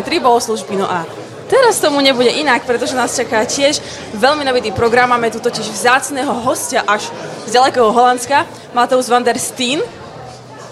tri bohoslužby, no a teraz tomu nebude inak, pretože nás čaká tiež veľmi nabitý program. Máme tu totiž vzácného hostia až z ďalekého Holandska, Mateus van der Steen.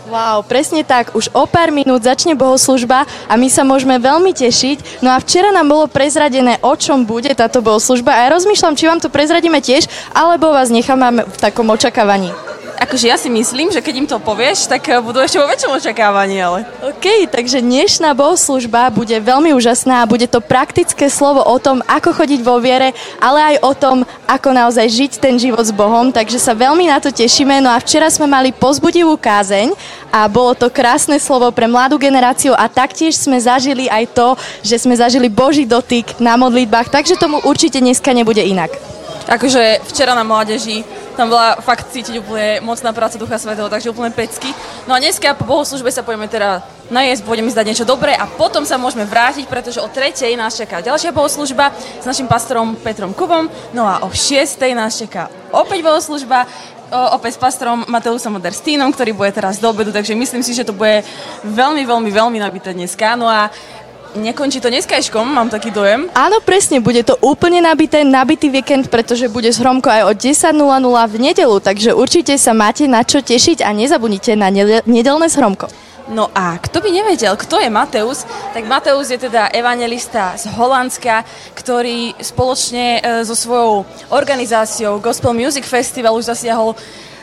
Wow, presne tak. Už o pár minút začne bohoslužba a my sa môžeme veľmi tešiť. No a včera nám bolo prezradené, o čom bude táto bohoslužba a ja rozmýšľam, či vám to prezradíme tiež, alebo vás necháme v takom očakávaní akože ja si myslím, že keď im to povieš, tak eh, budú ešte vo väčšom očakávaní, ale... OK, takže dnešná bohoslužba bude veľmi úžasná a bude to praktické slovo o tom, ako chodiť vo viere, ale aj o tom, ako naozaj žiť ten život s Bohom, takže sa veľmi na to tešíme. No a včera sme mali pozbudivú kázeň a bolo to krásne slovo pre mladú generáciu a taktiež sme zažili aj to, že sme zažili Boží dotyk na modlitbách, takže tomu určite dneska nebude inak. Akože včera na mládeži tam bola fakt cítiť úplne mocná práca Ducha Svetého, takže úplne pecky. No a dneska po bohoslužbe sa pojeme teda najesť, budeme zdať niečo dobré a potom sa môžeme vrátiť, pretože o tretej nás čaká ďalšia bohoslužba s našim pastorom Petrom Kubom, no a o šiestej nás čaká opäť bohoslužba opäť s pastorom Mateusom Moderstínom, ktorý bude teraz do obedu, takže myslím si, že to bude veľmi, veľmi, veľmi nabité dneska. No a Nekončí to dneskajškom, mám taký dojem. Áno, presne, bude to úplne nabité, nabitý víkend, pretože bude zhromko aj o 10.00 v nedelu, takže určite sa máte na čo tešiť a nezabudnite na nedelné zhromko. No a kto by nevedel, kto je Mateus, tak Mateus je teda evangelista z Holandska, ktorý spoločne e, so svojou organizáciou Gospel Music Festival už zasiahol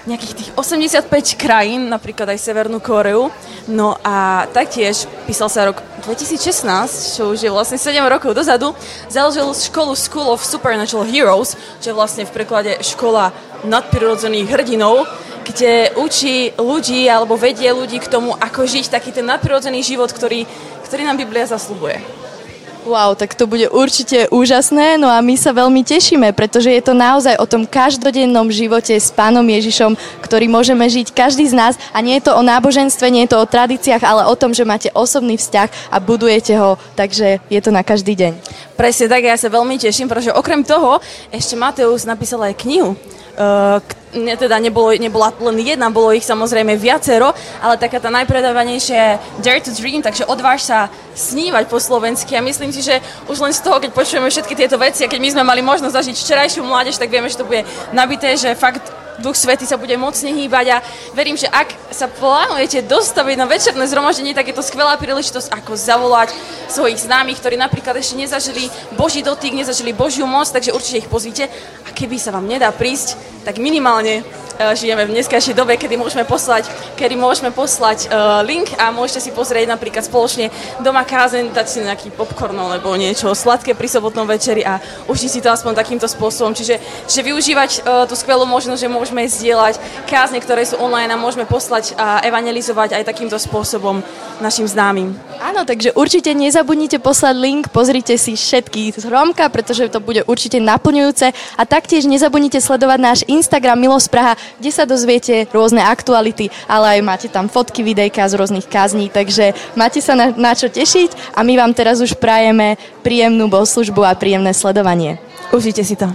nejakých tých 85 krajín, napríklad aj Severnú Koreu. No a taktiež písal sa rok 2016, čo už je vlastne 7 rokov dozadu, založil školu School of Supernatural Heroes, čo je vlastne v preklade škola nadprirodzených hrdinov, kde učí ľudí alebo vedie ľudí k tomu, ako žiť taký ten nadprirodzený život, ktorý, ktorý nám Biblia zaslubuje. Wow, tak to bude určite úžasné, no a my sa veľmi tešíme, pretože je to naozaj o tom každodennom živote s Pánom Ježišom, ktorý môžeme žiť každý z nás. A nie je to o náboženstve, nie je to o tradíciách, ale o tom, že máte osobný vzťah a budujete ho, takže je to na každý deň. Presne tak, ja sa veľmi teším, pretože okrem toho ešte Mateus napísal aj knihu, ne, teda nebolo, nebola len jedna, bolo ich samozrejme viacero, ale taká tá najpredávanejšia je Dare to Dream, takže odváž sa snívať po slovensky. A myslím si, že už len z toho, keď počujeme všetky tieto veci a keď my sme mali možnosť zažiť včerajšiu mládež, tak vieme, že to bude nabité, že fakt Duch Svety sa bude mocne hýbať a verím, že ak sa plánujete dostaviť na večerné zhromaždenie, tak je to skvelá príležitosť, ako zavolať svojich známych, ktorí napríklad ešte nezažili Boží dotyk, nezažili Božiu moc, takže určite ich pozvíte. A keby sa vám nedá prísť, tak minimálne Eh, žijeme v dneskajšej dobe, kedy môžeme poslať, kedy môžeme poslať uh, link a môžete si pozrieť napríklad spoločne doma kázeň, dať si nejaký popcorn alebo niečo sladké pri sobotnom večeri a užiť si to aspoň takýmto spôsobom. Čiže, že využívať uh, tú skvelú možnosť, že môžeme zdieľať kázne, ktoré sú online a môžeme poslať a evangelizovať aj takýmto spôsobom našim známym. Áno, takže určite nezabudnite poslať link, pozrite si všetky zhromka, pretože to bude určite naplňujúce a taktiež nezabudnite sledovať náš Instagram Milos Praha, kde sa dozviete rôzne aktuality, ale aj máte tam fotky, videjka z rôznych kázní, takže máte sa na, na čo tešiť a my vám teraz už prajeme príjemnú bohoslužbu a príjemné sledovanie. Užite si to.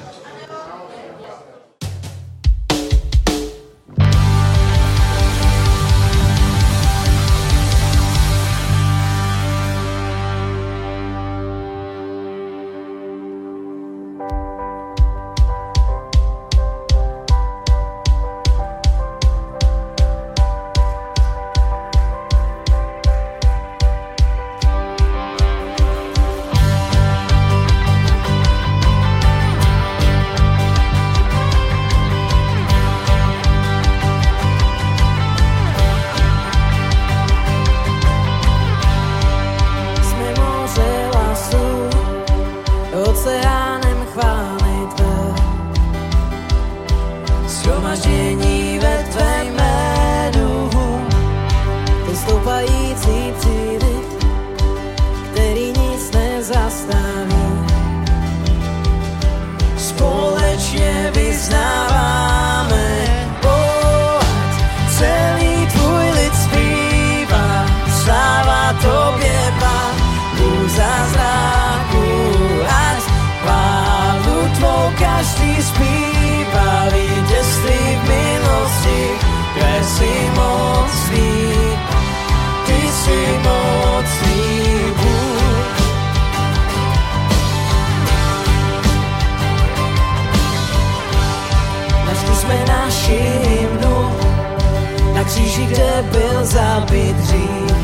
na kříži, kde byl zabit dřív.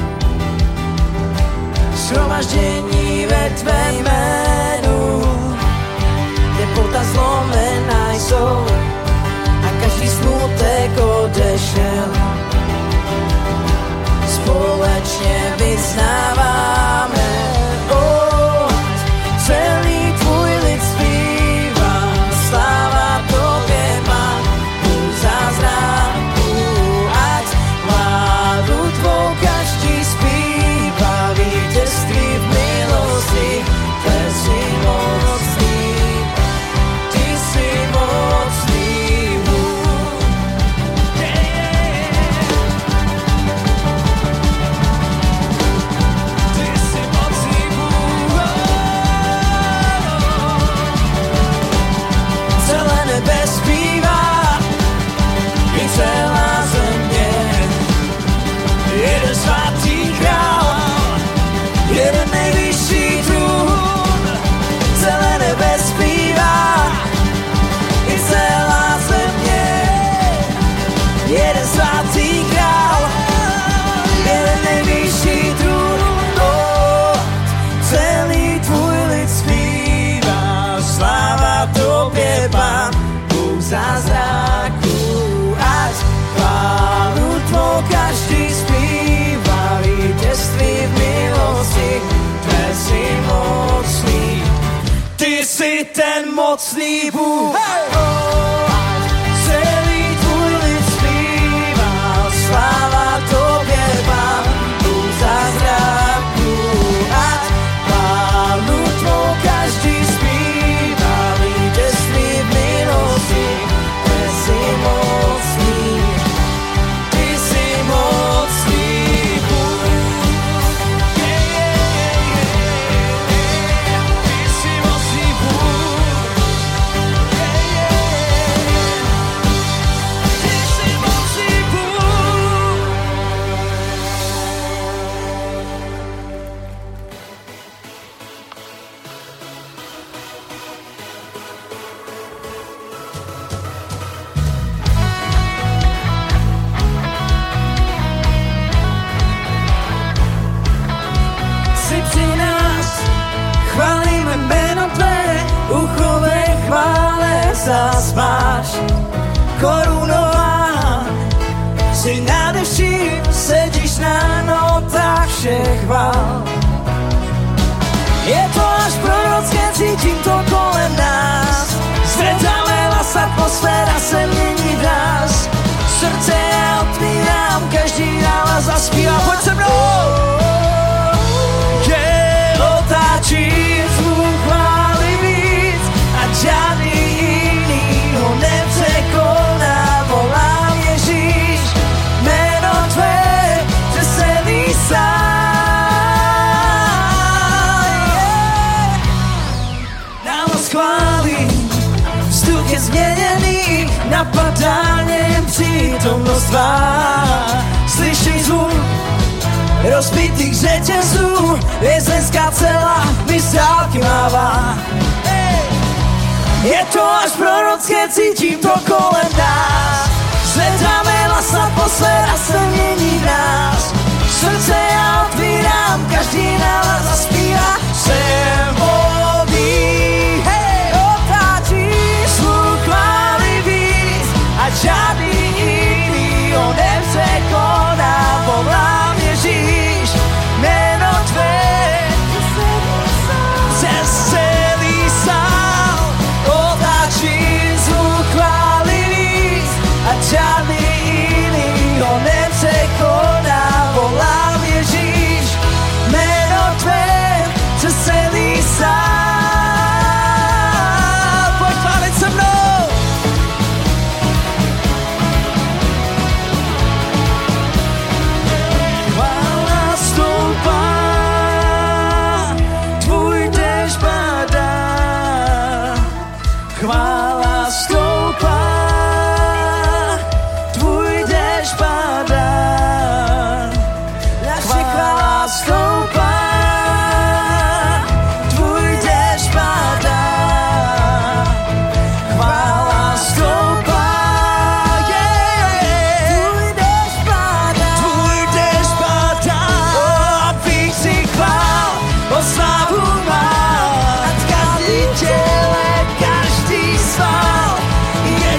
Shromaždění ve tvém jménu, kde pota zlomená jsou a každý smutek odešel. Společně vyznáváme, oh, ten mocný Bůh. Cítím to kolem nás. Zřetelé hlas, atmosféra se mění v nás. Srdce já otvírám, každý nálaz zaspívá. Pojď se mnou! Přítomnost tvá. Slyší zvuk rozbitých řetězů, vězenská celá mi z dálky mává. Je to až prorocké, cítím to kolem nás. Zvedáme hlas, atmosféra se mění v nás. Srdce já otvírám, každý nálaz zaspívá. Jsem volný, hej, otáčí zvuk chvály víc a žádný jiný ho nepřekoná. Volám Ježíš, jméno tvé, celý sál otáčí zvuk chvály víc a žádný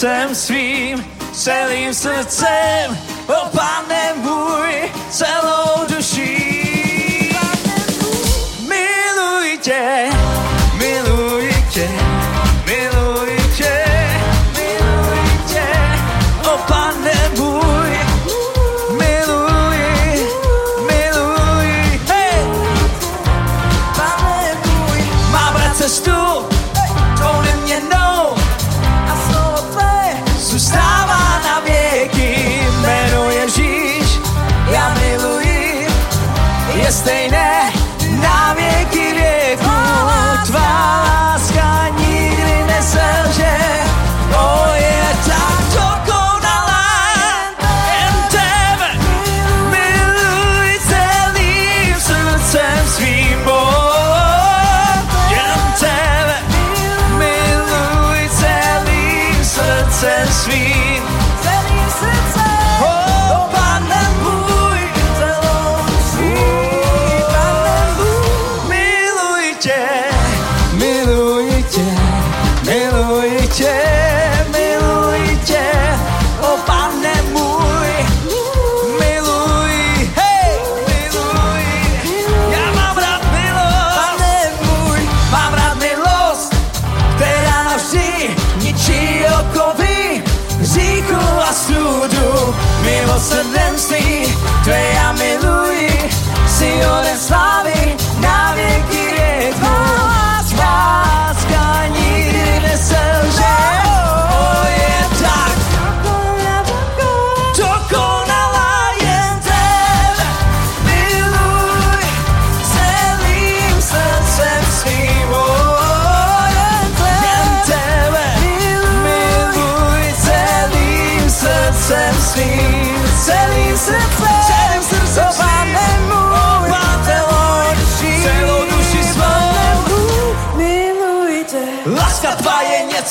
sercem swim, the sercem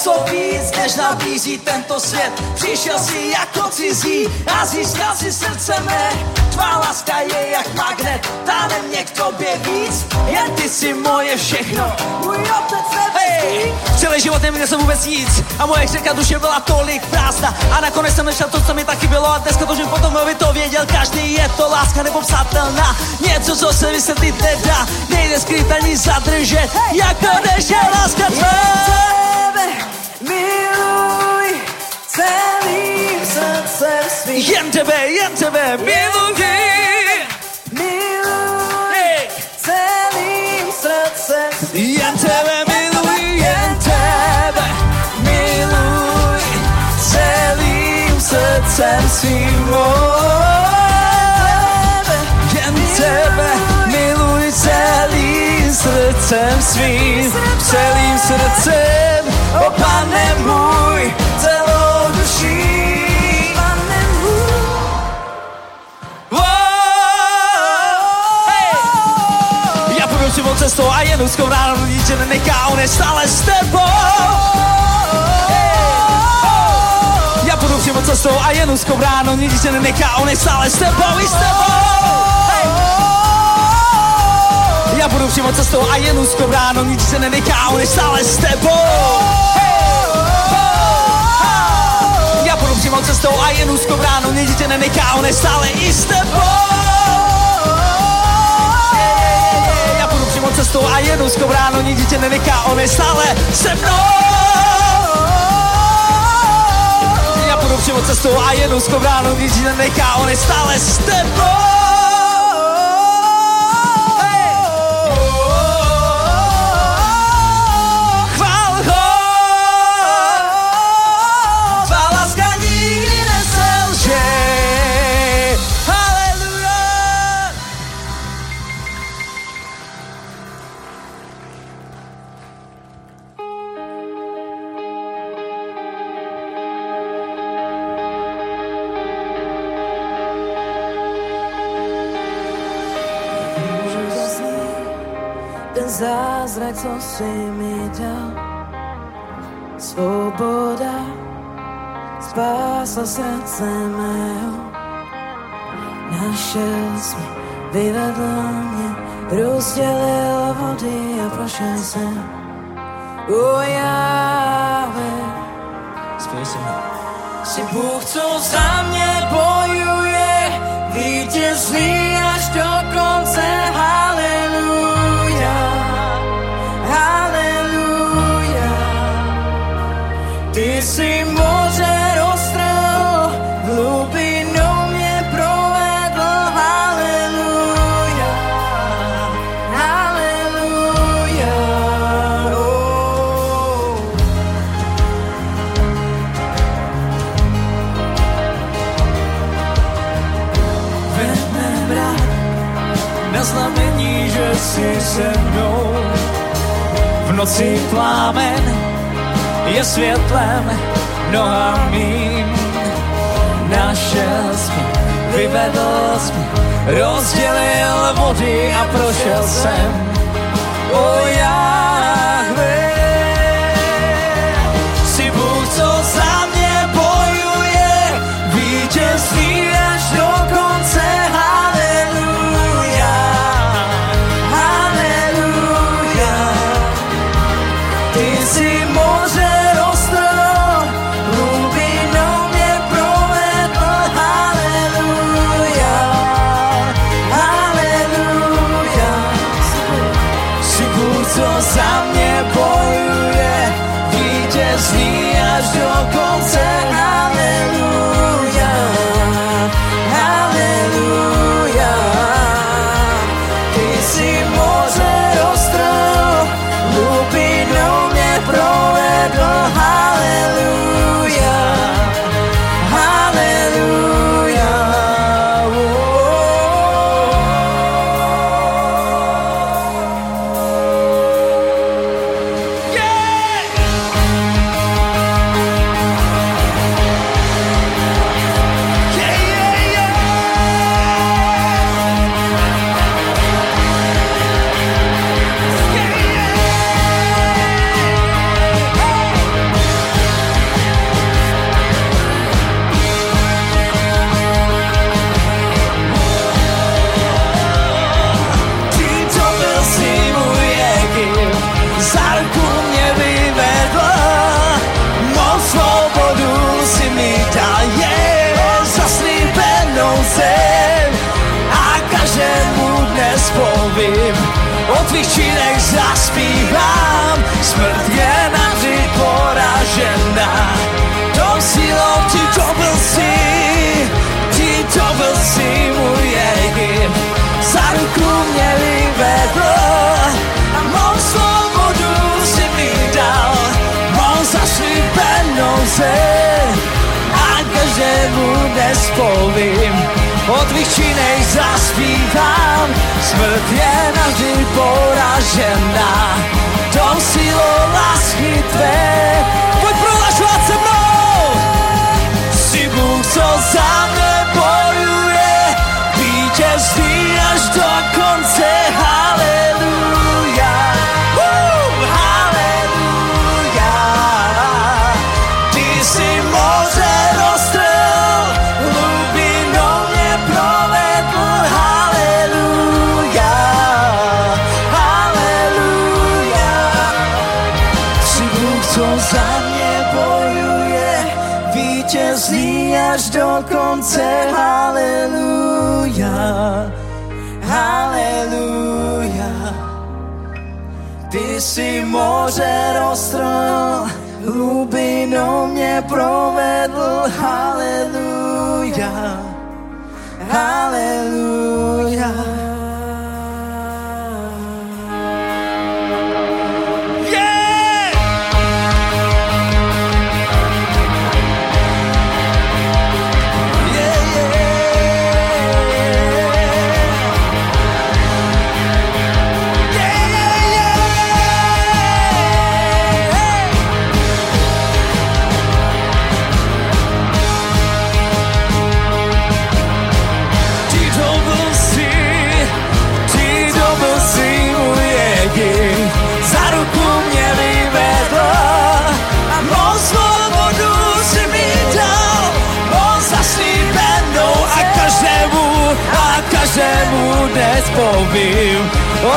něco víc, než nabízí tento svět. Přišel si jako cizí a získal si srdce mé. Tvá láska je jak magnet, táhne mě k tobě víc. Jen ty si moje všechno. Můj otec Hej, celý život neměl jsem vůbec nic. A moje řeka duše byla tolik prázdná. A nakonec jsem našel to, co mi taky bylo. A dneska to, že potom by to věděl. Každý, je to láska nepopsatelná, něco, co se vysvětlit nedá, nejde skryt ani zadržet, jako než je láska tvá. tebe miluj celým srdcem svým. Jen tebe, jen tebe miluji. Miluj Hej. celým srdcem svým. Jen tebe miluji, jen tebe miluj celým srdcem svým. Jen tebe miluj celým srdcem svým, celým srdcem, o pane můj, celou duší. Pane můj, Hey! Já půjdu život cestou a ráno nic, že nenechá, on je stále s tebou. Život cestou a jen úzkou ráno nic, že nenechá, on je stále s tebou, i s tebou. Hey! Já budu život cestou a jen úzkou ráno nic se nenechá, on je stále s tebou. Já přímo cestou a jen úzkou bránou, nikdy tě nenechá, on je stále i s tebou. Já půjdu přímo cestou a jen úzkou bránou, nikdy tě nenechá, on je stále se mnou. Půjdu přímo cestou a jen bránou, nikdy tě nenechá, on je stále s tebou. Jsi mi dal. Svoboda spásla srdce mého. Našel jsi vyvedl mě, rozdělil vody a prošel jsem. O Jahve, Zpěj se mnou. Jsi Bůh, co za mě bojuje, vítězný až do noci plámen je světlem noha mým. Našel jsi mě, vyvedl jsi mě, rozdělil vody a prošel jsem. O Jahve, povím, o tvých činech zaspívám, smrt je navždy poražena, tou silou lásky tvé, pojď prohlašovat se mnou, Jsi Bůh, co za mě prova. zabiju,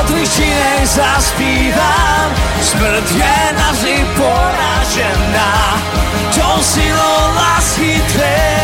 od lišinek zaspívam, smrt je navždy poražená, tou silou lásky tvé.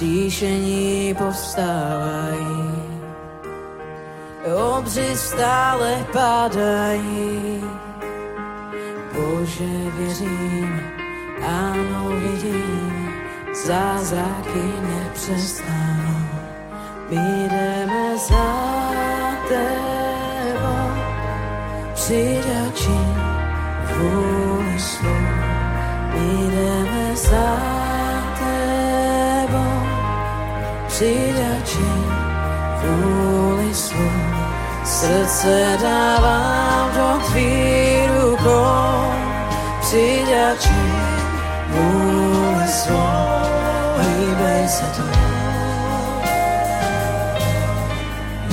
Skříšení povstávají, obři stále padají. Bože, věřím, ano, vidím, zázraky nepřestanou. My jdeme za tebou, přidačí vůli svou. My jdeme za tebou, přidačí vůli svou. Srdce dávám do tvých rukou, přidačí vůli svou. Hýbej se tu,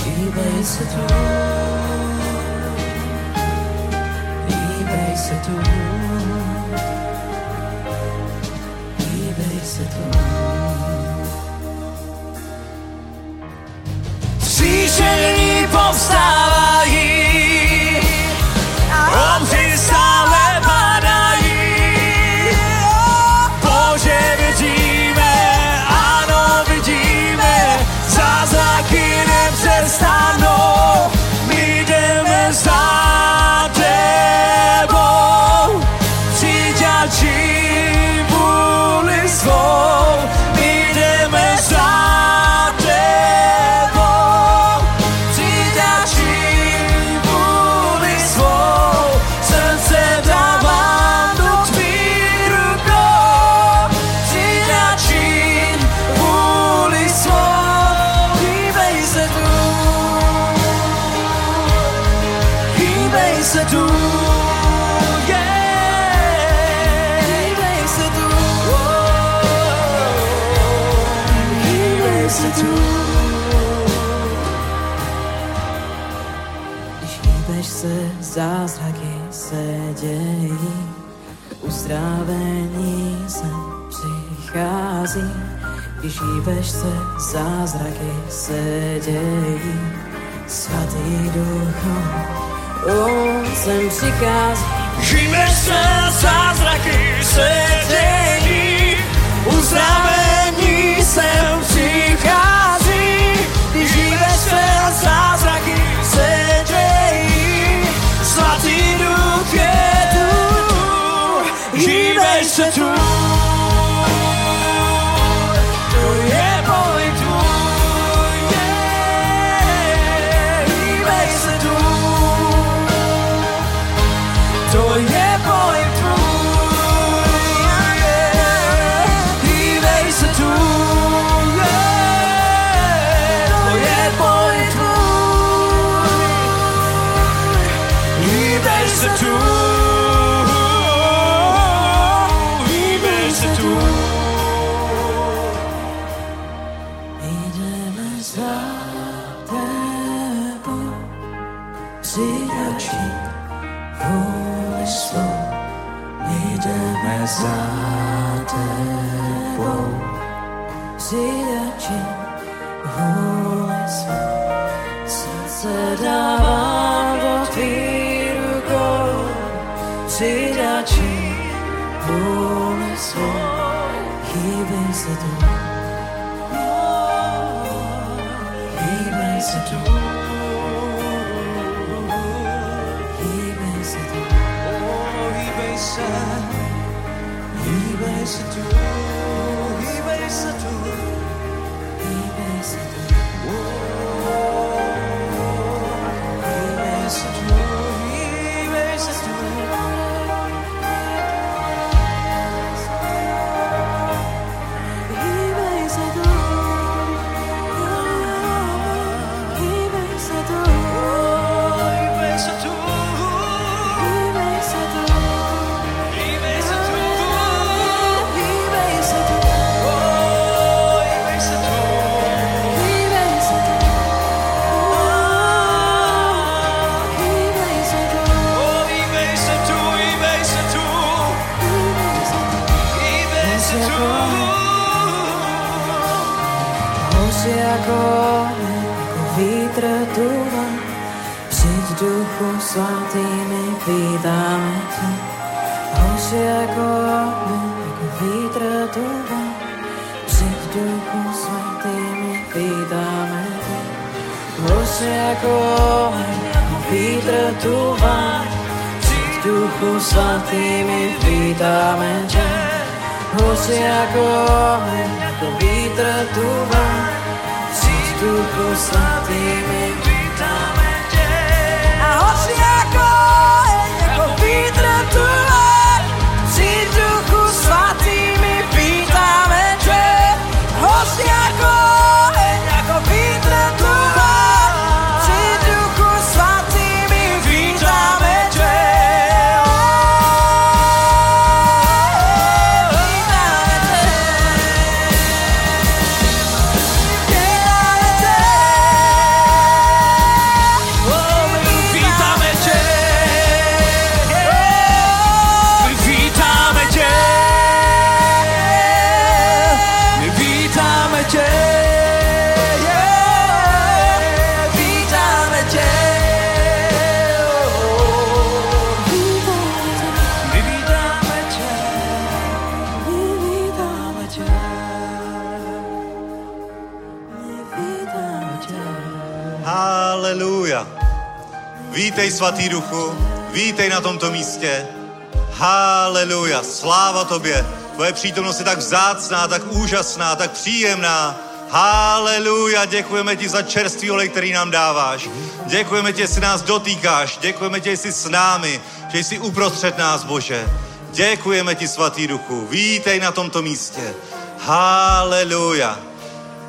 hýbej se tu, hýbej se tu, hýbej se tu. Příšení povstávají, zázraky se dějí, svatý on sem přichází. Hýbeš se, zázraky se dějí, uzdravení sem přichází. Hýbeš se, zázraky se dějí, svatý duch je tu, hýbeš se tu. Přidači vůli svou, hýbej se tu. Hýbej se tu. Hýbej se tu. Hýbej se, hýbej se tu, hýbej se tu. Hýbej se tu. Haleluja, sláva tobě. Tvoje přítomnost je tak vzácná, tak úžasná, tak příjemná. Haleluja, děkujeme ti za čerstvý olej, který nám dáváš. Děkujeme ti, že si nás dotýkáš. Děkujeme ti, že jsi s námi, že jsi uprostřed nás, Bože. Děkujeme ti, svatý duchu. Vítej na tomto místě. Haleluja.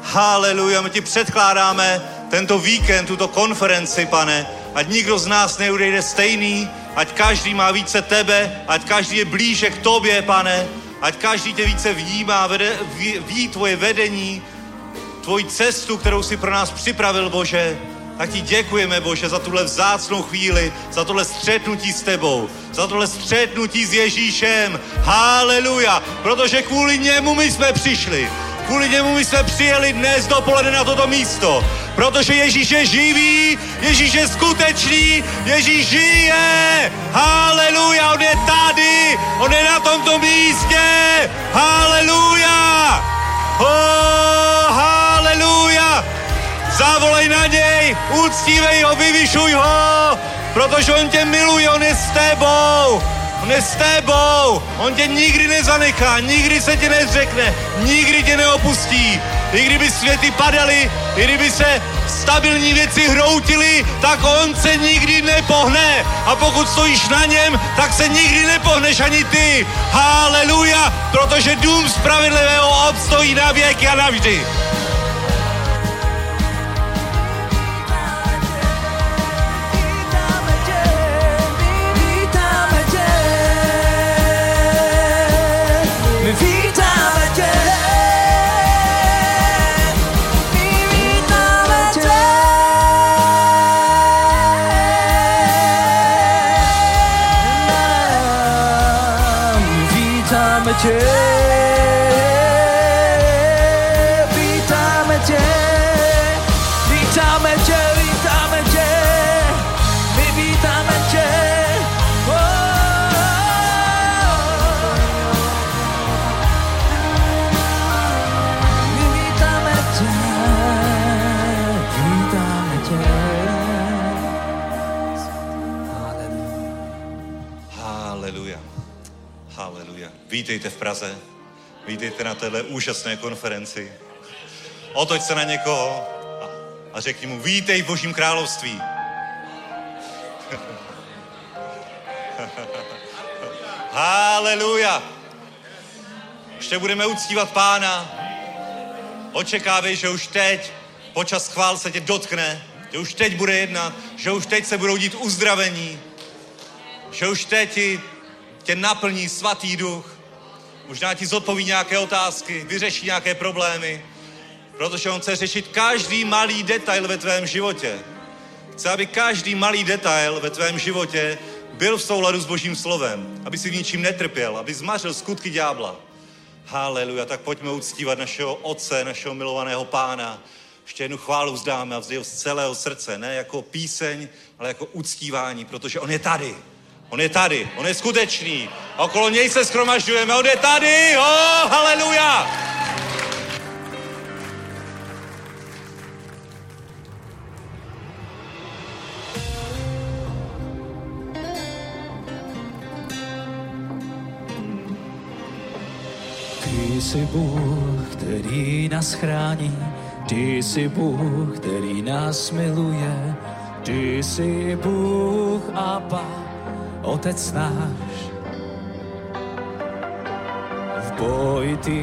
Haleluja, my ti předkládáme tento víkend, tuto konferenci, pane, ať nikdo z nás neudejde stejný, ať každý má více tebe, ať každý je blíže k tobě, pane, ať každý tě více vnímá, vede, ví, ví tvoje vedení, tvoji cestu, kterou si pro nás připravil, Bože. Tak ti děkujeme, Bože, za tuhle vzácnou chvíli, za tohle střetnutí s tebou, za tohle střetnutí s Ježíšem. Haleluja, protože kvůli němu my jsme přišli. Kvůli němu my jsme přijeli dnes dopoledne na toto místo. Protože Ježíš je živý, Ježíš je skutečný, Ježíš žije. Haleluja, on je tady, on je na tomto místě. Haleluja. Oh, haleluja. Zavolej na něj, uctívej ho, vyvyšuj ho, protože on tě miluje, on je s tebou. On je s tebou, on tě nikdy nezanechá, nikdy se tě nezřekne, nikdy tě neopustí. I kdyby světy padaly, i kdyby se stabilní věci hroutily, tak on se nikdy nepohne. A pokud stojíš na něm, tak se nikdy nepohneš ani ty. Haleluja, protože dům spravedlivého obstojí na věky a navždy. Vítejte v Praze. Vítejte na téhle úžasné konferenci. Otoč se na někoho a, a řekni mu, vítej v Božím království. Haleluja. Ještě budeme uctívat pána. Očekávej, že už teď počas chvál se tě dotkne, že už teď bude jednat, že už teď se budou dít uzdravení, že už teď tě naplní svatý duch, možná ti zodpoví nějaké otázky, vyřeší nějaké problémy, protože on chce řešit každý malý detail ve tvém životě. Chce, aby každý malý detail ve tvém životě byl v souladu s Božím slovem, aby si v ničím netrpěl, aby zmařil skutky ďábla. Haleluja, tak pojďme uctívat našeho Otce, našeho milovaného Pána. Ještě jednu chválu vzdáme a vzděl z celého srdce, ne jako píseň, ale jako uctívání, protože On je tady. On je tady, On je skutečný. A okolo něj se schromažďujeme, On je tady, oh, haleluja! Ty jsi Bůh, který nás chrání, ty jsi Bůh, který nás miluje, ty jsi Bůh Abba, Otec náš. V boji ty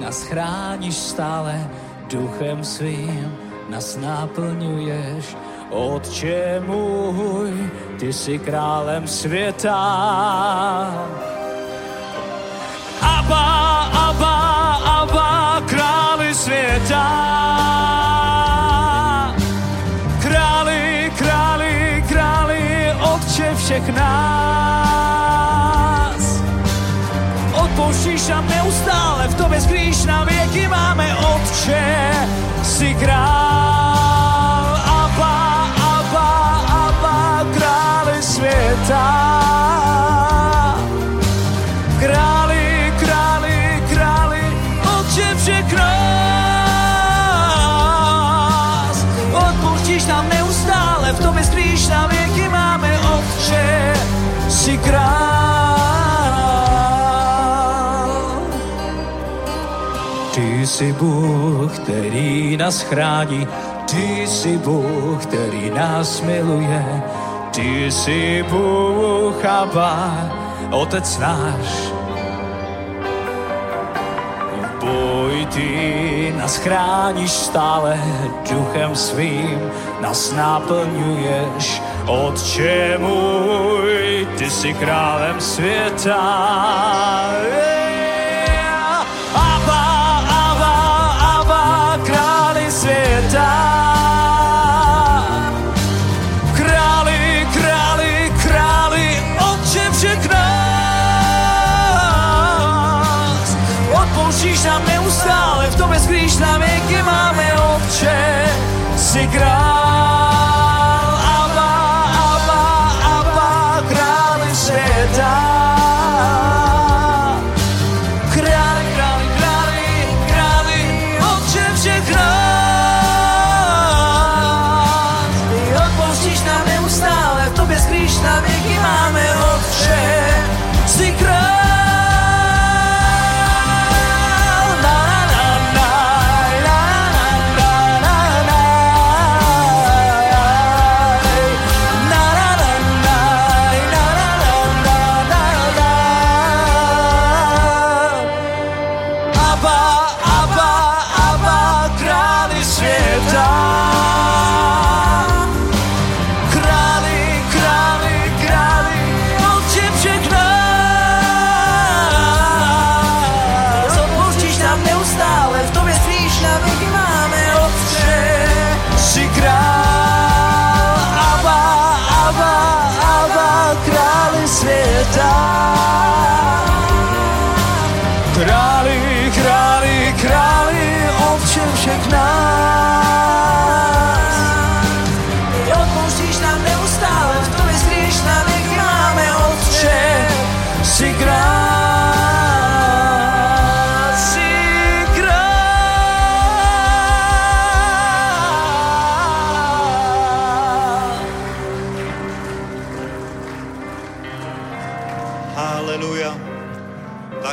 nás chráníš stále, duchem svým nás naplňuješ. Otče můj, ty jsi králem světa. Abba, Abba, Abba, králi světa. Všech nás. Odpouštíš nám neustále, v tobě skrýš na věky máme, Otče, jsi král. Jsi Bůh, který nás chrání, ty jsi Bůh, který nás miluje, ty jsi Bůh, Abba, Otec náš. V boji ty nás chráníš stále duchem svým, nás naplňuješ, Otče můj, ty jsi králem světa. Yeah.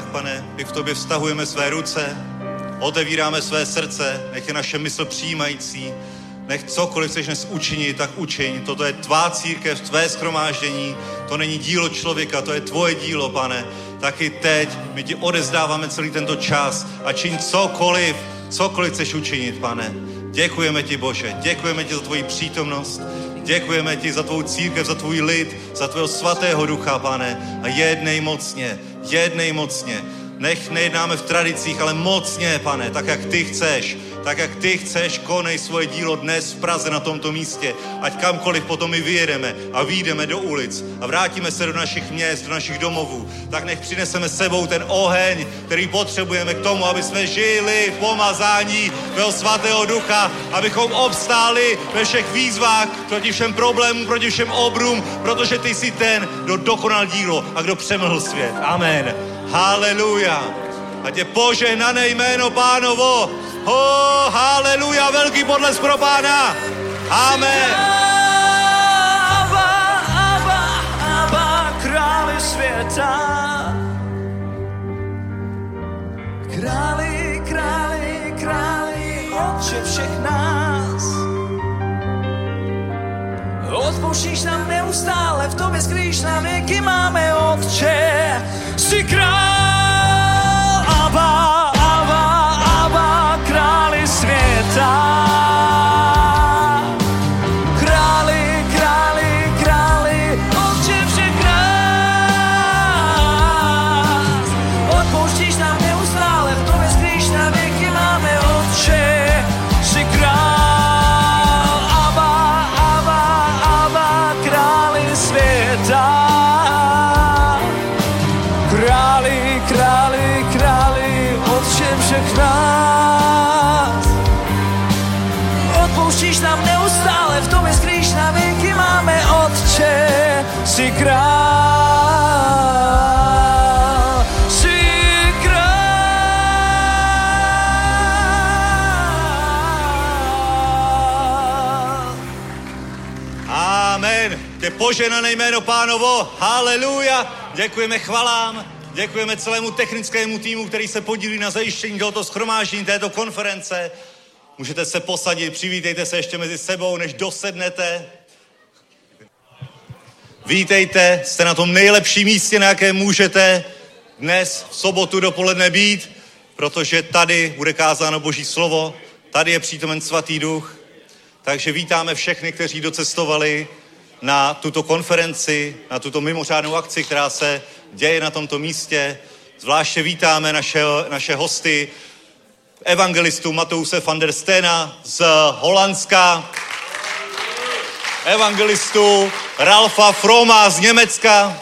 Pane, my v tobě vztahujeme své ruce, otevíráme své srdce, nech je naše mysl přijímající, nech cokoliv chceš dnes učinit, tak učiň. Toto je tvá církev, tvé schromáždění, to není dílo člověka, to je tvoje dílo, pane. Taky teď my ti odezdáváme celý tento čas a čiň cokoliv, cokoliv chceš učinit, pane. Děkujeme ti, Bože, děkujeme ti za tvoji přítomnost, děkujeme ti za tvou církev, za tvůj lid, za tvého svatého ducha, pane. A jednej mocně, jednej mocně. Nech nejednáme v tradicích, ale mocně, pane, tak jak ty chceš. Tak jak ty chceš, konej svoje dílo dnes v Praze na tomto místě. Ať kamkoliv potom my vyjedeme a výjdeme do ulic a vrátíme se do našich měst, do našich domovů, tak nech přineseme sebou ten oheň, který potřebujeme k tomu, aby jsme žili v pomazání tvého svatého ducha, abychom obstáli ve všech výzvách, proti všem problémům, proti všem obrům, protože ty jsi ten, kdo dokonal dílo a kdo přemlhl svět. Amen. Haleluja. Ať je požehnané jméno pánovo. Ho, haleluja, velký podles pro pána. Amen. Abba, Abba, Abba, králi světa. Králi, králi, králi, Otče všech nás. Odpouštíš nám neustále, v tobě skrýš nám věky máme, Otče. Jsi král, poženané jméno pánovo. Haleluja. Děkujeme chvalám. Děkujeme celému technickému týmu, který se podílí na zajištění tohoto schromáždění, této konference. Můžete se posadit, přivítejte se ještě mezi sebou, než dosednete. Vítejte, jste na tom nejlepším místě, na jakém můžete dnes v sobotu dopoledne být, protože tady bude kázáno Boží slovo, tady je přítomen svatý duch, takže vítáme všechny, kteří docestovali na tuto konferenci, na tuto mimořádnou akci, která se děje na tomto místě. Zvláště vítáme naše, naše hosty, evangelistu Matouse van der Stena z Holandska, evangelistu Ralfa Froma z Německa,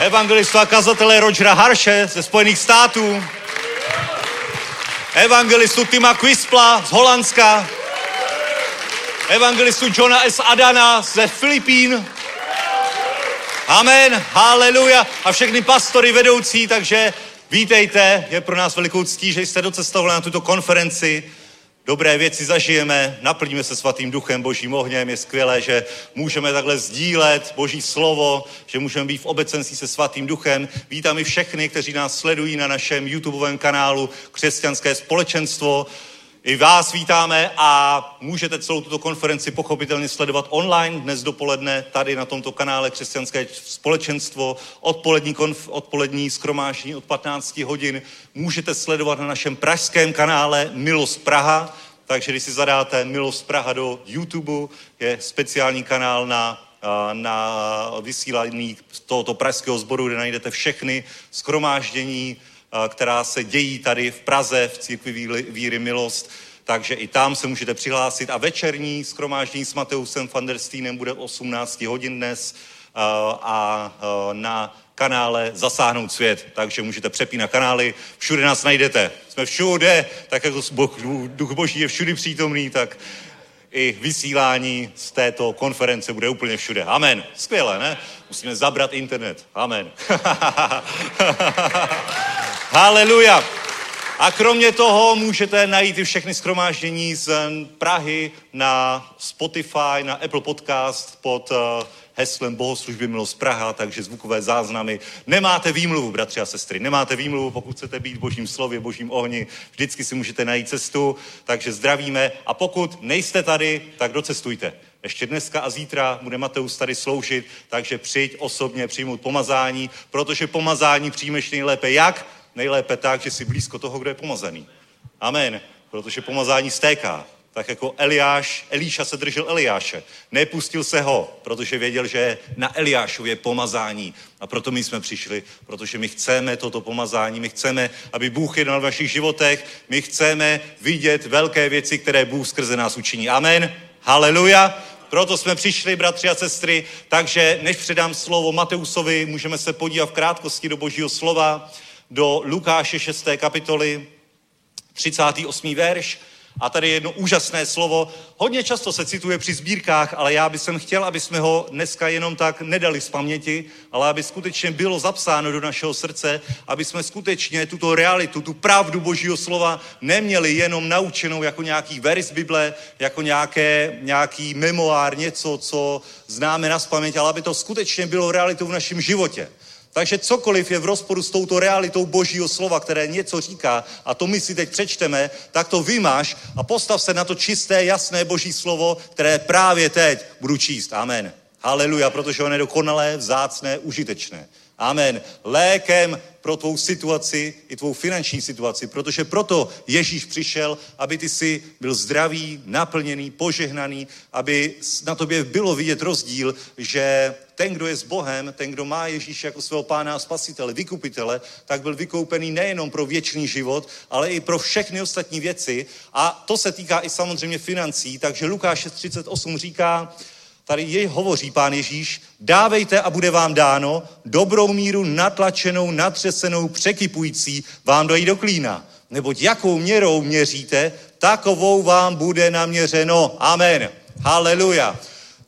evangelistu a kazatele Rogera Harshe ze Spojených států, evangelistu Tima Quispla z Holandska, evangelistu Johna S. Adana ze Filipín. Amen, haleluja. A všechny pastory vedoucí, takže vítejte. Je pro nás velikou ctí, že jste docestovali na tuto konferenci. Dobré věci zažijeme, naplníme se svatým duchem, božím ohněm. Je skvělé, že můžeme takhle sdílet boží slovo, že můžeme být v obecenství se svatým duchem. Vítám i všechny, kteří nás sledují na našem YouTubeovém kanálu Křesťanské společenstvo. I vás vítáme a můžete celou tuto konferenci pochopitelně sledovat online dnes dopoledne tady na tomto kanále Křesťanské společenstvo. Odpolední, konf, odpolední skromáždění od 15 hodin můžete sledovat na našem pražském kanále Milost Praha. Takže když si zadáte Milost Praha do YouTube, je speciální kanál na na vysílání tohoto pražského sboru, kde najdete všechny skromáždění, která se dějí tady v Praze v církvi víry, Milost. Takže i tam se můžete přihlásit. A večerní skromáždění s Mateusem van der Steinem bude 18 hodin dnes a na kanále Zasáhnout svět, takže můžete přepínat kanály, všude nás najdete. Jsme všude, tak jako duch boží je všudy přítomný, tak i vysílání z této konference bude úplně všude. Amen. Skvěle, ne? Musíme zabrat internet. Amen. Haleluja. A kromě toho můžete najít i všechny schromáždění z Prahy na Spotify, na Apple Podcast pod uh, heslem Bohoslužby Milost Praha, takže zvukové záznamy. Nemáte výmluvu, bratři a sestry, nemáte výmluvu, pokud chcete být v božím slově, božím ohni, vždycky si můžete najít cestu, takže zdravíme a pokud nejste tady, tak docestujte. Ještě dneska a zítra bude Mateus tady sloužit, takže přijď osobně přijmout pomazání, protože pomazání přijmeš nejlépe jak? Nejlépe tak, že jsi blízko toho, kdo je pomazaný. Amen. Protože pomazání stéká tak jako Eliáš, Elíša se držel Eliáše. Nepustil se ho, protože věděl, že je na Eliášově pomazání. A proto my jsme přišli, protože my chceme toto pomazání, my chceme, aby Bůh jednal v našich životech, my chceme vidět velké věci, které Bůh skrze nás učiní. Amen. Haleluja. Proto jsme přišli, bratři a sestry, takže než předám slovo Mateusovi, můžeme se podívat v krátkosti do božího slova, do Lukáše 6. kapitoly, 38. verš. A tady je jedno úžasné slovo. Hodně často se cituje při sbírkách, ale já bych chtěl, aby jsme ho dneska jenom tak nedali z paměti, ale aby skutečně bylo zapsáno do našeho srdce, aby jsme skutečně tuto realitu, tu pravdu Božího slova neměli jenom naučenou jako nějaký verš Bible, jako nějaké, nějaký memoár, něco, co známe na paměť, ale aby to skutečně bylo realitou v našem životě. Takže cokoliv je v rozporu s touto realitou Božího slova, které něco říká, a to my si teď přečteme, tak to vymáš a postav se na to čisté, jasné Boží slovo, které právě teď budu číst. Amen. Haleluja, protože ono je dokonalé, vzácné, užitečné. Amen. Lékem pro tvou situaci i tvou finanční situaci, protože proto Ježíš přišel, aby ty si byl zdravý, naplněný, požehnaný, aby na tobě bylo vidět rozdíl, že ten, kdo je s Bohem, ten, kdo má Ježíše jako svého pána a spasitele, vykupitele, tak byl vykoupený nejenom pro věčný život, ale i pro všechny ostatní věci. A to se týká i samozřejmě financí. Takže Lukáš 38 říká, tady jej hovoří pán Ježíš, dávejte a bude vám dáno, dobrou míru natlačenou, natřesenou, překypující vám dojí do klína. Neboť jakou měrou měříte, takovou vám bude naměřeno. Amen. Haleluja.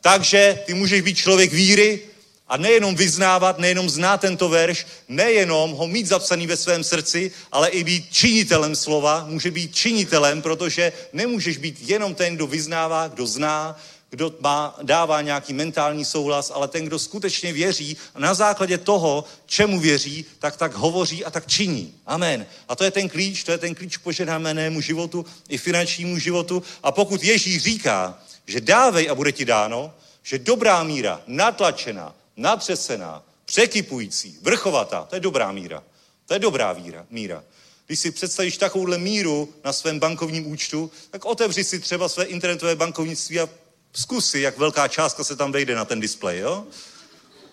Takže ty můžeš být člověk víry a nejenom vyznávat, nejenom znát tento verš, nejenom ho mít zapsaný ve svém srdci, ale i být činitelem slova. Může být činitelem, protože nemůžeš být jenom ten, kdo vyznává, kdo zná, kdo má, dává nějaký mentální souhlas, ale ten, kdo skutečně věří a na základě toho, čemu věří, tak tak hovoří a tak činí. Amen. A to je ten klíč, to je ten klíč k požehnanému životu i finančnímu životu. A pokud Ježíš říká, že dávej a bude ti dáno, že dobrá míra, natlačená, natřesená, překypující, vrchovatá, to je dobrá míra. To je dobrá víra, míra. Když si představíš takovouhle míru na svém bankovním účtu, tak otevři si třeba své internetové bankovnictví a zkusy, jak velká částka se tam vejde na ten displej, jo?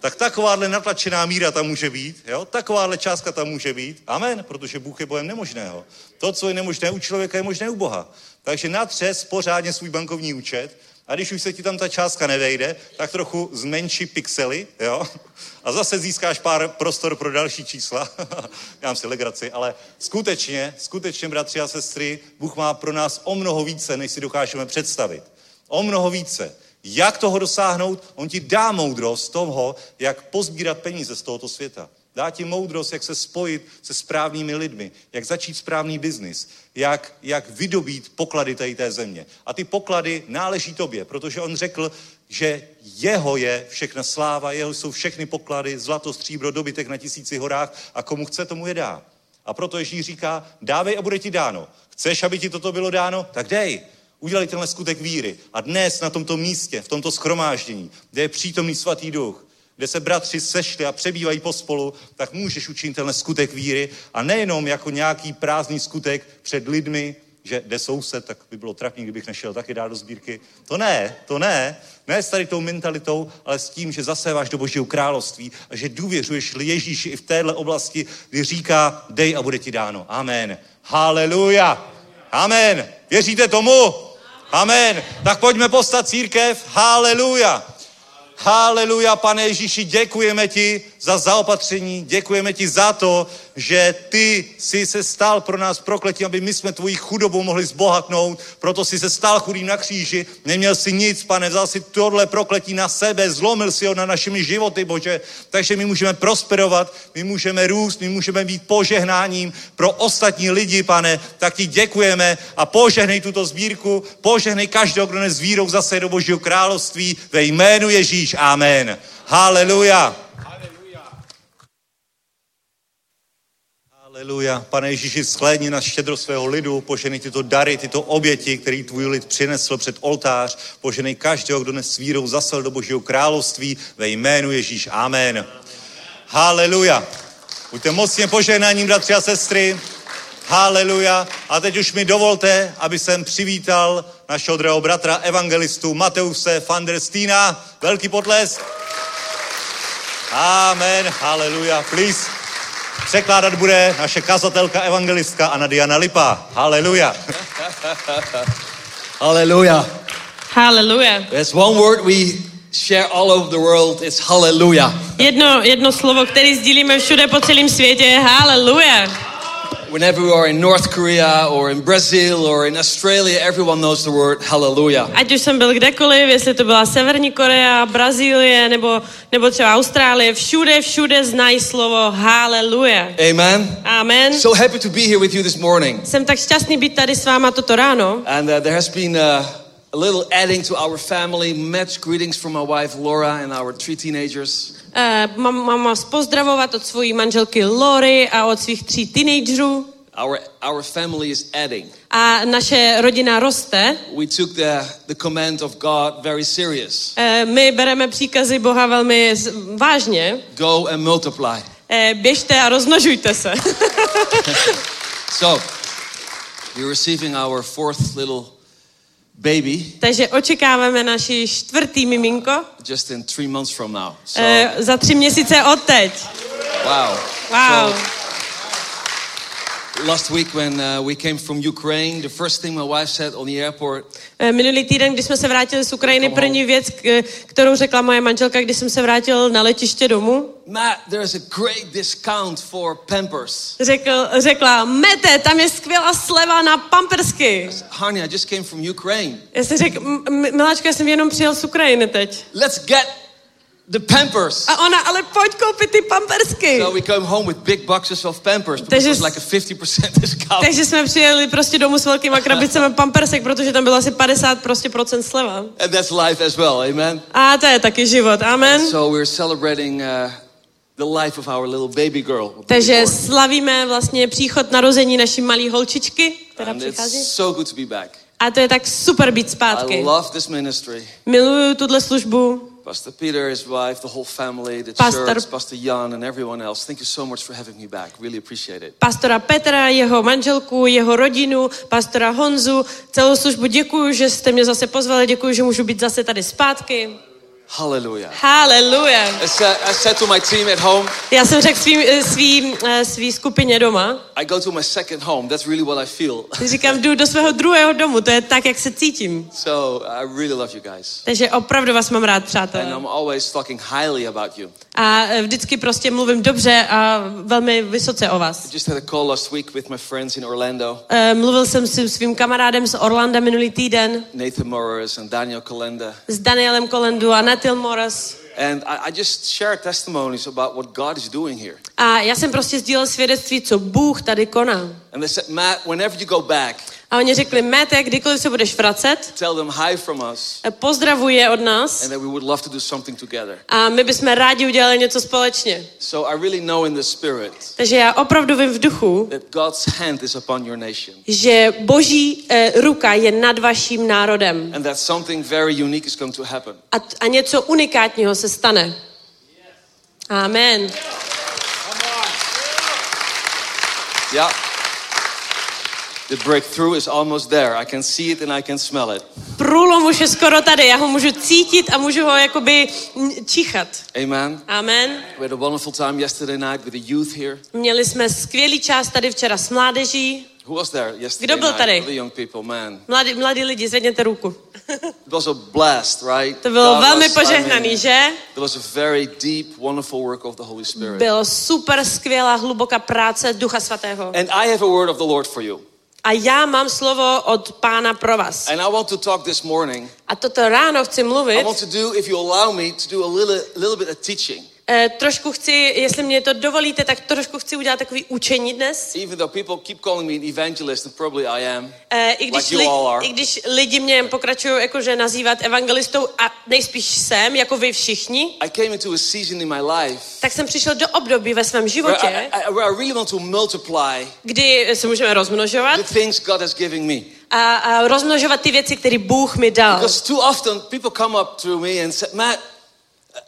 Tak takováhle natlačená míra tam může být, jo? Takováhle částka tam může být. Amen, protože Bůh je Bohem nemožného. To, co je nemožné u člověka, je možné u Boha. Takže natřes pořádně svůj bankovní účet a když už se ti tam ta částka nevejde, tak trochu zmenší pixely, jo? A zase získáš pár prostor pro další čísla. Já si legraci, ale skutečně, skutečně, bratři a sestry, Bůh má pro nás o mnoho více, než si dokážeme představit. O mnoho více. Jak toho dosáhnout? On ti dá moudrost toho, jak pozbírat peníze z tohoto světa. Dá ti moudrost, jak se spojit se správnými lidmi, jak začít správný biznis, jak, jak vydobít poklady tady té země. A ty poklady náleží tobě, protože on řekl, že jeho je všechna sláva, jeho jsou všechny poklady, zlato, stříbro, dobytek na tisíci horách a komu chce, tomu je dá. A proto Ježíš říká, dávej a bude ti dáno. Chceš, aby ti toto bylo dáno? Tak dej. Udělej tenhle skutek víry. A dnes na tomto místě, v tomto schromáždění, kde je přítomný svatý duch, kde se bratři sešli a přebývají pospolu, tak můžeš učinit tenhle skutek víry a nejenom jako nějaký prázdný skutek před lidmi, že jde soused, tak by bylo trapný, kdybych nešel taky dát do sbírky. To ne, to ne. Ne s tady tou mentalitou, ale s tím, že zaséváš do Božího království a že důvěřuješ Ježíši i v téhle oblasti, kdy říká, dej a bude ti dáno. Amen. Haleluja. Amen. Věříte tomu? Amen. Tak pojďme postat církev. Haleluja. Haleluja, pane Ježíši, děkujeme ti za zaopatření, děkujeme ti za to, že ty jsi se stal pro nás prokletím, aby my jsme tvoji chudobu mohli zbohatnout, proto jsi se stal chudým na kříži, neměl si nic, pane, vzal si tohle prokletí na sebe, zlomil si ho na našimi životy, Bože, takže my můžeme prosperovat, my můžeme růst, my můžeme být požehnáním pro ostatní lidi, pane, tak ti děkujeme a požehnej tuto sbírku, požehnej každého, kdo dnes vírou zase do Božího království ve jménu Ježíš. Amen. Haleluja. Haleluja. Pane Ježíši, shlédni na štědro svého lidu, poženej tyto dary, tyto oběti, který tvůj lid přinesl před oltář, poženej každého, kdo dnes vírou zasel do Božího království ve jménu Ježíš. Amen. Haleluja. Buďte mocně požehnáním, bratři a sestry. Haleluja. A teď už mi dovolte, aby jsem přivítal našeho druhého bratra evangelistu Mateuse van der Stína. Velký potlesk. Amen. Haleluja. Please. Překládat bude naše kazatelka evangelistka Anna Diana Lipa. Haleluja. Hallelujah. Hallelujah. There's one word we share all over the world. It's hallelujah. Jedno, jedno slovo, které sdílíme všude po celém světě je hallelujah. Whenever we are in North Korea or in Brazil or in Australia, everyone knows the word hallelujah. Ať už jsem byl kdekoliv, jestli to byla Severní Korea, Brazílie nebo, nebo třeba Austrálie, všude, všude znají slovo hallelujah. Amen. Amen. So happy to be here with you this morning. Jsem tak šťastný být tady s váma toto ráno. And uh, there has been uh, a little adding to our family. Much greetings from my wife Laura and our three teenagers. Uh, mám, mám vás pozdravovat od svojí manželky Lory a od svých tří teenagerů. Our, our family is adding. A naše rodina roste. We took the, the command of God very serious. Uh, my bereme příkazy Boha velmi vážně. Go and multiply. Uh, běžte a rozmnožujte se. So, we're receiving our fourth little baby Takže očekáváme naši čtvrtý miminko just in three months from now. So, uh, za tři měsíce od teď. wow. Wow. So, last week when uh, we came from Ukraine, the first thing my wife said on the airport, Eh, Minulý týden, když jsme se vrátili z Ukrajiny, první věc, kterou řekla moje manželka, když jsem se vrátil na letiště domů, Matt, there's a great discount for Pampers. řekl, řekla, Mete, tam je skvělá sleva na pampersky. Honey, I just came from Ukraine. Já jsem řekl, "M- m- miláčka, já jsem jenom přijel z Ukrajiny teď. Let's get the Pampers. A ona, ale pojď koupit ty pampersky. So we come home with big boxes of Pampers because Takže it was like a 50% discount. Takže jsme přijeli prostě domů s velkýma krabicemi pampersek, protože tam bylo asi 50 prostě procent sleva. And that's life as well, amen? A to je taky život, amen. So we're celebrating uh, the life of our little baby girl. Takže slavíme vlastně příchod narození naší malé holčičky, která And přichází. it's so good to be back. A to je tak super být I zpátky. love this ministry. Miluju tuhle službu. Pastor Peter, his wife, the whole family, the Pastor- church, Pastor Jan, and everyone else. Thank you so much for having me back. Really appreciate it. Pastora Petra, jeho manželku, jeho rodinu, pastora Honzu, celou službu děkuju, že jste mě zase pozvali, děkuju, že můžu být zase tady zpátky. Hallelujah. Hallelujah. As uh, I said to my team at home, Já jsem řekl svý, eh, svý, eh, svý skupině doma, I go to my second home. That's really what I feel. říkám, jdu do svého druhého domu, to je tak, jak se cítím. So I really love you guys. Takže opravdu vás mám rád, And přátelé. I'm always talking highly about you. A eh, vždycky prostě mluvím dobře a velmi vysoce o vás. Eh, Mluvil jsem s svým kamarádem z Orlanda minulý týden, Nathan Morris and Daniel Kalenda. s Danielem Kolendu a Natil Morris. And I, I just share testimonies about what God is doing here. A já jsem prostě sdílel svědectví, co Bůh tady koná. And they said, Matt, whenever you go back, A oni řekli, Mete, kdykoliv se budeš vracet, tell them hi from us, eh, pozdravuj je od nás and that we would love to do something together. a my bychom rádi udělali něco společně. So I really know in the spirit Takže já opravdu vím v duchu, that God's hand is upon your nation. že boží eh, ruka je nad vaším národem And that something very unique is going to happen. a, a něco unikátního se stane. Amen. Yeah. The breakthrough is almost there. I can see it and I can smell it. Průlom už je skoro tady, já ho můžu cítit a můžu ho jakoby číchat. Amen. Amen. We had a wonderful time yesterday night with the youth here. Měli jsme skvělý čas tady včera s mládeží. Who was there yesterday Kdo byl night? tady? The young people, man. Mladí, mladí lidi, zvedněte ruku. It was a blast, right? To bylo God velmi was, I požehnaný, mean, že? It was a very deep, wonderful work of the Holy Spirit. Bylo super skvělá, hluboká práce Ducha Svatého. And I have a word of the Lord for you. A já mám slovo od pána pro vás. And I want to talk this morning. A toto ráno chci I want to do, if you allow me, to do a little, a little bit of teaching. Eh, trošku chci, jestli mě to dovolíte, tak trošku chci udělat takový učení dnes. Even though people keep calling me an evangelist, and probably I am, Eh, I když, like you all li, are. I když lidi mě pokračují jakože nazývat evangelistou a nejspíš jsem, jako vy všichni, I came into a season in my life tak jsem přišel do období ve svém where I, životě, I, where I really want to multiply kdy se můžeme rozmnožovat the things God has given me. a, a rozmnožovat ty věci, které Bůh mi dal. Because too often people come up to me and say, Matt,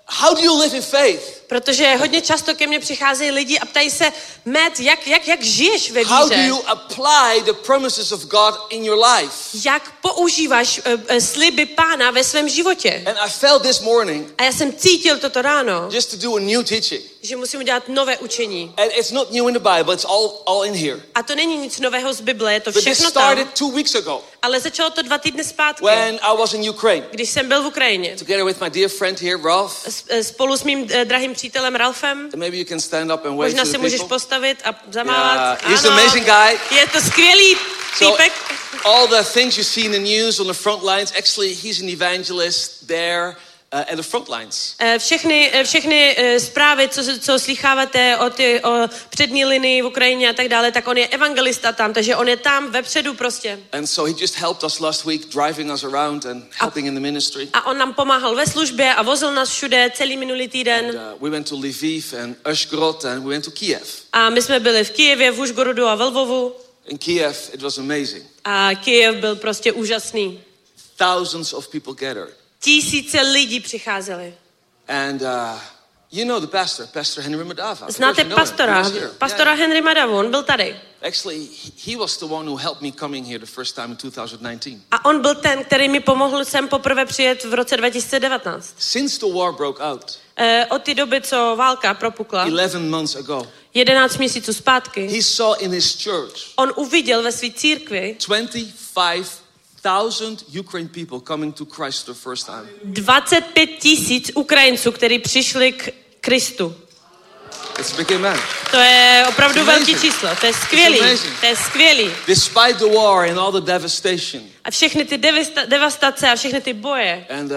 how do you live in faith? Protože hodně často ke mně přicházejí lidi a ptají se, Matt, jak, jak, jak žiješ ve How do víře? you apply the promises of God in your life? Jak používáš uh, sliby pána ve svém životě? And I felt this morning A já jsem cítil toto ráno, just to do a new teaching. že musím udělat nové učení. And it's not new in the Bible, it's all, all in here. A to není nic nového z Bible, je to But this všechno tam. started two weeks ago Ale začalo to dva týdny zpátky, when I was in Ukraine když jsem byl v Ukrajině. together with my dear friend here, Ralph. Eh, Spolu s mým eh, drahým přítelem Ralfem. Možná se můžeš postavit a zamávat. Yeah, he's an amazing guy. Je to skvělý So, týpek. all the things you see in the news on the front lines, actually, he's an evangelist there uh, at the front lines. Eh, Všechny, eh, všechny eh, zprávy, co, co slycháváte o, ty, o přední linii v Ukrajině a tak dále, tak on je evangelista tam, takže on je tam vepředu prostě. And so he just helped us last week, driving us around and helping in the ministry. A on nám pomáhal ve službě a vozil nás všude celý minulý týden. And, uh, we went to Lviv and Ushgrod and we went to Kiev. A my jsme byli v Kijevě, v Užgorodu a ve Lvovu. In Kiev, it was amazing. A Kijev byl prostě úžasný. Thousands of people gathered. Tisíce lidí přicházeli. And uh, you know the pastor, Pastor Henry Madava. Znáte pastora, pastora. Henry Madavu, on byl tady. Actually, he- was the one who helped me coming here the first time in 2019. A on byl ten, který mi pomohl sem poprvé přijet v roce 2019. Since the war broke out, E, od té doby, co válka propukla, 11 months ago, 11 měsíců zpátky, he saw in his church on uviděl ve své církvi 25,000 Ukraine people coming to Christ for the first time. 25 tisíc Ukrajinců, kteří přišli k Kristu. It's a big amen. To je opravdu amazing. číslo, to je skvělý, to je skvělý. Despite the war and all the devastation. A všechny ty devista- devastace a všechny ty boje. And uh,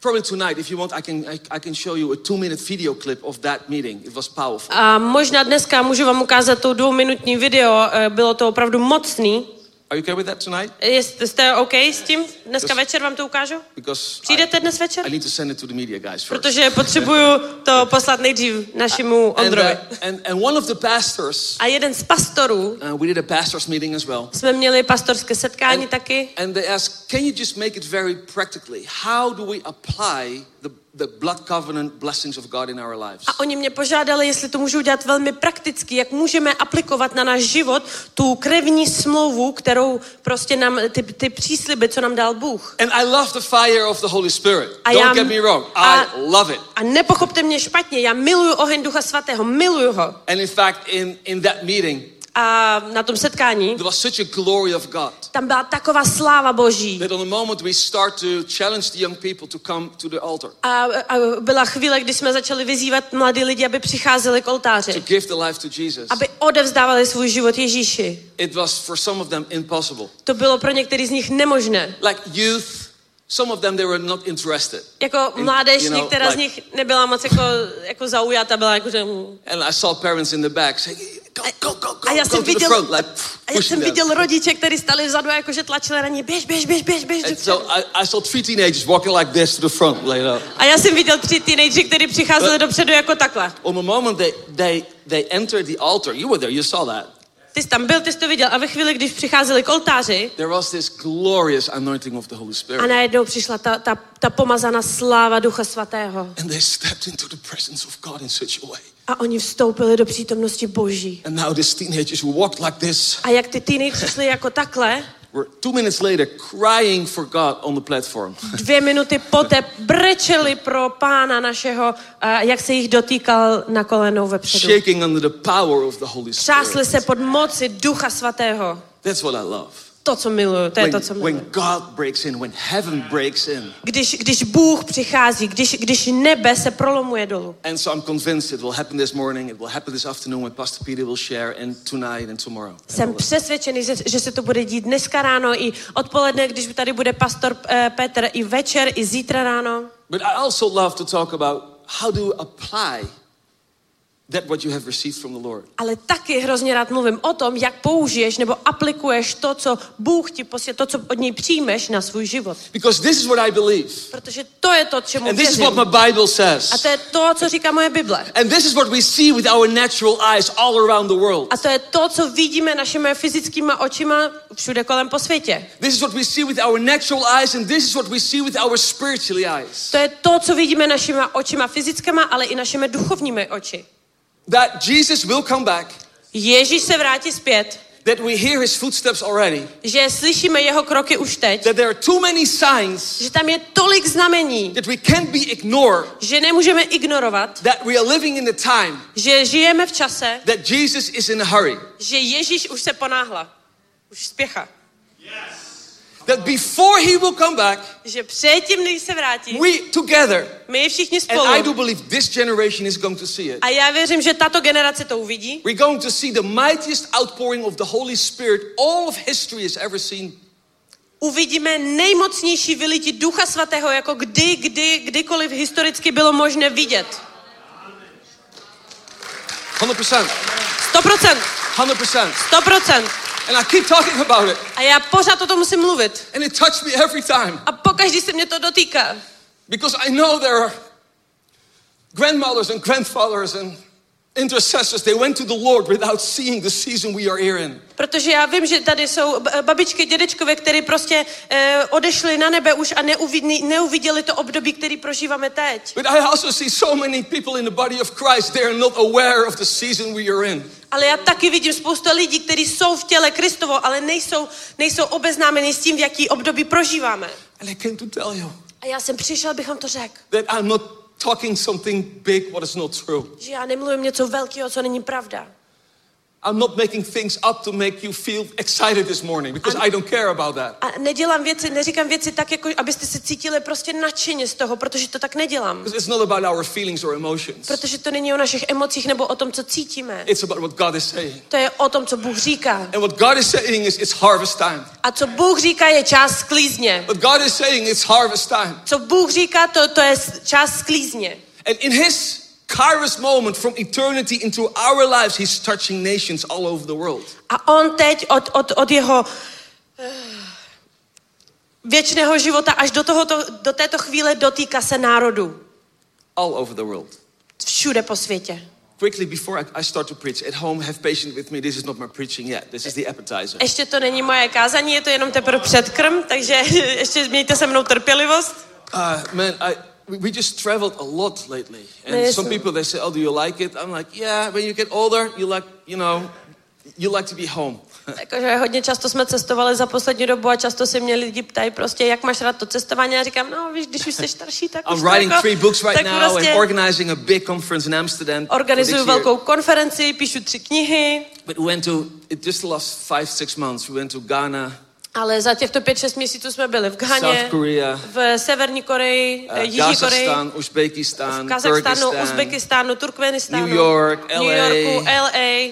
probably tonight, if you want, I can, I, I can show you a two minute video clip of that meeting. It was powerful. A možná dneska můžu vám ukázat to dvouminutní video, eh, bylo to opravdu mocný. Are you okay with that tonight? Jste OK s tím? Dneska Yes. večer vám to ukážu? Because Přijdete I, dnes večer? I need to send it to the media guys first. Protože potřebuju to poslat nejdřív našemu And, Ondrovi. uh, and, and one of the pastors, A jeden z pastorů, uh, we did a pastors meeting as well. jsme měli pastorské setkání And, taky. and they asked, can you just make it very practically? How do we apply the, the blood covenant blessings of God in our lives? A oni mě požádali, jestli to můžu udělat velmi prakticky, jak můžeme aplikovat na náš život tu krevní smlouvu, kterou prostě nám, ty, ty přísliby, co nám dal Bůh. And I love the fire of the Holy Spirit. A Don't já- get me wrong. a- I love it. A nepochopte mě špatně, já miluju oheň Ducha Svatého, miluju ho. And in fact, in, in that meeting, A na tom setkání there was such a glory of God tam byla taková sláva Boží. that on the moment we start to challenge the young people to come to the altar, A, a byla chvíle, kdy jsme začali vyzývat mladí lidi, aby přicházeli k to oltáři. give the life to Jesus, Aby odevzdávali svůj život Ježíši. it was for some of them impossible. To bylo pro některý z nich nemožné. Like youth, some of them they were not interested. Jako In- mládež, you know, některá z like- nich nebyla moc jako, jako zaujata, byla jako, že... And I saw parents in the back saying, "Go, go, go, go, A já go jsem the viděl, front!" Like a já jsem viděl rodiče, kteří stali vzadu a jakože tlačili na ně, běž, běž, běž, běž, běž. And so I, I saw three teenagers walking like this to the front, laid out. A já jsem viděl tři teenageři, kteří přicházeli dopředu jako takhle. On the moment they, they, they entered the altar, you were there, you saw that. Ty jsi tam byl, ty jsi to viděl. A ve chvíli, když přicházeli k oltáři, There was this glorious anointing of the Holy a Spirit. najednou přišla ta, ta, ta pomazaná sláva Ducha Svatého. And they stepped into the presence of God in such a way. A oni vstoupili do přítomnosti Boží. And now these teenagers walked like this, A jak ty teenageři šli jako takhle, were two minutes later crying for God on the platform. Dvě minuty poté brečeli pro pána našeho, jak se jich dotýkal na kolenou vepředu. shaking under the power of the Holy Třásli Spirit. se pod moci ducha svatého. That's what I love. To, co miluju, to je When, to, co miluju. when God breaks in, when heaven breaks in. Když, když Bůh přichází, když, když nebe se prolomuje dolů. And so I'm convinced it will happen this morning, it will happen this afternoon when Pastor Peter will share, and tonight and tomorrow. Jsem přesvědčený, že, že se to bude dít dneska ráno i odpoledne, když tady bude pastor eh, Petr, i večer, i zítra ráno. But I also love to talk about how to apply that what you have received from the Lord. Ale taky hrozně rád mluvím o tom, jak použiješ nebo aplikuješ to, co Bůh ti posílá, to, co od něj přijmeš na svůj život. Because this is what I believe. Protože to je to, čemu And this is věřím. what my Bible A says. to je to, co říká moje Bible. And this is what we see with our natural eyes all around the world. A to je to, co vidíme našimi fyzickýma očima všude kolem po světě. This is what we see with our natural eyes, and this is what we see with our spiritual eyes. To je to, co vidíme našima očima fyzickama, ale i našimi duchovními oči. That Jesus will come back, Ježíš se vrátí zpět, that we hear his footsteps already, že slyšíme jeho kroky už teď, that there are too many signs že tam je tolik znamení, that we can't be ignored, že nemůžeme ignorovat, that we are living in the time že žijeme v čase, that Jesus is in a hurry. že Ježíš už se ponáhla, už spěchá. That before he will come back, Že předtím, než se vrátí, we together, my všichni and I do spolu. believe this generation is going to see it. A já věřím, že tato generace to uvidí. We're going to see the mightiest outpouring of the Holy Spirit all of history has ever seen. Uvidíme nejmocnější vylití Ducha Svatého, jako kdy, kdy, kdykoliv historicky bylo možné vidět. 100%. 100%. 100%. 100%. And I keep talking about it. A já pořád o tom musím mluvit. And it touched me every time. A pokaždý se mě to dotýká. Because I know there are grandmothers and grandfathers and intercessors. They went to the Lord without seeing the season we are here in. Protože já vím, že tady jsou babičky, dědečkové, kteří prostě eh, odešli na nebe už a neuvidni, neuviděli to období, který prožíváme teď. But I also see so many people in the body of Christ, they are not aware of the season we are in. Ale já taky vidím spoustu lidí, kteří jsou v těle Kristovo, ale nejsou, nejsou obeznámeni s tím, v jaký období prožíváme. And I came to tell you A já jsem přišel, abych vám to řekl. that I'm not talking something big what is not true. Že já nemluvím něco velkého, co není pravda. I'm not making things up to make you feel excited this morning because I don't care about that. A nedělám věci, neříkám věci tak, jako abyste se cítili prostě nadšeně z toho, protože to tak nedělám. Because it's not about our feelings or emotions. Protože to není o našich emocích nebo o tom, co cítíme. It's about what God is saying. To je o tom, co Bůh říká. And what God is saying is it's harvest time. A co Bůh říká, je čas sklízně. What God is saying it's harvest time. Co Bůh říká, to, to je čas sklízně. And in his Kairos moment from eternity into our lives, he's touching nations all over the world. A on teď od, od, od jeho eh, věčného života až do, tohoto, do této chvíle dotýká se národu. All over the world. Všude po světě. Quickly, before I, I start to preach, at home, have patience with me. This is not my preaching yet. This is the appetizer. Ještě to není moje kázání, je to jenom teprve předkrm, takže ještě mějte se mnou trpělivost. Uh, man, I, we, just traveled a lot lately. And some people, they say, oh, do you like it? I'm like, yeah, when you get older, you like, you know, you like to be home. Jakože hodně často jsme cestovali za poslední dobu a často se mě lidi ptají prostě, jak máš rád to cestování. A říkám, no víš, když už jsi starší, tak I'm writing jako, three books right now prostě and organizing a big conference in Amsterdam. organizuju velkou konferenci, píšu tři knihy, But we went to, it just last five, six months, we went to Ghana, ale za těchto pět, šest měsíců jsme byli v Ghaně, Korea, v Severní Koreji, uh, Jižní Koreji, Uzbekistan, v Kazachstánu, Uzbekistánu, Turkmenistánu, New York, New LA. Yorku, LA,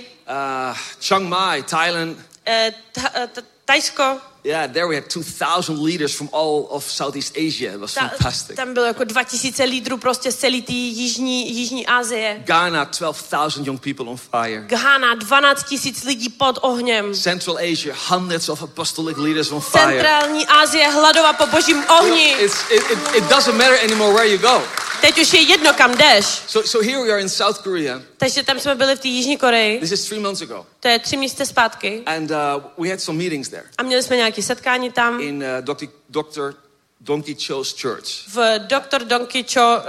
uh, Chiang Mai, Thailand. eh, eh, Ta- Tajsko. Yeah, there we had 2,000 leaders from all of Southeast Asia. It was Ta, fantastic. tam bylo jako 2000 lídrů prostě z celé té jižní, jižní Asie. Ghana, 12,000 young people on fire. Ghana, 12 tisíc lidí pod ohněm. Central Asia, hundreds of apostolic leaders on fire. Centrální Asie hladová po božím ohni. It's, it, it, it doesn't matter anymore where you go. Teď už je jedno, kam jdeš. So, so here we are in South Korea. Takže tam jsme byli v té Jižní Koreji. This is three months ago. To je tři měsíce zpátky. And uh, we had some meetings there A měli jsme nějaké setkání tam in uh, Dr. Dr. Donkey Cho's church. v Dr. Donkey Cho uh,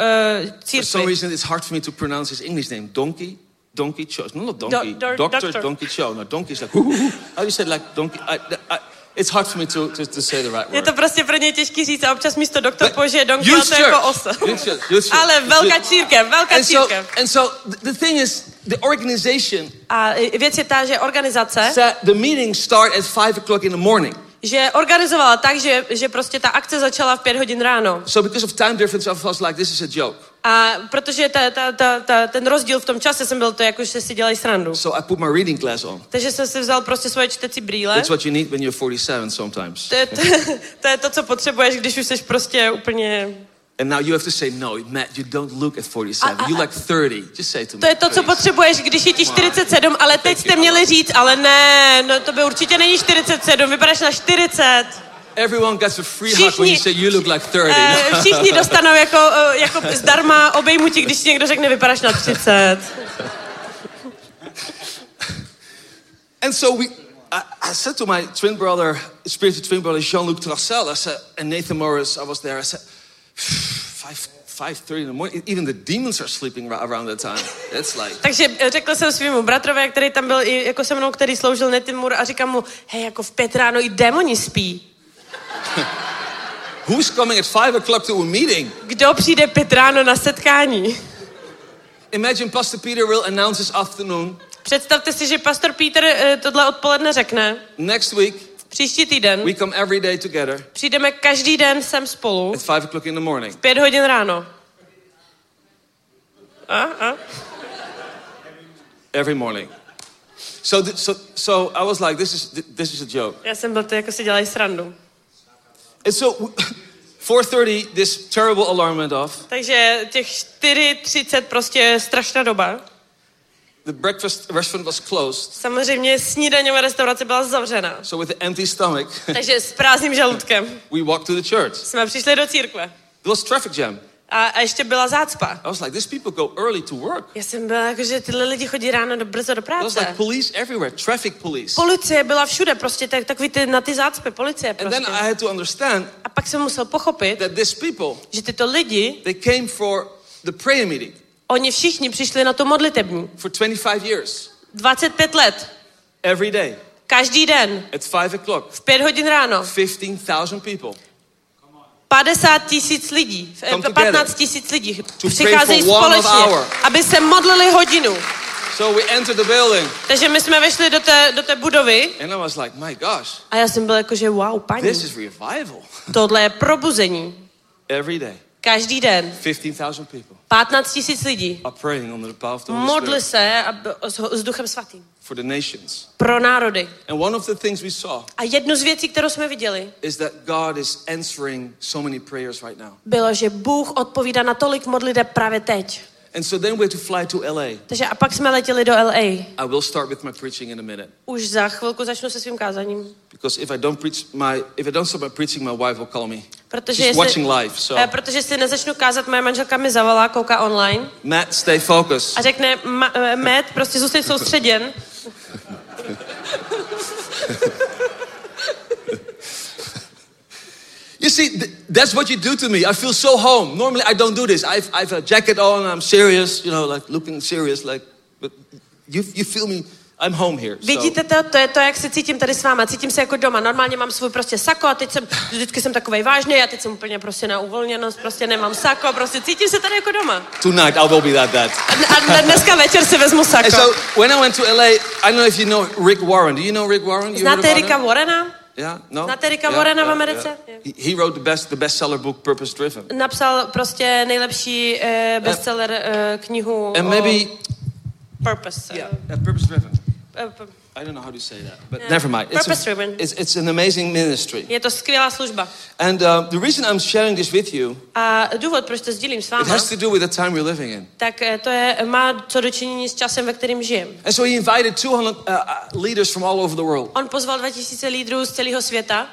For some církvi. reason, it's hard for me to pronounce his English name. Donkey? Donkey Cho. No, not Donkey. Do- do- Dr. Donkey Cho. No, Donkey's like, how you said like Donkey? I, I, It's hard for me to, to, to say the right Je word. to prostě pro ně těžký říct a občas místo doktor použije donkey, ale to je jako osa. Ale velká církev, velká And so, církev. and so th- the thing is, the organization A věc je ta, že organizace, the meetings start at five o'clock in the morning. Že organizovala tak, že, že prostě ta akce začala v pět hodin ráno. So because of time difference, I was like, this is a joke. A protože ta, ta, ta, ta, ten rozdíl v tom čase jsem byl to, jako že si dělají srandu. So I put my reading glass on. Takže jsem si vzal prostě svoje čtecí brýle. That's what you need when you're 47 sometimes. To je to, to je to, co potřebuješ, když už jsi prostě úplně... And now you have to say, no, Matt, you don't look at 47. You like 30. Just say to me. To je to, co potřebuješ, když je ti 47, ale teď jste měli říct, ale ne, no to by určitě není 47, vypadáš na 40. Everyone gets a free hug when you say you look like 30. Eh, všichni dostanou jako, eh, jako zdarma obejmutí, když ti někdo řekne, vypadáš na 30. And so we, I, I said to my twin brother, spiritual twin brother Jean-Luc Tracel, I said, and Nathan Morris, I was there. I said, five, five thirty in the morning. Even the demons are sleeping ra- around that time. It's like, Takže řekl jsem svýmu bratrovi, který tam byl i jako se mnou, který sloužil Netimur a říkám mu, hej, jako v pět ráno i démoni spí. who's coming at five o'clock to a meeting? Kdo přijde pět ráno na setkání? Imagine Pastor Peter will announce this afternoon. Představte si, že pastor Peter eh, tohle odpoledne řekne, Next week, příští týden we come every day together přijdeme každý den sem spolu at five o'clock in the morning. pět hodin ráno. A, a. Every morning. So, th- so, so I was like, this is, th- this is a joke. Já jsem byl to, jako si dělají srandu. And so, 4.30, this terrible alarm went off. Takže těch 4.30 prostě strašná doba. The breakfast restaurant was closed. Samozřejmě snídaňová restaurace byla zavřena. So with the empty stomach, Takže s prázdným žaludkem we walked to the church. jsme přišli do církve. There was traffic jam. A, a ještě byla zácpa. I was like, these people go early to work. Já jsem byla jako, že tyhle lidi chodí ráno do, brzo do There was práce. like police everywhere, traffic police. Policie byla všude, prostě tak, takový ty, na ty zácpy, policie And then prostě. I had to understand A pak jsem musel pochopit, that these people, že tyto lidi, they came for the prayer meeting oni všichni přišli na to modlitební. for 25 years, 25 let, every day, každý den, at 5 o'clock, v 5 hodin ráno, 15,000 people. 50 tisíc lidí, eh, Come together. 15 tisíc lidí. Přicházejí společně, aby se modlili hodinu. So we entered the building, Takže my jsme vešli do té, do té budovy. And I was like, my gosh, a já jsem byl jako, že wow, paní, this is revival. tohle je probuzení. Every day, Každý den 15,000 people 15 tisíc lidí are praying under the power of the Holy modli se s, s duchem svatým for the nations. pro národy. And one of the things we saw A jednu z věcí, kterou jsme viděli, is that God is answering so many prayers right now. bylo, že Bůh odpovídá na tolik modliteb právě teď. And so then we had to fly to LA. Takže a pak jsme letěli do LA. I will start with my preaching in a minute. Už za chvilku začnu se svým kázaním. Because if I don't preach my if I don't start my preaching, my wife will call me. Protože She's watching live, so eh, protože si nezačnu kázat, moje manželka mi zavolá, kouká online Matt, stay focused. a řekne, "Ma- eh, Matt, prostě zůstaň soustředěn. You see, th- that's what you do to me. I feel so home. Normally, I don't do this. I've, I've a jacket on. I'm serious, you know, like looking serious. Like, but you, you feel me. I'm home here. So. Vidíte to? To je to, jak se cítím tady s váma. Cítím se jako doma. Normálně mám svůj prostě sako a teď jsem, vždycky jsem takovej vážný a teď jsem úplně prostě na uvolněnost, prostě nemám sako, prostě cítím se tady jako doma. Tonight, I will be like that. A dneska večer si vezmu And so when I went to LA, I don't know if you know Rick Warren. Do you know Rick Warren? You Znáte Ricka? Warrena? Yeah, no. Znáte Ricka Warrena v Americe? He, he wrote the best, the bestseller book, Purpose Driven. Napsal prostě nejlepší uh, bestseller uh, knihu And maybe, Purpose. yeah, uh, Purpose Driven. P- I don't know how to say that, but Yeah. never mind. It's, a- Purpose-driven. it's, it's an amazing ministry. Je to skvělá služba. And uh, the reason I'm sharing this with you, A důvod, proč to sdílím s it has to do with the time we're living in. tak eh, to je, má co dočinění s časem, ve kterým žijem. And so he invited 200 uh, uh, leaders from all over the world On pozval 2000 lídrů z celého světa,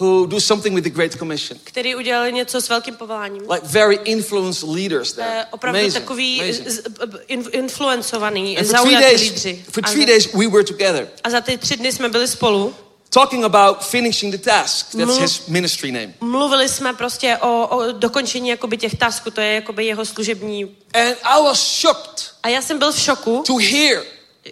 who do something with the Great Commission. který udělali něco s velkým povoláním. Like very influenced leaders Eh, there. opravdu Amazing, takový amazing. z- in, influencovaný, And zaujatý days, lídři. for three za- days, we were together A za ty tři dny jsme byli spolu. talking about finishing the task. That's his ministry name. Mluvili jsme prostě o, o dokončení jakoby těch tasků, to je jakoby jeho služební. And I was shocked A já jsem byl v šoku, to hear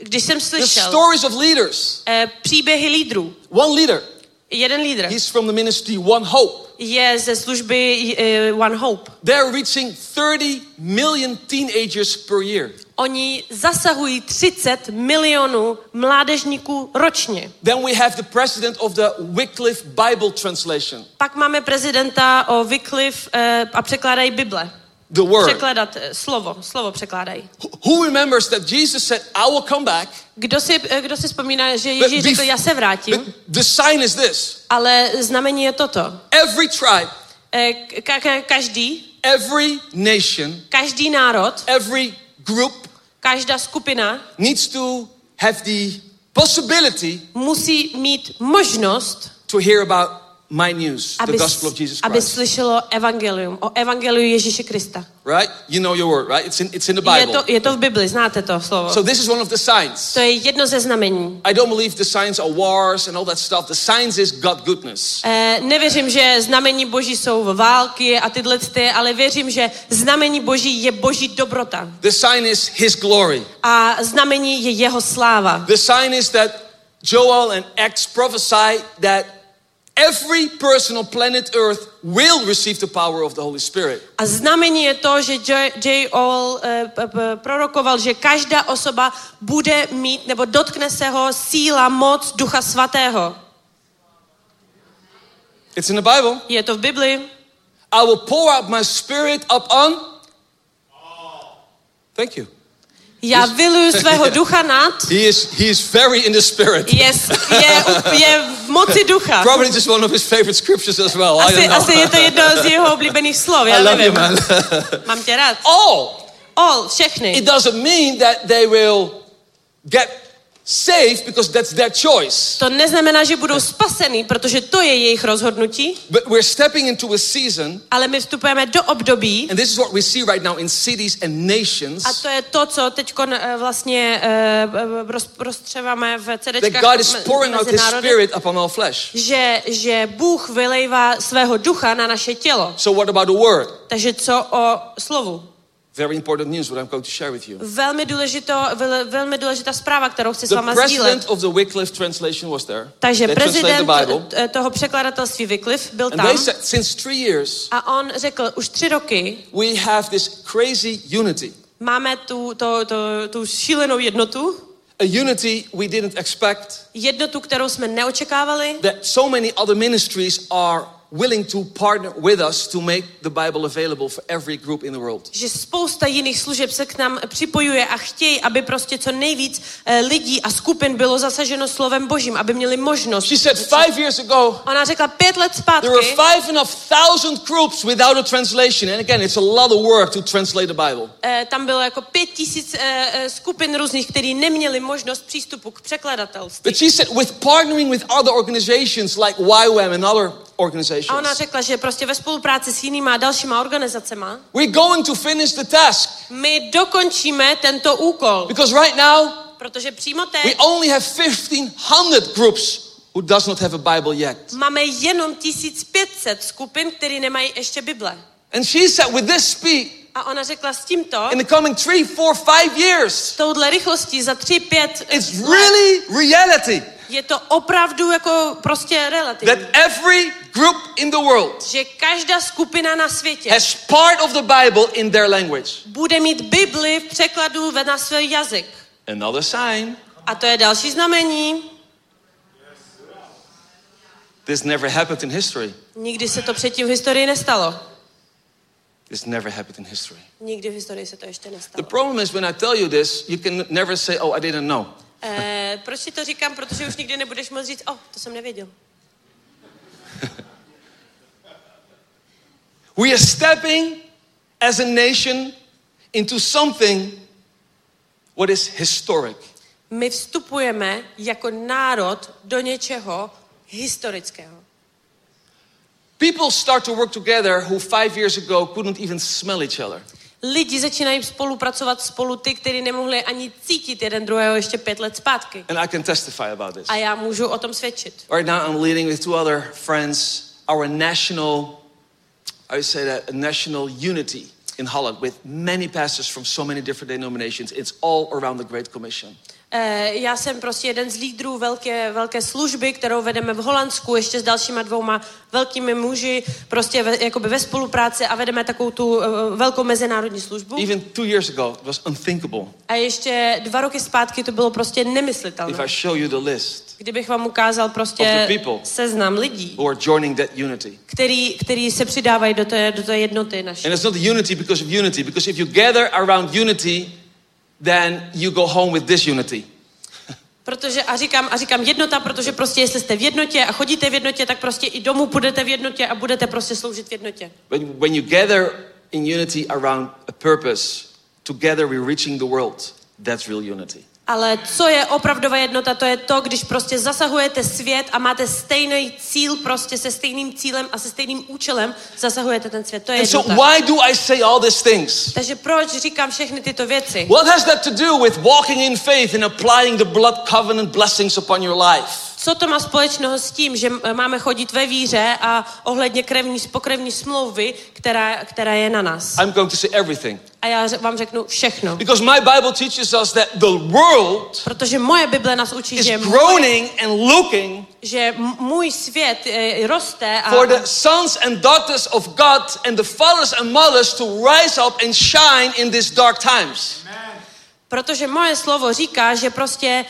když jsem the slyšel stories of leaders. eh, příběhy lídrů. One leader Jeden lídr He's from the ministry One Hope. je ze služby uh, One Hope. They're reaching 30 million teenagers per year. Oni zasahují 30 milionů mládežníků ročně. Then we have the president of the Wycliffe Bible Translation, Pak máme prezidenta o Wycliffe uh, a překládají Bible. The word. Překládat eh, slovo, slovo překládají. Who remembers that Jesus said, I will come back? Kdo si, eh, kdo si vzpomíná, že Ježíš řekl, já se vrátím, but the sign is this ale znamení je toto. every tribe, Eh, Ka- ka- každý, every nation, každý národ, every group každá skupina needs to have the possibility musí mít možnost, to hear about my news, the aby, gospel of Jesus aby Christ. slyšelo evangelium, o evangeliu Ježíše Krista. Right? You know your word, right? It's in, it's in the Je Bible. to, je to v Bibli, znáte to slovo. So this is one of the signs. To je jedno ze znamení. I don't believe the signs are wars and all that stuff. The signs is God goodness. Eh, nevěřím, že znamení boží jsou války a tyhle ty, ale věřím, že znamení boží je boží dobrota. The sign is his glory. A znamení je jeho sláva. The sign is that Joel and Acts prophesy that every person on planet Earth will receive the power of the Holy Spirit. A znamení je to, že J. J. All eh, p- p- prorokoval, že každá osoba bude mít, nebo dotkne se ho síla, moc Ducha Svatého. It's in the Bible. Je to v Bibli. I will pour out my spirit upon. Thank you. Já vyluju svého ducha nad. He is he is very in the spirit. Je, je, je v moci ducha. Probably just one of his favorite scriptures as well. I Asi, don't know. asi je to jedno z jeho oblíbených slov, já I love you, nevím. man. Mám tě rád. All. All, všechny. It doesn't mean that they will get saved because that's their choice. To neznamená, že budou spasený, protože to je jejich rozhodnutí, But we're stepping into a season, ale my vstupujeme do období, and this is what we see right now in cities and nations. a to je to, co teď vlastně uh, roz, rozstřeváme v that CDčkách God is pouring out His Spirit upon all flesh. že, že Bůh vylejvá svého ducha na naše tělo. So, what about the Word? Takže co o slovu? Very important news, what I'm going to share with you. Velmi, důležito, vel, velmi důležitá zpráva, kterou chci s The váma president sdílet. of the Wycliffe translation was there. Takže They prezident the eh, toho překladatelství Wycliffe byl And tam they said, since three years, a on řekl, už tři roky we have this crazy unity. máme tu, to, to, tu šílenou jednotu, A unity we didn't expect, jednotu, kterou jsme neočekávali, that so many other ministries are willing to partner with us to make the Bible available for every group in the world. že spousta jiných služeb se k nám připojuje a chtějí, aby prostě co nejvíc eh, lidí a skupin bylo zasaženo slovem božím, aby měli možnost. She said five years ago, Ona řekla pět let there were zpátky, five and a thousand groups without a translation. And again, it's a lot of work to translate the Bible. eh, tam bylo jako pět tisíc eh, skupin různých, který neměli možnost přístupu k překladatelství. But she said, with partnering with other organizations like YWAM and other organizations, A ona řekla, že prostě ve spolupráci s jinýma a dalšíma organizacema we're going to finish the task. my dokončíme tento úkol. Because right now, Protože přímo we teď only have 1,500 groups who does not have a Bible yet. máme jenom 1500 skupin, které nemají ještě Bible. And she said, with this speed, A ona řekla s tímto, in the coming three, four, five years, touhle rychlostí za 3, 5 it's really reality je to opravdu jako prostě that relativní. every group in the world Že každá skupina na světě has part of the Bible in their language. bude mít Bibli v překladu ve- na svůj jazyk. Another sign. A to je další znamení. This never happened in history. Nikdy se to předtím v historii nestalo. This never happened in history. Nikdy v historii se to ještě The nestalo. problem is when I tell you this, you can never say, oh, I didn't know. Eh, proč ti to říkám? Protože už nikdy nebudeš moct říct, o, oh, to jsem nevěděl. We are stepping as a nation into something what is historic. My vstupujeme jako národ do něčeho historického. People start to work together who five years ago couldn't even smell each other. Lidi začínají spolupracovat spolu ty, kteří nemohli ani cítit jeden druhého ještě pět let zpátky. And I can testify about this. A já můžu o tom svědčit. Right now, I'm leading with two other friends our national, I would say that, a national unity in Holland with many pastors from so many different denominations. It's all around the Great Commission. Eh, Já jsem prostě jeden z lídrů velké, velké služby, kterou vedeme v Holandsku ještě s dalšíma dvouma velkými muži, prostě ve, jakoby ve spolupráci a vedeme takovou tu eh, velkou mezinárodní službu. Even two years ago, it was unthinkable. A ještě dva roky zpátky to bylo prostě If nemyslitelné. I show you the list Kdybych vám ukázal prostě seznam lidí, who are joining that unity. který, který se přidávají do té, do té jednoty naší. And it's not unity because of unity, because if you gather around unity, then you go home with disunity. Protože a říkám, a říkám jednota, protože prostě jestli jste v jednotě a chodíte v jednotě, tak prostě i domů půjdete v jednotě a budete prostě sloužit v jednotě. When, when you gather in unity around a purpose, together we're reaching the world. That's real unity. Ale co je opravdová jednota, to je to, když prostě zasahujete svět a máte stejný cíl, prostě se stejným cílem a se stejným účelem zasahujete ten svět. To je And so, jednota. why do I say all these things? Takže proč říkám všechny tyto věci? What has that to do with walking in faith and applying the blood covenant blessings upon your life? Co to má společného s tím, že máme chodit ve víře a ohledně krevní, pokrevní smlouvy, která, která je na nás? I'm going to say everything. A já vám řeknu všechno. Because my Bible teaches us that the world Protože moje Bible nás učí, is že, můj, groaning and looking že můj svět e, roste a, for the sons and daughters of God and the fathers and mothers to rise up and shine in these dark times. protože moje slovo říká, že prostě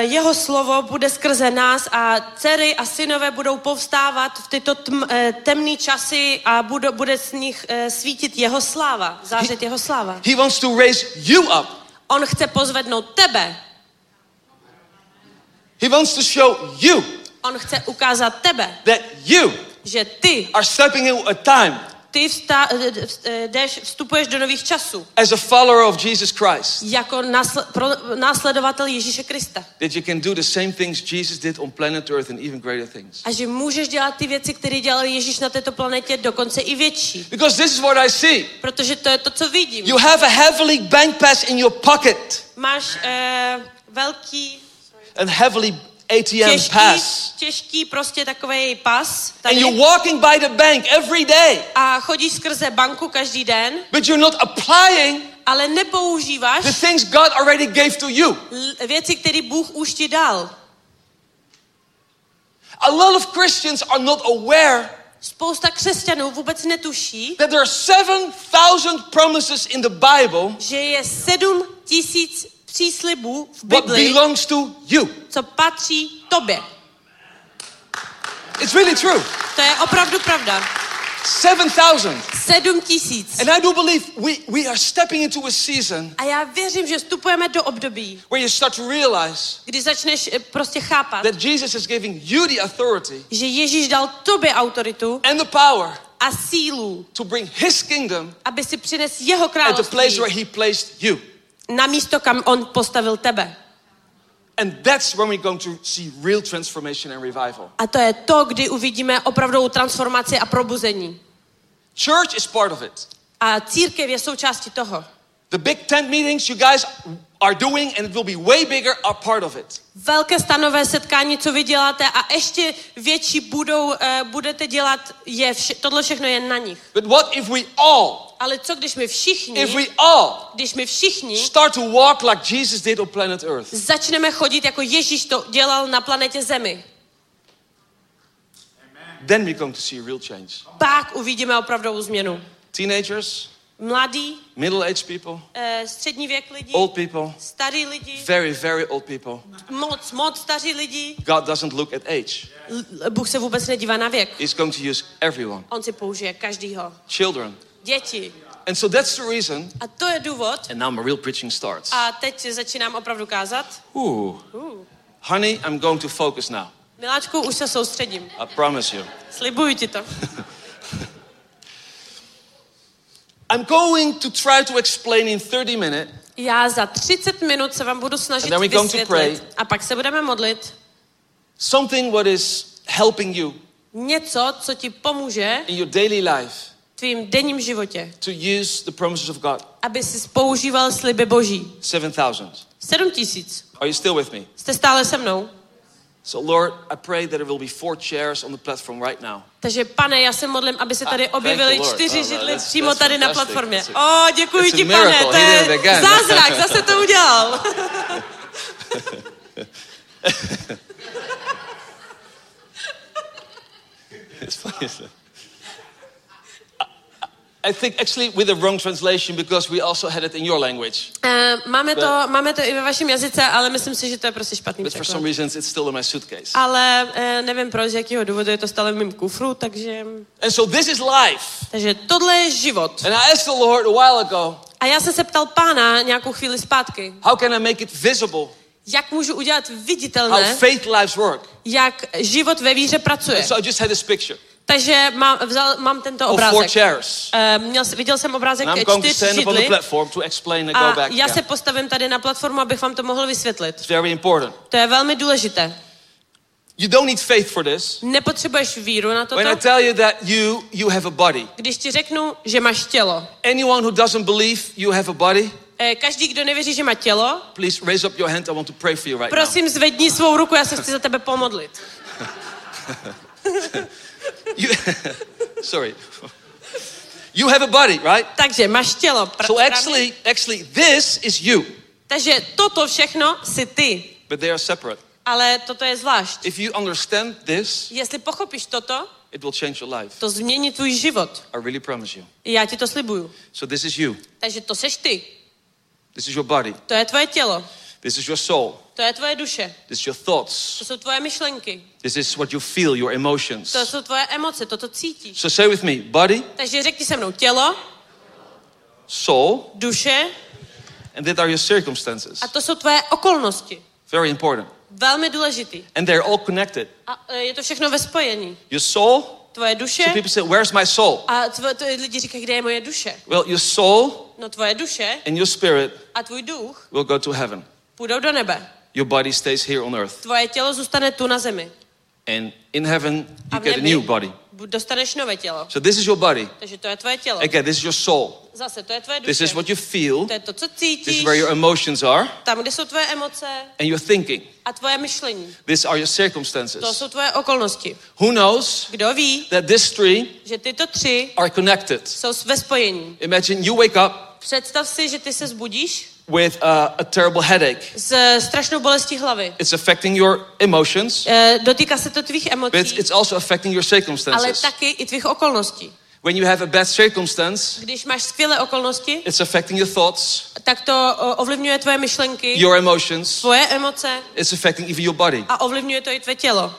jeho slovo bude skrze nás a dcery a synové budou povstávat v tyto tm, e, temné časy a bude, bude z nich e, svítit jeho sláva, zářit jeho sláva. He wants to raise you up. On chce pozvednout tebe, He wants to show you on chce ukázat tebe, that you že ty, are stepping into a time ty vsta, e, e, e, jdeš, vstupuješ do nových časů as a follower of Jesus Christ. jako násle, pro, následovatel Ježíše Krista. That you can do the same things Jesus did on planet Earth and even greater things. A že můžeš dělat ty věci, které dělal Ježíš na této planetě, dokonce i větší. Because this is what I see. Protože to je to, co vidím. You have a heavily bank pass in your pocket Máš uh, velký, and heavily ATM těžký, pass. těžký prostě takový pas And tady you're walking by the bank every day, a chodíš skrze banku každý den, but you're not applying ale nepoužíváš the things God already gave to you. věci, které Bůh už ti dal. A lot of Christians are not aware Spousta křesťanů vůbec netuší, that there are 7,000 promises in the Bible že je sedm tisíc příslibů v what Bibli, belongs to you. co patří tobě. It's really true. To je opravdu pravda. 7,000. Sedm tisíc. And I do believe we, we are stepping into a season A já věřím, že vstupujeme do období, where you start to realize kdy začneš eh, prostě chápat, that Jesus is giving you the authority že Ježíš dal tobě autoritu and the power a sílu, to bring his kingdom aby si přines jeho at the place království where he placed you. Na místo, kam on postavil tebe. And that's when we're going to see real transformation and revival. A to je to, kdy uvidíme opravdovou transformaci a probuzení. Church is part of it. A církev je součástí toho. The big tent meetings you guys are doing, and it will be way bigger, are part of it. Velké stanové setkání, co vy děláte a ještě větší budou, uh, budete dělat, je vše, tohle všechno je na nich. But what if we all, Ale co když my všichni, if we all když my všichni start to walk like Jesus did on planet Earth? začneme chodit jako Ježíš to dělal na planetě Zemi, Then we're going to see real change. pak uvidíme opravdovou změnu. Teenagers, Mladí, middle-aged people, eh, střední věk lidí, old people, starý lidi, very, very old people. moc, moc staří lidi. God doesn't look at age. Bůh se vůbec nedívá na věk. He's going to use everyone. On si použije každýho. Children. Děti. And so that's the reason. A to je důvod. And now my real preaching starts. A teď začínám opravdu kázat. Ooh. Uh. Honey, I'm going to focus now. Miláčku, už se soustředím. I promise you. Slibuju ti to. I'm going to try to explain in 30 minutes Já za 30 minut se vám budu snažit vysvětlit. pray. A pak se budeme modlit. something what is helping you Něco, co ti pomůže in your daily life v tvým denním životě. to use the promises of God. Aby si používal sliby boží. 7,000. 7 tisíc. Are you still with me? Jste stále se mnou? So, Lord, I pray that there will be four chairs on the platform right now. Takže pane, já se modlím, aby se tady Ah, thank objevily you, čtyři Oh, no, židly that's- přímo tady na fantastic. platformě. That's a- O, děkuji that's a ti, pane, to je zázrak, zase to udělal. it's funny, isn't it? I think actually with the wrong translation because we also had it in your language. Eh, máme, to, máme to i ve vašem jazyce, ale myslím si, že to je prostě špatný But for some reasons it's still in my suitcase. Ale eh, nevím proč, z jakého důvodu je to stále v mém kufru, takže... And so this is life. Takže tohle je život. And I asked the Lord a while ago, A já jsem se ptal pána nějakou chvíli zpátky, how can I make it visible? jak můžu udělat How viditelné, faith lives work. jak život ve víře pracuje. And so I just had this picture Takže mám, vzal, mám tento obrázek. chairs. Eh, Měl, viděl jsem obrázek čtyř židli a já se postavím tady na platformu, abych vám to mohl vysvětlit. To je velmi důležité. You don't need faith for this. Nepotřebuješ víru na When I toto. tell you that you you have a body. Když ti řeknu, že máš tělo, Anyone who doesn't believe you have a body, eh, každý, kdo nevěří, že má tělo, please raise up your hand. I want to pray for you right now. prosím zvedni svou ruku, já se chci za tebe pomodlit. You, sorry. You have a body, right? Takže máš tělo. pr- So actually, actually, this is you, Takže toto všechno si ty, but they are separate. ale toto je zvlášť. If you understand this, Jestli pochopíš toto, it will change your life. to změní tvůj život. I really promise you. Já ti to slibuju. So this is you. Takže to seš ty. This is your body. To je tvoje tělo. This is your soul. To je tvoje duše. This is your thoughts. To jsou tvoje myšlenky. This is what you feel, your emotions. To jsou tvoje emoce, to, to cítíš. So say with me, body, Takže řekni se mnou tělo, soul, duše and that are your circumstances. a to jsou tvoje okolnosti. Very important. Velmi důležitý. And they're all connected. A e, je to všechno ve spojení. Your soul, Tvoje duše so people say, Where's my soul? a tvo, to, lidi říkají, kde je moje duše. Well, your soul No tvoje duše and your spirit a tvůj duch will go to heaven. půjdou do nebe. Your body stays here on earth. Tvoje tělo zůstane tu na zemi. And in heaven, A you v get a new body. dostaneš nové tělo. So this is your body. Takže to je tvoje tělo. Again, this is your soul. Zase, to je tvoje This duše. is what you feel. To je to, co This cítíš, is where your emotions are. tam, kde jsou tvoje emoce And your thinking. a tvoje myšlení. These are your To circumstances. jsou tvoje okolnosti. Who knows Kdo ví, that these three že tyto tři are connected? jsou ve spojení. Imagine you wake up Představ si, že ty se zbudíš with uh, a terrible headache. s strašnou bolestí hlavy. It's affecting your emotions, Eh, Dotýká se to tvých but emocí, it's also affecting your ale circumstances. taky i tvých okolností. When you have a bad circumstance, Když máš skvělé okolnosti, it's affecting your thoughts, tak to ovlivňuje tvoje myšlenky, your emotions, tvoje emoce it's affecting even your body. a ovlivňuje to i tvé tělo.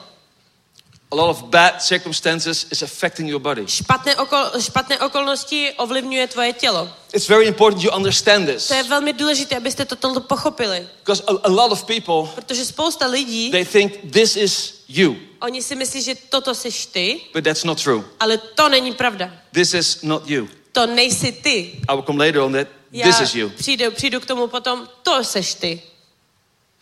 A lot of bad circumstances is affecting your body. Špatné, okol, špatné okolnosti ovlivňuje tvoje tělo. It's very important you understand this. To je velmi důležité, abyste to toto pochopili. Because a, a lot of people, Protože spousta lidí, they think this is you, oni si myslí, že toto seš ty, but that's not true. ale to není pravda. This is not you. To nejsi ty. I will come later on that. Já This is you. Přijdu, přijdu k tomu potom, to seš ty.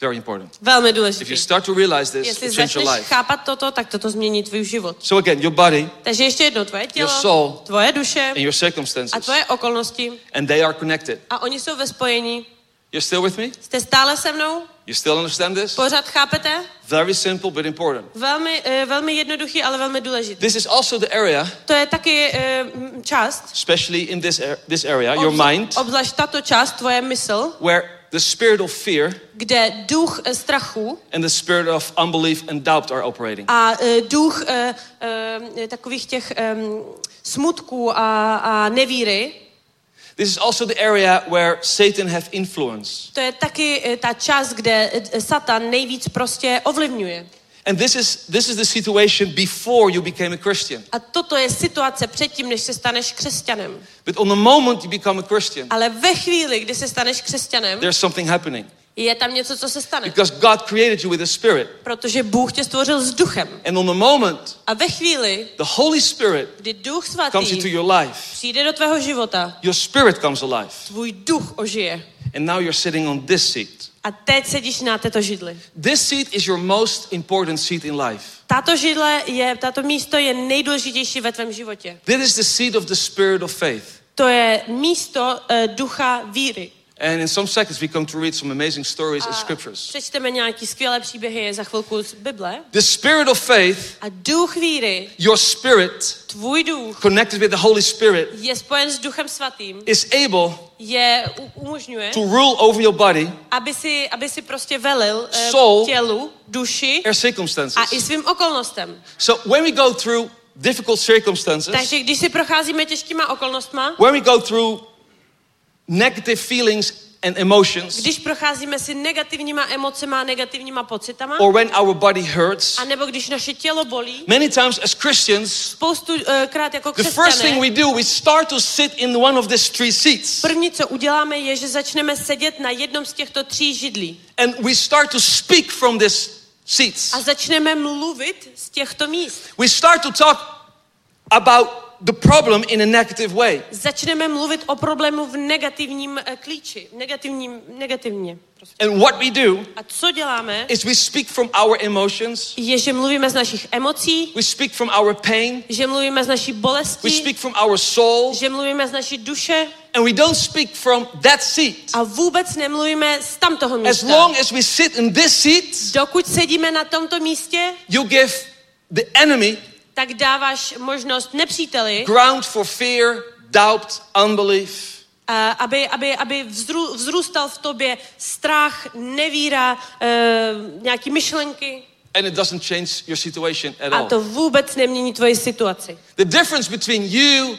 Very important. Velmi If you start to realize this, Jestli change your life. chápat toto, tak toto změní tvůj život. So again, your body Takže ještě jednou, tvoje tělo, soul tvoje duše and your a circumstances, tvoje okolnosti and they are connected. a oni jsou ve spojení. You're still with me? Jste stále se mnou? You still understand this? Pořád chápete? Very simple but important. Velmi, eh, velmi jednoduchý, ale velmi důležitý. This is also the area, To je taky m, část, especially in this, this area, your mind, obzvlášť tato část, tvoje mysl, where the spirit of fear kde duch eh, strachu and the spirit of unbelief and doubt are operating. a eh, duch eh, eh, takových těch eh, smutků a, a nevíry, This is also the area where Satan have influence. to je taky ta část, kde Satan nejvíc prostě ovlivňuje. And this is this is the situation before you became a Christian. A toto je situace předtím, než se staneš křesťanem. But on the moment you become a Christian, Ale ve chvíli, kdy se staneš křesťanem, there's something happening. je tam něco, co se stane. Because God created you with a spirit. Protože Bůh tě stvořil s duchem. And on the moment A ve chvíli, the Holy Spirit kdy Duch comes into Svatý your life, přijde do tvého života, your spirit comes alive. tvůj duch ožije. And now you're sitting on this seat. A teď sedíš na této židli. This seat is your most important seat in life. Tato židle je, tato místo je nejdůležitější ve tvém životě. This is the seat of the spirit of faith. To je místo uh, ducha víry. And in some seconds, we're going to read some amazing stories and scriptures. Přečteme nějaký skvělé příběhy za chvilku z Bible. The spirit of faith, A duch víry, your spirit, tvůj duch, connected with the Holy Spirit, je spojen s duchem svatým, is able je umožňuje, to rule over your body, aby si, aby si prostě velil eh, Soul. tělu, duši a i svým okolnostem. So when we go through difficult circumstances, Takže když si procházíme těžkýma okolnostma, when we go through negative feelings and emotions, když procházíme si negativníma emocema a negativníma pocitama, or when our body hurts, a nebo když naše tělo bolí, many times as Christians, spoustu uh, krát jako the first thing křesťané, we do, we start to sit in one of these three seats. první, co uděláme, je, že začneme sedět na jednom z těchto tří židlí And we start to speak from these seats. a začneme mluvit z těchto míst. We start to talk about the problem in a negative way. Začneme mluvit o problému v negativním eh, klíči, negativním, negativně. Prostě. And what we do A co děláme, is we speak from our emotions, je, že mluvíme z našich emocí, we speak from our pain, že mluvíme z naší we bolesti, speak from our soul, že mluvíme z naší duše and we don't speak from that seat. a vůbec nemluvíme z tamtoho As místa. long as we sit in this seat, Dokud sedíme na tomto místě, you give the enemy tak dáváš možnost nepříteli, ground for fear, doubt, unbelief. a aby, aby, aby vzrů, vzrůstal v tobě strach, nevíra, uh, nějaký myšlenky. And it doesn't change your situation at A all. to vůbec nemění tvoji situaci. The difference between you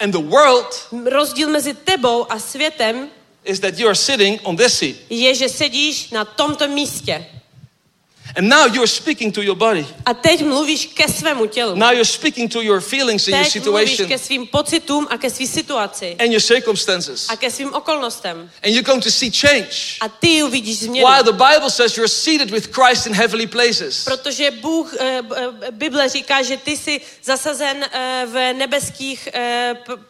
and the world Rozdíl mezi tebou a světem is that you are sitting on this seat. je, že sedíš na tomto místě. And now you are speaking to your body. A teď mluvíš ke svému tělu. Now you're speaking to your feelings and your Teď mluvíš situation ke svým pocitům a ke své situaci. and your circumstances. A ke svým okolnostem. And you're going to see change. A ty uvidíš změnu. Why the Bible says you're seated with Christ in heavenly places. Protože Bůh, eh, eh, Bible říká, že ty jsi zasazen eh, v nebeských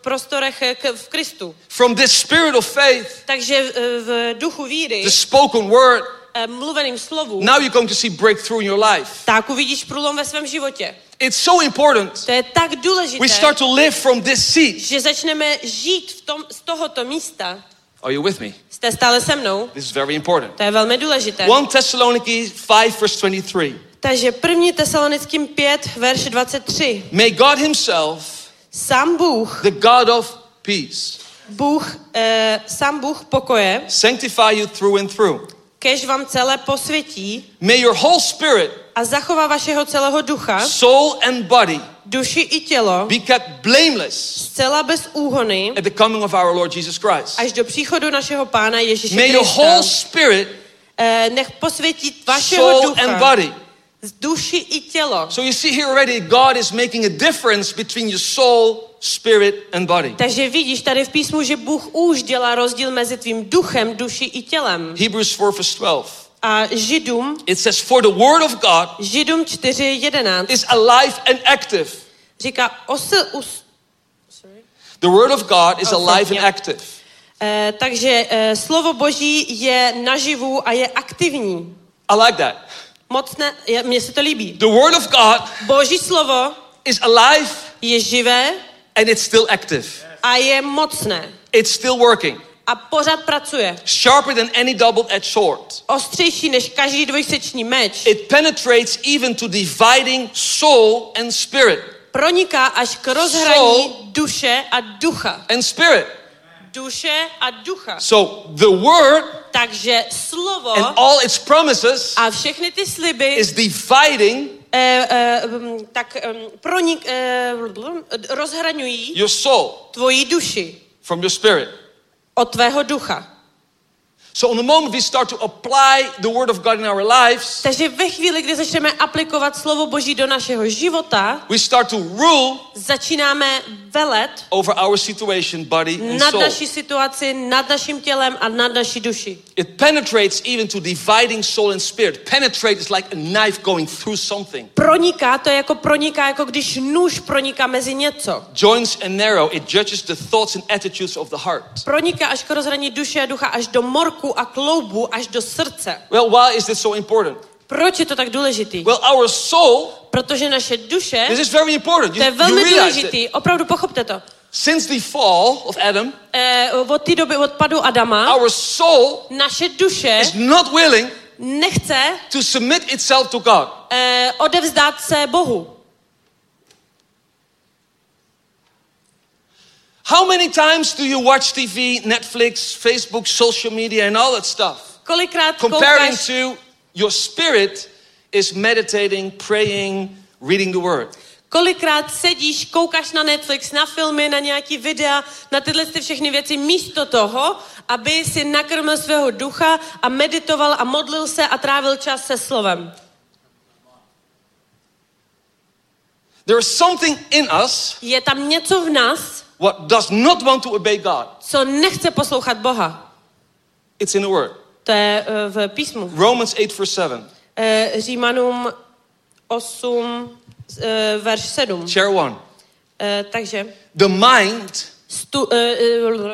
prostorech k- v Kristu. From this spirit of faith, Takže v duchu víry, the spoken word, mluveným slovu, now you're going to see breakthrough in your life. tak uvidíš průlom ve svém životě. It's so important. To je tak důležité, We start to live from this seat. že začneme žít v tom, z tohoto místa. Are you with me? Jste stále se mnou? This is very important. To je velmi důležité. 1 Thessalonians 5, verse 23. Takže první Tesalonickým 5, verš 23. May God Himself, Sám Bůh, the God of peace, Bůh, eh, sám Bůh pokoje, sanctify you through and through. Kež vám celé posvětí May your whole spirit, a zachová vašeho celého ducha, soul, and body duši i tělo, be kept blameless zcela bez úhony, at the coming of our Lord Jesus Christ. až do příchodu našeho Pána Ježíše May your Krista. whole spirit, Eh, nech posvětí vašeho soul, ducha, and body. z duši i tělo. So you see here already, God is making a difference between your soul, spirit, and body. Takže vidíš tady v písmu, že Bůh už dělá rozdíl mezi tvým duchem, duši i tělem. Hebrews 4, verse 12. A Židům, It says, For the word of God Židům 4.11 is alive and active. říká, osl, us, The word of God is alive and yeah. active. eh, takže eh, slovo Boží je naživu a je aktivní. I like that. Mocné, je, mně se to líbí. The word of God Boží slovo is alive je živé and it's still active. a je mocné. It's still working. A pořád pracuje. Sharper than any double-edged sword. Ostřejší než každý dvojsečný meč. It penetrates even to dividing soul and spirit. Proniká až k rozhraní Soul. duše a ducha. And spirit. Duše a ducha. So the word Takže slovo and all its promises a všechny ty sliby is dividing eh, eh, mm, tak eh, pronik, eh, rozhraňují your soul tvoji duši from your spirit. od tvého ducha. So on the moment we start to apply the word of God in our lives, Takže ve chvíli, kdy začneme aplikovat slovo Boží do našeho života, we start to rule začínáme velet over our situation, body and nad soul. naší situaci, nad naším tělem a nad naší duši. It penetrates even to dividing soul and spirit. Penetrate is like a knife going through something. Proniká, to je jako proniká, jako když nůž proniká mezi něco. Joints and narrow, it judges the thoughts and attitudes of the heart. Proniká až k rozhraní duše a ducha, až do morku a kloubu, až do srdce. Well, why is this so important? Proč je to tak důležitý? Well, our soul, Protože naše duše, this is very important. to je You, you velmi realize it. důležitý, opravdu pochopte to. since the fall of Adam, Eh, od té doby odpadu Adama, our soul naše duše is not willing nechce to submit itself to God. eh, odevzdát se Bohu. How many times do you watch TV, Netflix, Facebook, social media, and all that stuff? Kolikrát Comparing koukáš, to your spirit is meditating, praying, reading the word. kolikrát sedíš, koukáš na Netflix, na filmy, na nějaký videa, na tyhle ty všechny věci, místo toho, aby si nakrmil svého ducha a meditoval a modlil se a trávil čas se slovem. There is something in us Je tam něco v nás, what does not want to obey God. co nechce poslouchat Boha. It's in the word. To je eh, v písmu. Romans 8 verse 7. Eh, Římanům 8, eh, verš 7. Share one. Eh, takže The mind, stu,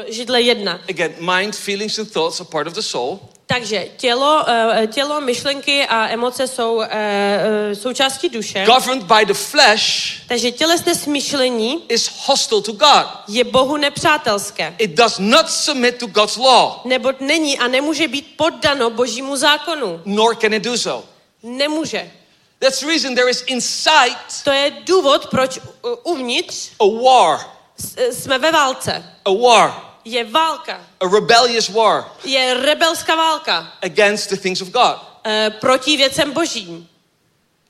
židle 1. again, mind, feelings and thoughts are part of the soul. Takže tělo, eh, tělo, myšlenky a emoce jsou eh, eh, součástí duše. Governed by the flesh Takže tělesné smýšlení is hostile to God. je Bohu nepřátelské. It does not submit to God's law, Nebo není a nemůže být poddano božímu zákonu. nor can it do so. Nemůže. That's the reason there is inside To je důvod, proč uvnitř a war, jsme ve válce. a war, Je válka. a rebellious war Je rebelská válka against the things of God. eh, proti věcem božím.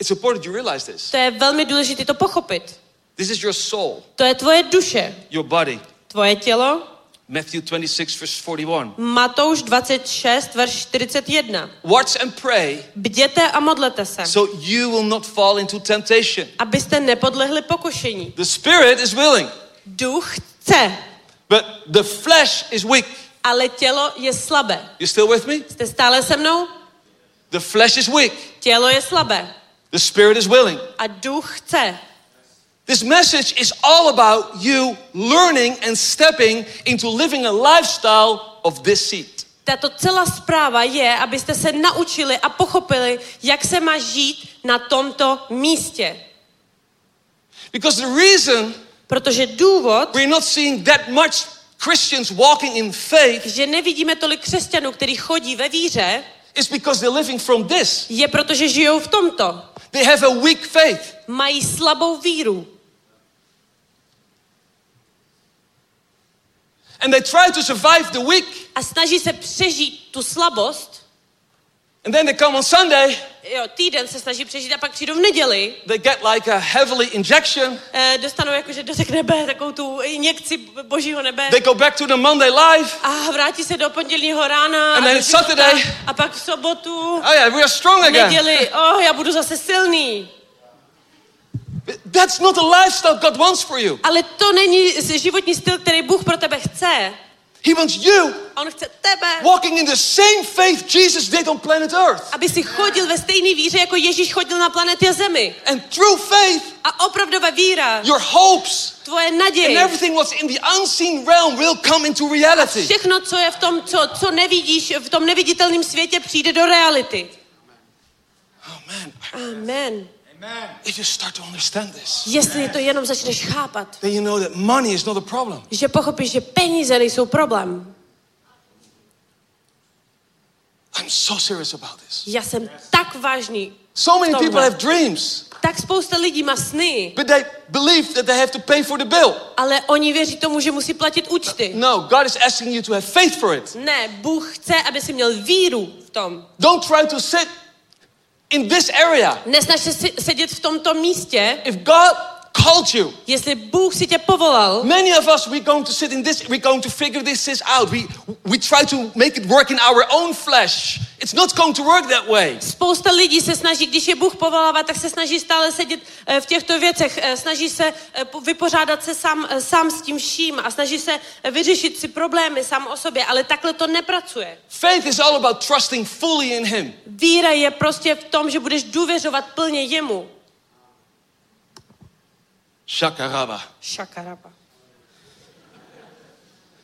It's important you realize this. To je velmi důležité to pochopit. This is your soul, To je tvoje duše, your body. tvoje tělo. Matthew 26, verse 41. Matouš 26, verš 41. Watch and pray Bděte a modlete se, so you will not fall into temptation. abyste nepodlehli pokušení. The spirit is willing, Duch chce, but the flesh is weak. ale tělo je slabé. You still with me? Jste stále se mnou? The flesh is weak, Tělo je slabé the spirit is willing. a duch chce. This message is all about you learning and stepping into living a lifestyle of this seed. Tato celá zpráva je, abyste se naučili a pochopili, jak se má žít na tomto místě. Because the reason Protože důvod, we're not seeing that much Christians walking in faith že nevidíme tolik křesťanů, kteří chodí ve víře, is because they're living from this. je protože žijou v tomto. They have a weak faith. Mají slabou víru. And they try to survive the week. a snaží se přežít tu slabost. And then they come on Sunday, Jo, týden se snaží přežít a pak přijdou v neděli, they get like a heavily injection. eh, dostanou jakože dotek nebe, takovou tu injekci božího nebe They go back to the Monday life. a vrátí se do pondělního rána And a, then. Saturday. a pak v sobotu, Oh yeah, we are strong again. neděli, oh, já budu zase silný. That's not the lifestyle God wants for you. Ale to není životní styl, který Bůh pro tebe chce. He wants you On chce tebe, walking in the same faith Jesus did on planet Earth. aby si chodil ve stejné víře, jako Ježíš chodil na planetě Zemi. And through faith, A opravdová víra, your hopes tvoje and naděje, everything what's in the unseen realm will come into reality. Všechno, co je v tom, co, co nevidíš, v tom neviditelném světě, přijde do reality. Man, Amen. If you start to understand this, Jestli to jenom začneš chápat, then you know that money is not a problem. že pochopíš, že peníze nejsou problém. I'm so serious about this. Já jsem tak vážný. So many people have dreams, Tak spousta lidí má sny, but they believe that they have to pay for the bill. ale oni věří tomu, že musí platit účty. No, God is asking you to have faith for it. Ne, Bůh chce, aby si měl víru v tom. Don't try to sit in this area. Sedět v tomto místě. If God called you, Jestli Bůh si tě povolal, many of us we're going to sit in this, we're going to figure this, this out. We we try to make it work in our own flesh. It's not going to work that way. Spousta lidí se snaží, když je Bůh povolává, tak se snaží stále sedět eh, v těchto věcech, eh, snaží se eh, po- vypořádat se sám, sám s tím vším a snaží se vyřešit si problémy sám o sobě, ale takhle to nepracuje. Faith is all about trusting fully in Him. Víra je prostě v tom, že budeš důvěřovat plně jemu. Shakaraba. Šakaraba.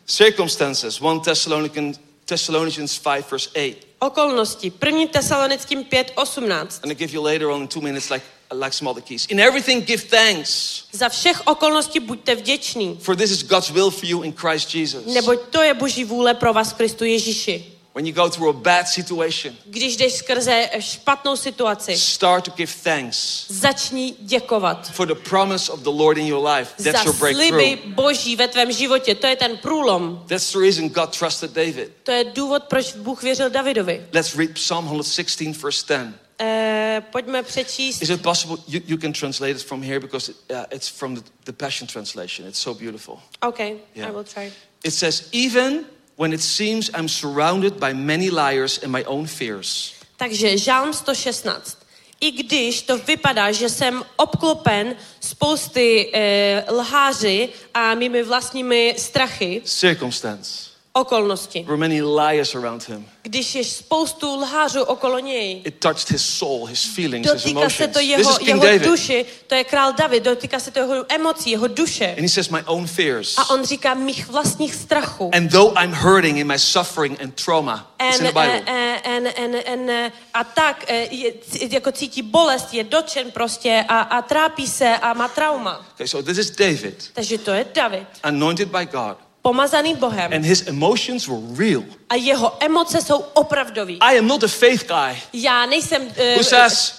Circumstances. 1 Thessalonians, Thessalonians 5, verse 8. Okolnosti. První Tesalonickým 5.18. And I give you later on in two minutes like, like some other keys. In everything give thanks, Za všech okolností buďte vděční, for this is God's will for you in Christ Jesus. neboť to je Boží vůle pro vás v Kristu Ježíši. When you go through a bad situation, Když jdeš skrze špatnou situaci, start to give thanks začni děkovat for the promise of the Lord in your life. za That's your sliby breakthrough. Boží ve tvém životě. To je ten průlom. That's the reason God trusted David. To je důvod, proč Bůh věřil Davidovi. Let's read Psalm 116, verse 10. Eh, pojďme přečíst. Is it possible? You, you can translate it from here because uh, it's from the, the Passion Translation. It's so beautiful. OK, Yeah. I will try. It says, Even when it seems I'm surrounded by many liars and my own fears, Takže Žálm 116. I když to vypadá, že jsem obklopen spousty eh, lháři a mými vlastními strachy, circumstance, okolnosti. were many liars around him. Když je spoustu lhářů okolo něj, It touched his soul, his feelings, his dotýká se emotions. to This jeho, is King jeho David. duši, to je král David, dotýká se to jeho emocí, jeho duše. And he says, My own fears. A on říká mých vlastních strachů. And though I'm hurting in my suffering and trauma, it's in And, the Bible. eh, eh, and, and, and, eh, a tak je, jako cítí bolest, je dočen prostě a, a trápí se a má trauma. Okay, so this is David, Takže to je David, anointed by God, pomazaný Bohem. and his emotions were real. A jeho emoce jsou opravdový. I am not a faith guy Já nejsem uh, Who says-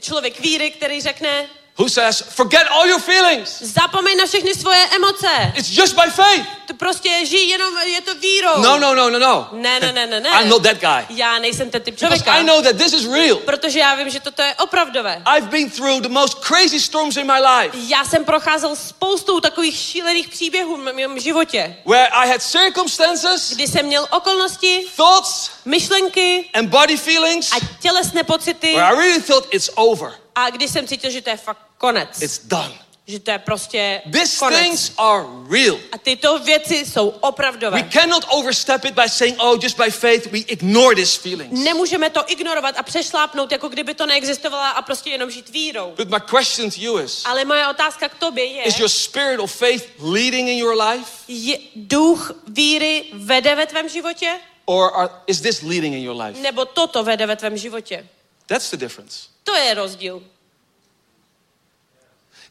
člověk víry, který řekne, who says, Forget all your feelings. zapomeň na všechny svoje emoce. It's just by faith. To prostě žij jenom, je to vírou. No, no, no, no, no. Ne, ne, ne, ne, ne. I'm not that guy. Já nejsem ten typ Because člověka. I know that this is real. Protože já vím, že toto je opravdové. I've been through the most crazy storms in my life Já jsem procházel spoustou takových šílených příběhů v mém životě, where I had circumstances, kdy jsem měl okolnosti, thoughts, myšlenky and body feelings a tělesné pocity where I really thought it's over. A kdy jsem cítil, že to je fakt konec. It's done. Že to je prostě These konec. things are real. A tyto věci jsou We opravdové. cannot overstep it by saying, oh, just by faith, we ignore these feelings. Nemůžeme to ignorovat a přešlápnout, jako kdyby to neexistovalo a prostě jenom žít vírou. But my question to you is, Ale moje otázka k tobě je, is your spirit of faith leading in your life? je duch víry vede ve tvém životě? Or are, is this leading in your life? Nebo toto vede ve tvém životě? That's the difference. To je rozdíl.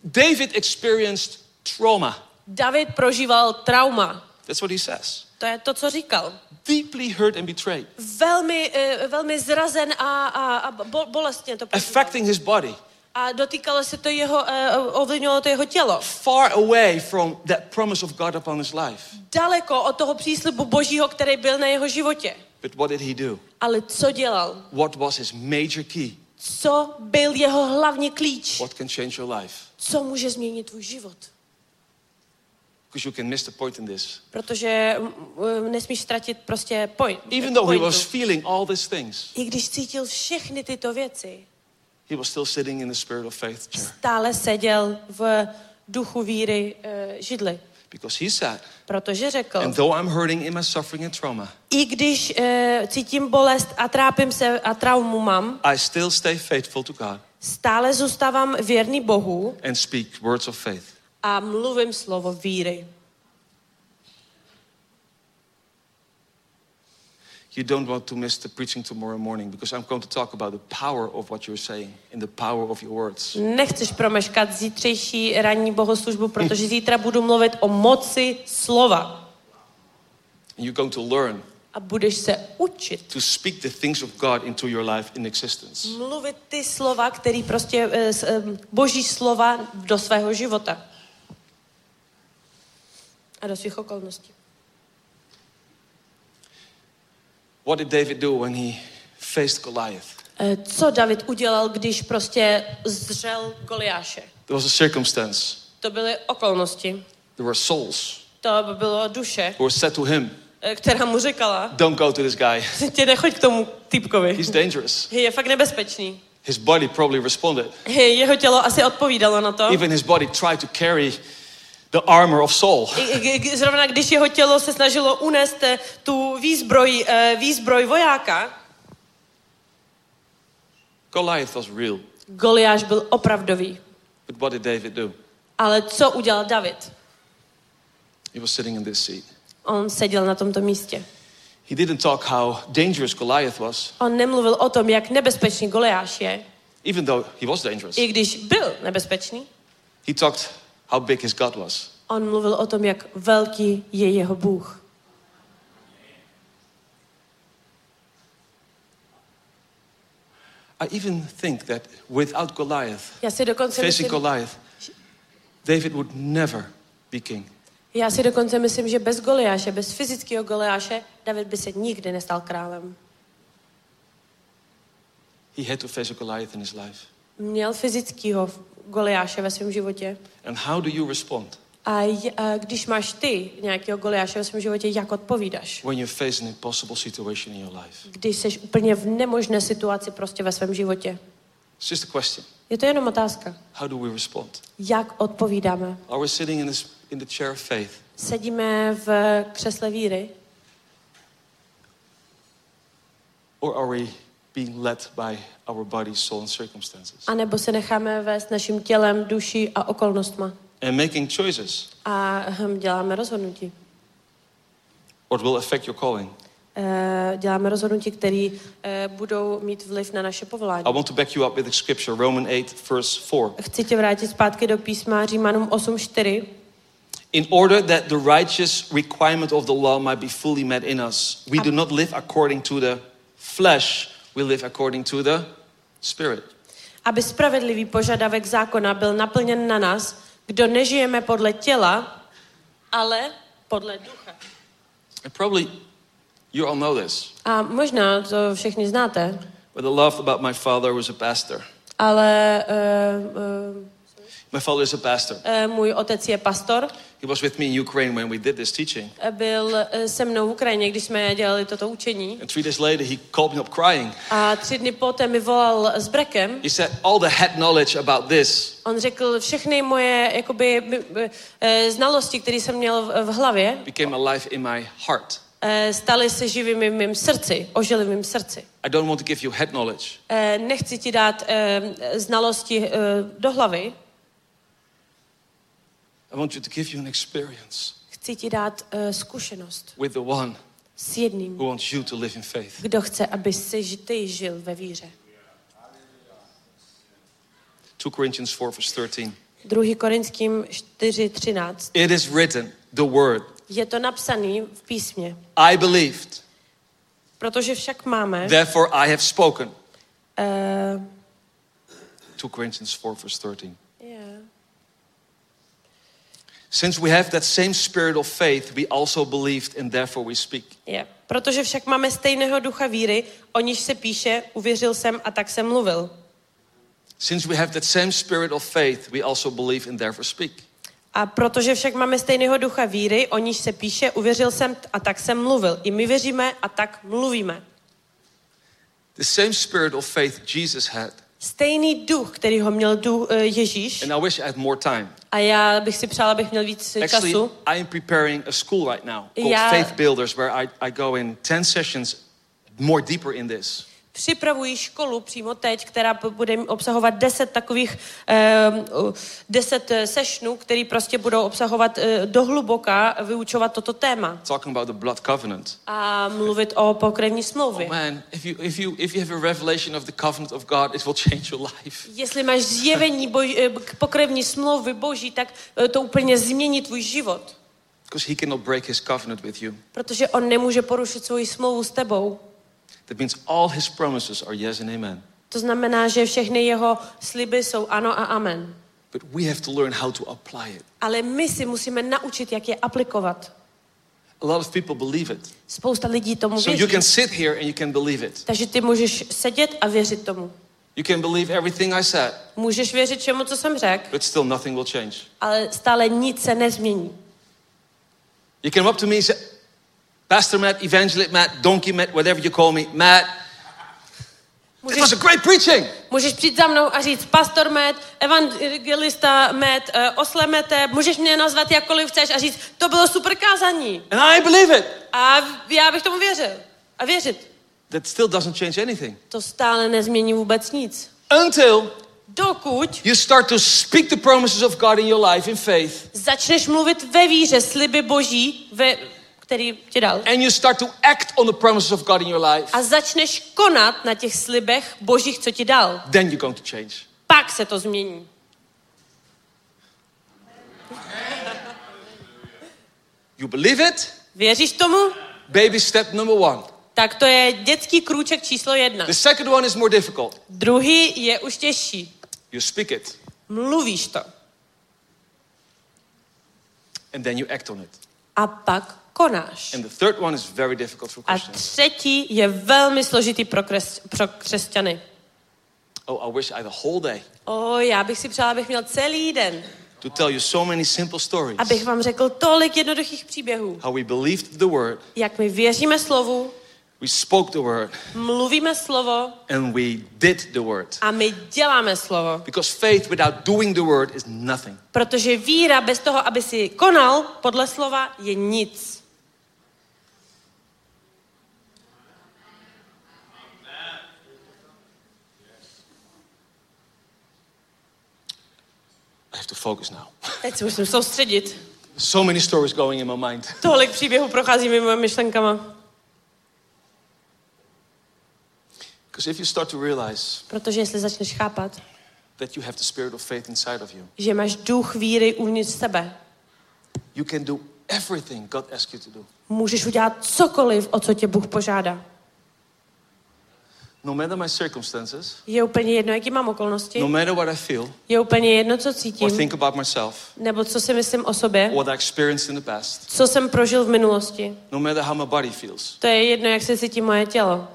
David experienced trauma. David prožíval trauma. That's what he says. To je to, co říkal. Deeply hurt and betrayed, Velmi, eh, velmi zrazen a, a, a bo- bolestně to prožíval. affecting his body, A dotýkalo se to jeho, eh, ovlivňovalo to jeho tělo. far away from that promise of God upon his life. Daleko od toho příslibu božího, který byl na jeho životě. But what did he do? Ale co dělal? What was his major key? Co byl jeho hlavní klíč? What can change your life? Co může změnit tvůj život? Because you can miss the point in this. Protože mm, mm, nesmíš ztratit prostě point. Even though he pointu. was feeling all these things, I když cítil všechny tyto věci, he was still sitting in the spirit of faith chair. stále seděl v duchu víry uh, židli. Because he said, Protože řekl, and though I'm hurting in my suffering and trauma, i když uh, cítím bolest a trápím se a traumu mám, I still stay faithful to God stále zůstávám věrný Bohu and speak words of faith. a mluvím slovo víry. You don't want to miss the preaching tomorrow morning because I'm going to talk about the power of what you're saying and the power of your words. Nechceš promeškat zítřejší ranní bohoslužbu, protože zítra budu mluvit o moci slova. And you're going to learn A budeš se učit to speak the things of God into your life in existence. mluvit ty slova, který prostě, eh, eh, boží slova do svého života. A do svých okolností. What did David do when he faced Goliath? Eh, Co David udělal, když prostě zřel Goliáše? There was a circumstance. To byly okolnosti. There were souls To bylo duše, who were said to him, eh, která mu říkala, Don't go to this guy. tě nechoď k tomu týpkovi. He's dangerous. Je fakt nebezpečný. His body probably responded. Jeho tělo asi odpovídalo na to. Even his body tried to carry the armor of Saul. Zrovna když jeho tělo se snažilo unést tu výzbroj, eh, výzbroj vojáka, Goliath was real. Goliáš byl opravdový. But what did David do? Ale co udělal David? He was sitting in this seat. On seděl na tomto místě. He didn't talk how dangerous Goliath was, On nemluvil o tom, jak nebezpečný Goliáš je, even though he was dangerous. i když byl nebezpečný. He talked how big his God was. On mluvil o tom, jak velký je jeho Bůh. I even think that without Goliath, Já si dokonce facing myslím, Goliath, David would never be king. já si dokonce myslím, že bez Goliáše, bez fyzického Goliáše, David by se nikdy nestal králem. He had to face a Goliath in his life. Měl fyzického Goliáše ve svém životě. And how do you respond A, j- když máš ty nějakého Goliáše ve svém životě, jak odpovídáš? when you face an impossible situation in your life? Když jsi úplně v nemožné situaci prostě ve svém životě. It's just a question. Je to jenom otázka. How do we respond? Jak odpovídáme? Are we sitting in, this, in the chair of faith? Sedíme v křesle víry, Or are we being led by our body, soul, and circumstances? anebo se necháme vést naším tělem, duší a okolnostma. And making choices A hm, děláme rozhodnutí. what will affect your calling. Eh, Děláme rozhodnutí, které budou mít vliv na naše povolání. I want to back you up with the scripture, Romans 8, verse 4. Chci tě vrátit zpátky do písma Římanům 8.4. In order that the righteous requirement of the law might be fully met in us, we do not live according to the flesh, we live according to the spirit. Aby spravedlivý požadavek zákona byl naplněn na nás, kdo nežijeme podle těla, ale podle ducha. And probably you all know this, A možná to všichni znáte, but the love about my father was a pastor. ale uh, uh, My father is a pastor. uh, můj otec je pastor. He was with me in Ukraine when we did this teaching. Byl uh, se mnou v Ukrajině, když jsme dělali toto učení. And three days later, he called me up crying. A tři dny poté mi volal s brekem. He said, All the head knowledge about this On řekl, všechny moje jakoby, eh, znalosti, které jsem měl v, hlavě, became alive in my heart. eh, staly se živými v mém srdci, ožily v mém srdci. I don't want to give you head knowledge. Eh, Nechci ti dát eh, znalosti eh, do hlavy, I want you to give you an experience chci ti dát eh, zkušenost with the one s jedním, who wants you to live in faith. kdo chce, aby si ty žil ve víře. 2 Corinthians 4, verse 13. 2. Korinským 4.13. It is written, the word, Je to napsaný v písmě. I believed, Protože však máme therefore I have spoken. eh, 2 Corinthians 4, verse 13. yeah. Since we have that same spirit of faith, we also believed and therefore we speak. Je. Protože však máme stejného ducha víry, o níž se píše, uvěřil jsem a tak jsem mluvil. Since we have that same spirit of faith, we also believe and therefore speak. A protože však máme stejného ducha víry, o níž se píše, uvěřil jsem a tak jsem mluvil. I my věříme a tak mluvíme. The same spirit of faith Jesus had. Stejný duch, který ho měl du, eh, Ježíš, And I wish I had more time. a já bych si přála, abych měl víc Actually, času. I am preparing a school right now called Ja- Faith Builders, where I, I go in 10 sessions more deeper in this. Připravuji školu přímo teď, která bude obsahovat deset takových, um, deset eh, sessionů, které prostě budou obsahovat uh, dohluboka vyučovat toto téma. Talking about the blood covenant. A mluvit o pokrevní smlouvě. Man, if you, if, you, if you have a revelation of the covenant of God, it will change your life. Jestli máš zjevení bož, eh, pokrevní smlouvy Boží, tak eh, to úplně změní tvůj život. Because he cannot break his covenant with you. Protože on nemůže porušit svoji smlouvu s tebou. That means all his promises are yes and amen. To znamená, že všechny jeho sliby jsou ano a amen. But we have to learn how to apply it. Ale my si musíme naučit, jak je aplikovat. A lot of people believe it. Spousta lidí tomu So you věří. can sit here and you can believe it. Takže ty můžeš sedět a věřit tomu. You can believe everything I said, Můžeš věřit čemu, co jsem řekl, but still nothing will change. ale stále nic se nezmění. You came up to me and said, Pastor Matt, Evangelist Matt, Donkey Matt, whatever you call me, Matt, it was Můžeš, a great preaching. můžeš přijít za mnou a říct, pastor Matt, evangelista Matt, uh, osle Mete, můžeš mě nazvat jakkoliv chceš a říct, to bylo super kázání. And I believe it. A já bych tomu věřil. A věřit. That still doesn't change anything. To stále nezmění vůbec nic. Until Dokud you start to speak the promises of God in your life in faith, začneš mluvit ve víře sliby boží ve, který ti dal, and you start to act on the promises of God in your life, a začneš konat na těch slibech božích, co ti dal, then you're going to change. pak se to změní. You believe it? Věříš tomu? Baby step number one. Tak to je dětský krůček číslo jedna. The second one is more difficult. Druhý je už těžší. You speak it, Mluvíš to. and then you act on it. A pak konáš. And the third one is very difficult for A Christians. třetí je velmi složitý pro, kres, pro křesťany. Oh, I wish I had a whole day O, já bych si přála, abych měl celý den, to tell you so many simple stories. abych vám řekl tolik jednoduchých příběhů. How we believed the word, Jak my věříme slovu, we spoke the word, mluvíme slovo and we did the word. a my děláme slovo. Because faith without doing the word is nothing. Protože víra bez toho, aby si konal podle slova, je nic. I have to focus now. Teď se musím soustředit. So many stories going in my mind. Tolik příběhů prochází mi moje myšlenkama. Because if you start to realize Protože jestli začneš chápat, that you have the spirit of faith inside of you, že máš duch víry uvnitř sebe, you can do everything God asks you to do. můžeš udělat cokoliv, o co tě Bůh požádá. No matter my circumstances, Je úplně jedno, jaký mám okolnosti. no matter what I feel Je úplně jedno, co or cítím, think about myself, nebo co si myslím o sobě, what I experienced in the past, co jsem prožil v minulosti. no matter how my body feels, To je jedno, jak se cítí moje tělo.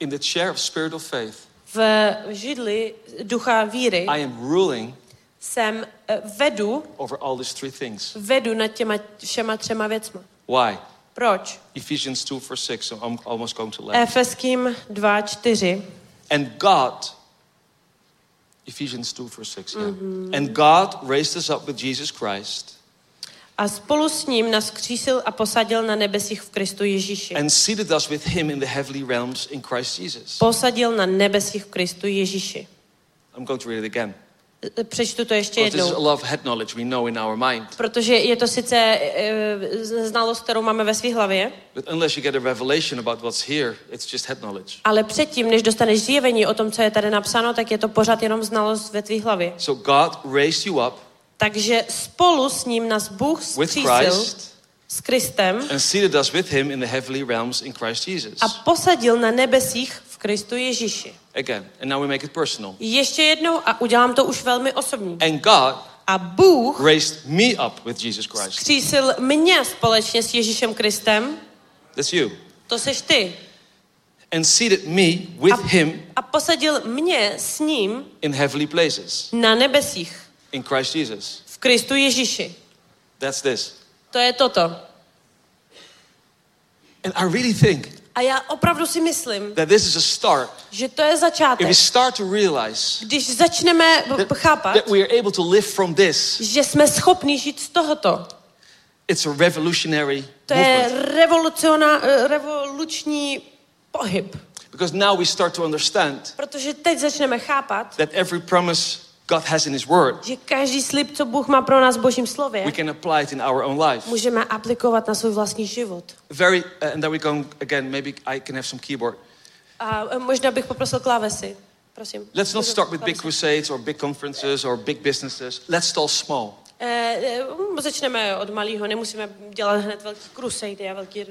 in the chair of spirit of faith, V židli ducha víry I am ruling jsem eh, vedu, over all these three things. vedu nad těma všema třema věcma. Why? Proč? Ephesians 2 verse 6, so I'm almost going to land. Efeským 2, 4. And God, Ephesians 2 verse 6, yeah. Mhm. And God raised us up with Jesus Christ A spolu s ním nás křísil a posadil na nebesích v Kristu Ježíši. and seated us with him in the heavenly realms in Christ Jesus. Posadil na nebesích v Kristu Ježíši. I'm going to read it again. E, Přečtu to ještě a jednou. lot of head knowledge we know in our mind. Protože je to sice e, znalost, kterou máme ve své hlavě, But unless you get a revelation about what's here, it's just head knowledge. ale předtím, než dostaneš zjevení o tom, co je tady napsáno, tak je to pořád jenom znalost ve tvý hlavě. So God raised you up Takže spolu s ním nás Bůh zkřísil s Kristem and seated us with him in the heavenly realms in Christ Jesus. a posadil na nebesích v Kristu Ježíši. Again, and now we make it personal. Ještě jednou a udělám to už velmi osobní. And God A Bůh raised me up with Jesus Christ. křísil mě společně s Ježíšem Kristem, That's you. to seš ty. And seated me with A, him a posadil mě s ním in heavenly places na nebesích in Christ Jesus. v Kristu Ježíši. That's this. To je toto. And I really think A já opravdu si myslím, that this is a start. že to je If začátek. we start to realize Když začneme b- chápat, that we are able to live from this, že jsme schopni žít z tohoto, it's a revolutionary to je movement. revoluciona, eh, revoluční pohyb. Because now we start to understand Protože teď začneme chápat, that every promise God has in His Word, že každý slib, co Bůh má pro nás v Božím slově, we can apply it in our own life. můžeme aplikovat na svůj vlastní život. Very, uh, and then we go again. Maybe I can have some keyboard. A eh, možná bych poprosil klávesy. Prosím. Let's not start with big crusades or big conferences or big businesses. Let's start small. Eh, začneme od malého, nemusíme dělat hned velký crusade a velký...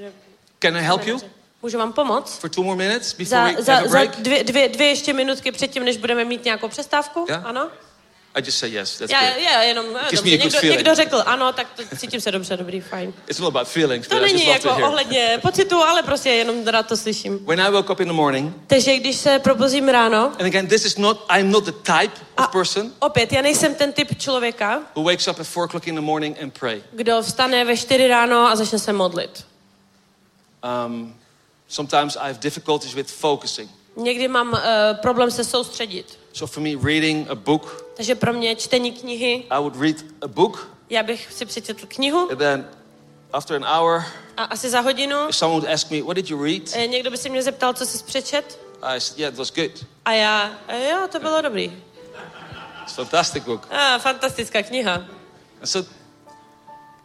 Can I help you Můžu vám pomoct? for two more minutes before Za, we za, have a za break? dvě, dvě, dvě ještě minutky předtím, než budeme mít nějakou přestávku? Yeah? Ano? I just say yes. That's Já, good. já jenom, dobře, někdo, feeling. někdo řekl ano, tak to, cítím se dobře, dobrý, fajn. It's not about feelings, To není jako ohledně pocitu, ale prostě jenom rád to slyším. When I woke up in the morning, Takže když se probuzím ráno, and again, this is not, I'm not the type of person opět, já nejsem ten typ člověka, who wakes up at four o'clock in the morning and pray. kdo vstane ve 4 ráno a začne se modlit. Um, sometimes I have difficulties with focusing. Někdy mám uh, problém se soustředit. So for me, reading a book, Takže pro mě čtení knihy, I would read a book, já bych si přečetl knihu and then after an hour, a asi za hodinu if someone would ask me, "What did you read?" eh, někdo by se mě zeptal, co jsi přečet I said, "Yeah, it was good. a já, eh, jo, to bylo dobrý. It's fantastic book." A, fantastická kniha. And so,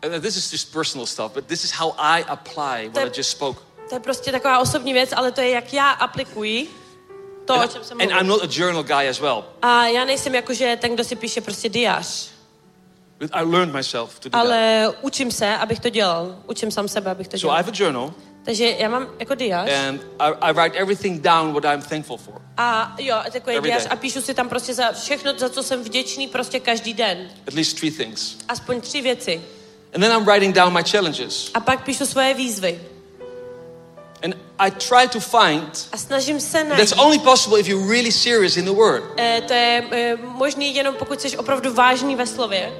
And this is just personal stuff, but this is how I apply what I just spoke. To je prostě taková osobní věc, ale to je, jak já aplikuji to, o And, čem jsem and I'm not a journal guy as well, A já nejsem jakože ten, kdo si píše prostě diář. but I learned myself to do that. Ale učím se, abych to dělal. Učím sám sebe, abych to So I dělal. have a journal, Takže já mám jako diář. and I, I write everything down what I'm thankful for. A jo, takový Every diář day. a píšu si tam prostě za všechno, za co jsem vděčný prostě každý den. At least three things. Aspoň tři věci. And then I'm writing down my challenges. A pak píšu svoje výzvy. I try to find A snažím se najít. that's only possible if you're really serious in the word. Eh, to je eh, možný jenom pokud jsi opravdu vážný ve slově,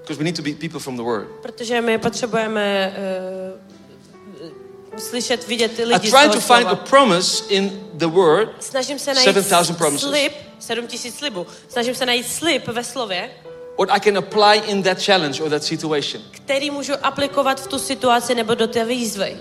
Because we need to be people from the word. protože my potřebujeme uh, slyšet, vidět ty I lidi z try to find a slova. promise in the word Snažím se najít 7,000 promises. slib, 7 tisíc slibů. Snažím se najít slib ve slově, what I can apply in that challenge or that situation. který můžu aplikovat v tu situaci nebo do té výzvy.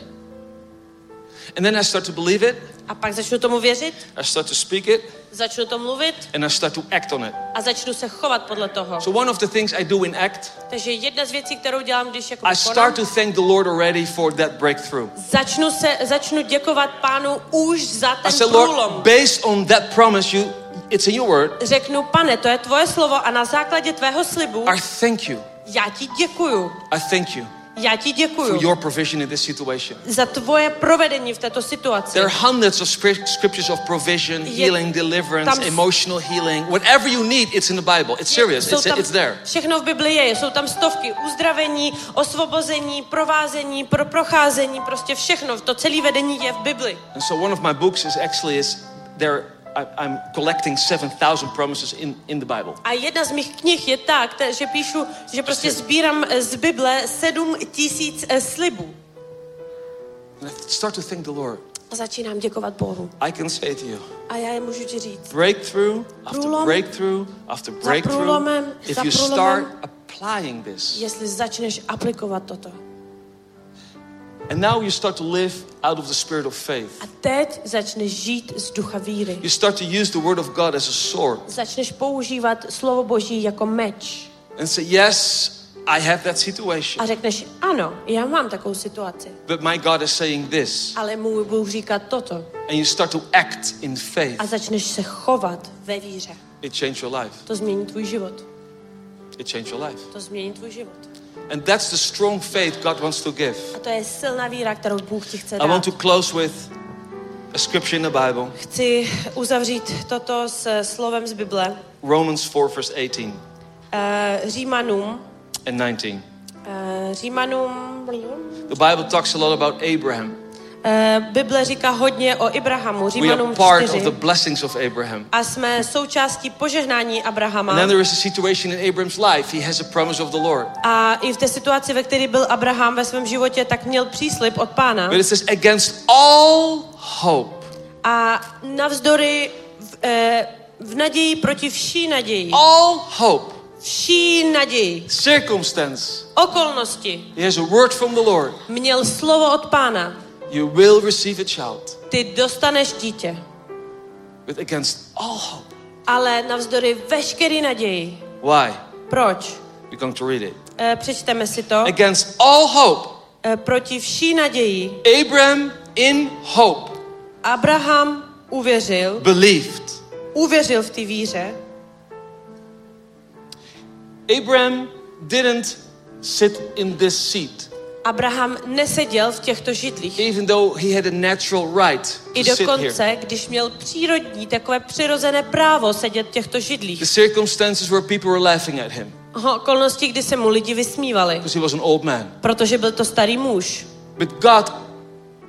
And then I start to believe it, A pak začnu tomu věřit, I start to speak it, začnu to mluvit and I start to act on it. a začnu se chovat podle toho. So one of the things I do in act, Takže jedna z věcí, kterou dělám, když jako I start to thank the Lord already for that breakthrough. začnu, se, začnu děkovat pánu už za I ten said, průlom. Lord, based on that promise, you it's in your word. Řeknu, pane, to je tvoje slovo a na základě tvého slibu I thank you. já ti děkuju. I thank you Já ti for děkuju your provision in this situation. za tvoje provedení v této situaci. There are hundreds of scri- scriptures of provision, Je healing, deliverance, tam- emotional healing. Whatever you need, it's in the Bible. It's serious. It's, tam- it's there. Všechno v Biblii je. Jsou tam stovky uzdravení, osvobození, provázení, pro procházení, prostě všechno. To celé vedení je v Bibli. And so one of my books is actually is there. I, I'm collecting seven thousand promises in, in the Bible. A jedna z mých knih je tak, že píšu, že prostě sbírám eh, z Bible sedm tisíc eh, slibů. And I start to thank the Lord. A začínám děkovat Bohu. I can say to you, A já je můžu ti říct. breakthrough after breakthrough after breakthrough. průlomem, If za you průlomem. start applying this, Jestli začneš aplikovat toto. And now you start to live out of the spirit of faith. A teď začneš žít z ducha víry. You start to use the word of God as a sword Začneš používat slovo Boží jako meč. and say, Yes, I have that situation, A řekneš, ano, já mám takovou situaci. but my God is saying this. Ale můj Bůh říká toto. And you start to act in faith. A začneš se chovat ve víře. It changed your life. To změní tvůj život. It changed your life. To změní tvůj život. And that's the strong faith God wants to give. A to je silná víra, kterou Bůh ti chce I want to close with a scripture in the Bible, Chci uzavřít toto s slovem z Bible. Romans 4, verse 18 Uh, Římanům. and 19. Uh, Římanům. The Bible talks a lot about Abraham. Uh, Bible říká hodně o are Římanům part of 4. the blessings of Abraham. A jsme součástí požehnání Abrahama. And then there is a situation in Abraham's life. He has a promise of the Lord. A i v té situaci, ve které byl Abraham ve svém životě, tak měl příslip od pána. But it says, against all hope, A navzdory v, eh, v naději proti vší naději, all hope, vší naději, circumstance, okolnosti, he has a word from the Lord. měl slovo od pána. You will receive a child. Ty dostaneš dítě. But against all hope. Ale navzdory veškeré naději. Why? Proč? We're going to read it. Eh, přečteme si to. Against all hope, Eh, proti vší naději Abraham in hope Abraham uvěřil, believed. uvěřil v té víře. Abraham didn't sit in this seat, Abraham neseděl v těchto židlích. even though he had a natural right I to sit here. dokonce, když měl přírodní, takové přirozené právo sedět v těchto židlích. The circumstances where people were laughing at him Okolnosti, kdy se mu lidi vysmívali, because he was an old man. protože byl to starý muž. But God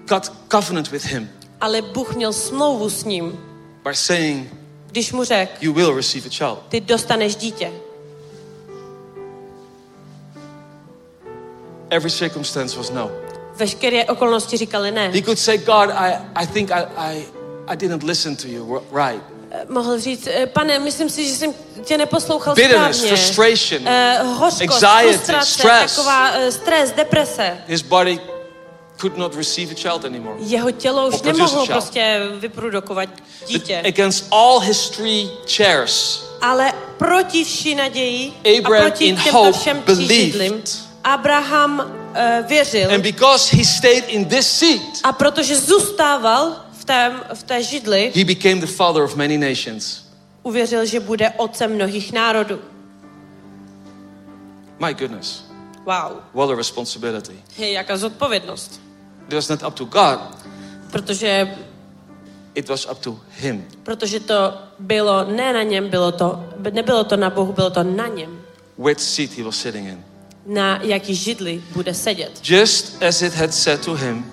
got covenant with him Ale Bůh měl smlouvu s ním, by saying, když mu řekl, You will receive a child. ty dostaneš dítě. Every circumstance was no. Veškeré okolnosti říkali ne. He could say, God, I, I think I, I, I didn't listen to you right. Eh, Mohl říct, eh, pane, myslím si, že jsem tě neposlouchal Bitterness, správně. frustration, Eh, hořkost, anxiety, frustrace, stress. taková eh, stres, deprese. His body could not receive a child anymore. Jeho tělo už a nemohlo prostě vyprodukovat dítě. Against all his three chairs, Ale proti vší naději a Abraham proti in těmto všem believed Abraham uh, věřil and because he stayed in this seat, a protože zůstával v té, v té židli, he became the father of many nations. uvěřil, že bude otcem mnohých národů. My goodness, Wow, what a responsibility. je jaká zodpovědnost. It was not up to God, Protože, it was up to him. protože to bylo ne na něm, bylo to, nebylo to na Bohu, bylo to na něm. Which seat he was sitting in. Na jaký židli bude sedět. Just as it had said to him,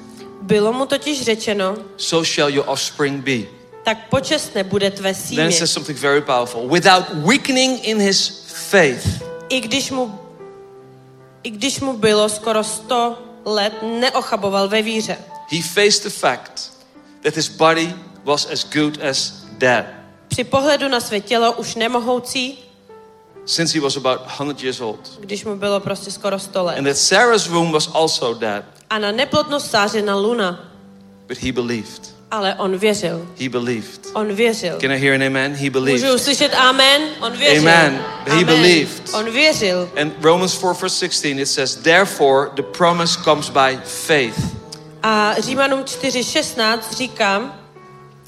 Bylo mu totiž řečeno, so shall your offspring be. tak počestné bude tvé Then símě. it says something very powerful. Without weakening in his faith, I když mu, i když mu bylo skoro 100 let, neochaboval ve víře. he faced the fact that his body was as good as dead. Při pohledu na své tělo už nemohoucí, Since he was about 100 years old. když mu bylo prostě skoro 100 let. And that Sarah's womb was also dead. A na neplodnost zářena luna. But he believed. Ale on věřil. He believed. On věřil. Can I hear an amen? He believed. Můžu uslyšet amen? On věřil. Amen. He believed. On věřil. And Romans 4 verse 16 it says, Therefore the promise comes by faith. A Římanům 4.16 říkám,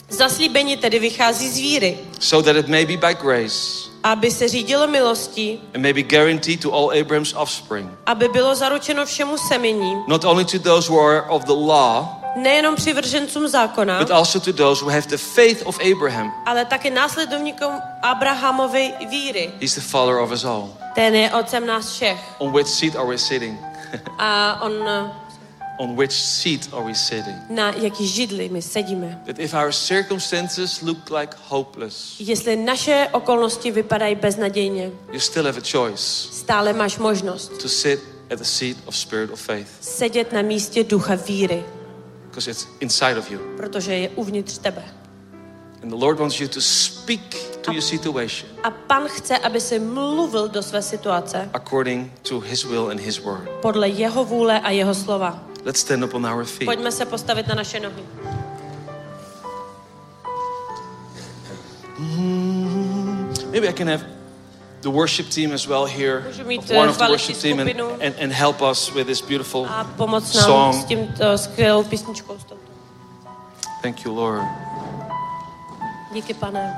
zaslíbení tedy vychází z víry, So that it may be by grace aby se řídilo milostí, and may be guaranteed to all Abraham's offspring. aby bylo zaručeno všemu semení, Not only to those who are of the law, nejenom přivržencům zákona, but also to those who have the faith of Abraham. ale také následovníkům Abrahamovy víry. He's the father of us all. Ten je otcem nás všech. On which seat are we sitting? A on On which seat are we sitting? na jaký židli my sedíme. That if our circumstances look like hopeless, Jestli naše okolnosti vypadají beznadějně, you still have a choice stále máš možnost to sit at the seat of spirit of faith sedět na místě ducha víry, because it's inside of you. protože je uvnitř tebe. And the Lord wants you to speak to your situation A pan chce, aby si mluvil do své situace according to his will and his word. podle jeho vůle a jeho slova. Let's stand up on our feet. Pojďme se postavit na naše nohy. Maybe I can have the worship team as well here. One eh, of the worship team and, and, and help us with this beautiful song. touto. Thank you, Lord. Díky, pane.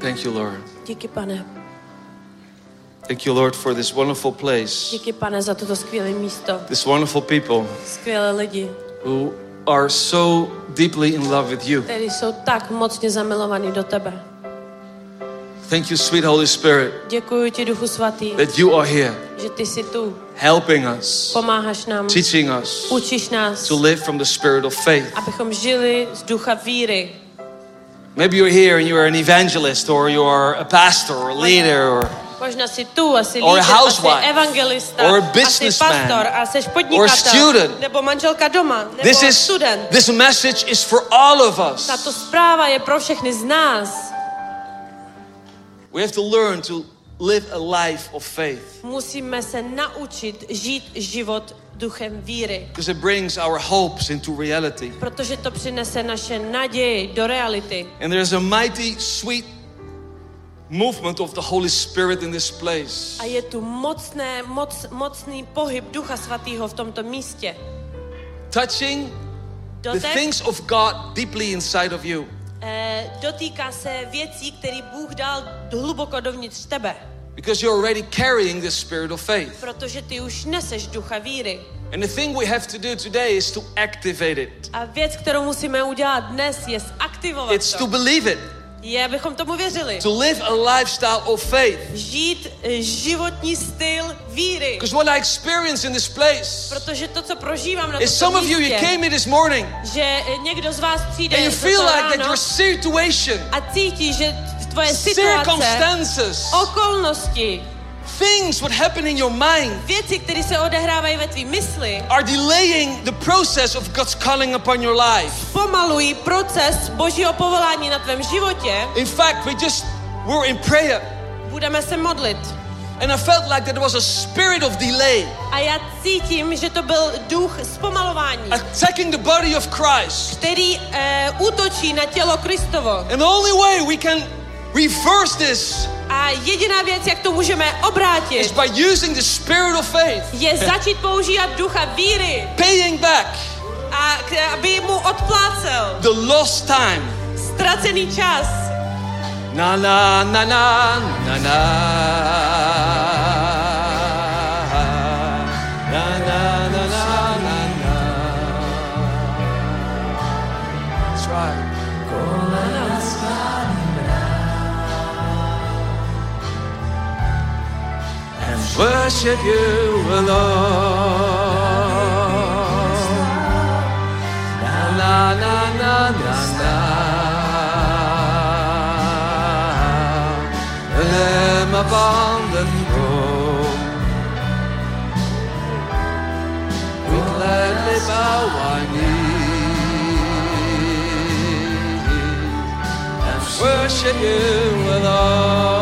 Thank you, Lord. Díky, pane. Thank you, Lord, for this wonderful place, Díky, pane, za toto skvělé místo. this wonderful people Skvělé lidi, who are so deeply in love with you. kteří jsou tak mocně zamilovaní do tebe. Thank you, sweet Holy Spirit, Děkuji ti, Duchu Svatý, that you are here že ty jsi tu. helping us, Pomáháš nám, teaching us učíš nás, to live from the spirit of faith. abychom žili z ducha víry. Maybe you're here and you are an evangelist, or you are a pastor, or a leader, or, Možná jsi tu, asi Or a lídr, asi housewife. evangelista, Or a businessman. pastor, a Or a student. nebo manželka doma, nebo this is student. this message is for all of us. Tato zpráva je pro všechny z nás. We have to learn to live a life of faith Musíme se naučit žít život duchem víry, because it brings our hopes into reality. protože to přinese naše naději do reality. And there's a mighty, sweet movement of the Holy Spirit in this place. A je tu mocné, moc, mocný pohyb Ducha Svatého v tomto místě. Touching the Dotek, things of God deeply inside of you. eh, dotýká se věcí, které Bůh dal hluboko dovnitř tebe. Because you're already carrying the spirit of faith. Protože ty už neseš ducha víry. And the thing we have to do today is to activate it. A věc, kterou musíme udělat dnes, je zaktivovat It's to to. believe it. Je, abychom tomu věřili. To live a lifestyle of faith. Žít eh, životní styl víry. Because what I experience in this place Protože to, co prožívám na is some tomto of you, you came here this morning že eh, někdo z vás přijde and you feel like that your situation, a cítí, že tvoje situace, circumstances, okolnosti, things what happen in your mind věci, které se odehrávají ve tvý mysli, are delaying the process of God's calling upon your life. pomalují proces božího povolání na tvém životě. In fact, we just were in prayer Budeme se modlit. and I felt like there was a spirit of delay A já cítím, že to byl duch zpomalování, attacking the body of Christ. který eh, útočí na tělo Kristovo. And the only way we can reverse this A jediná věc, jak to můžeme is obrátit, by using the spirit of faith, je začít používat ducha víry, paying back a aby mu odplácel the lost time. ztracený čas. Na na na na na. Na worship you alone. Na na na na na na. Lamb upon the throne. We gladly bow our knees and worship you alone.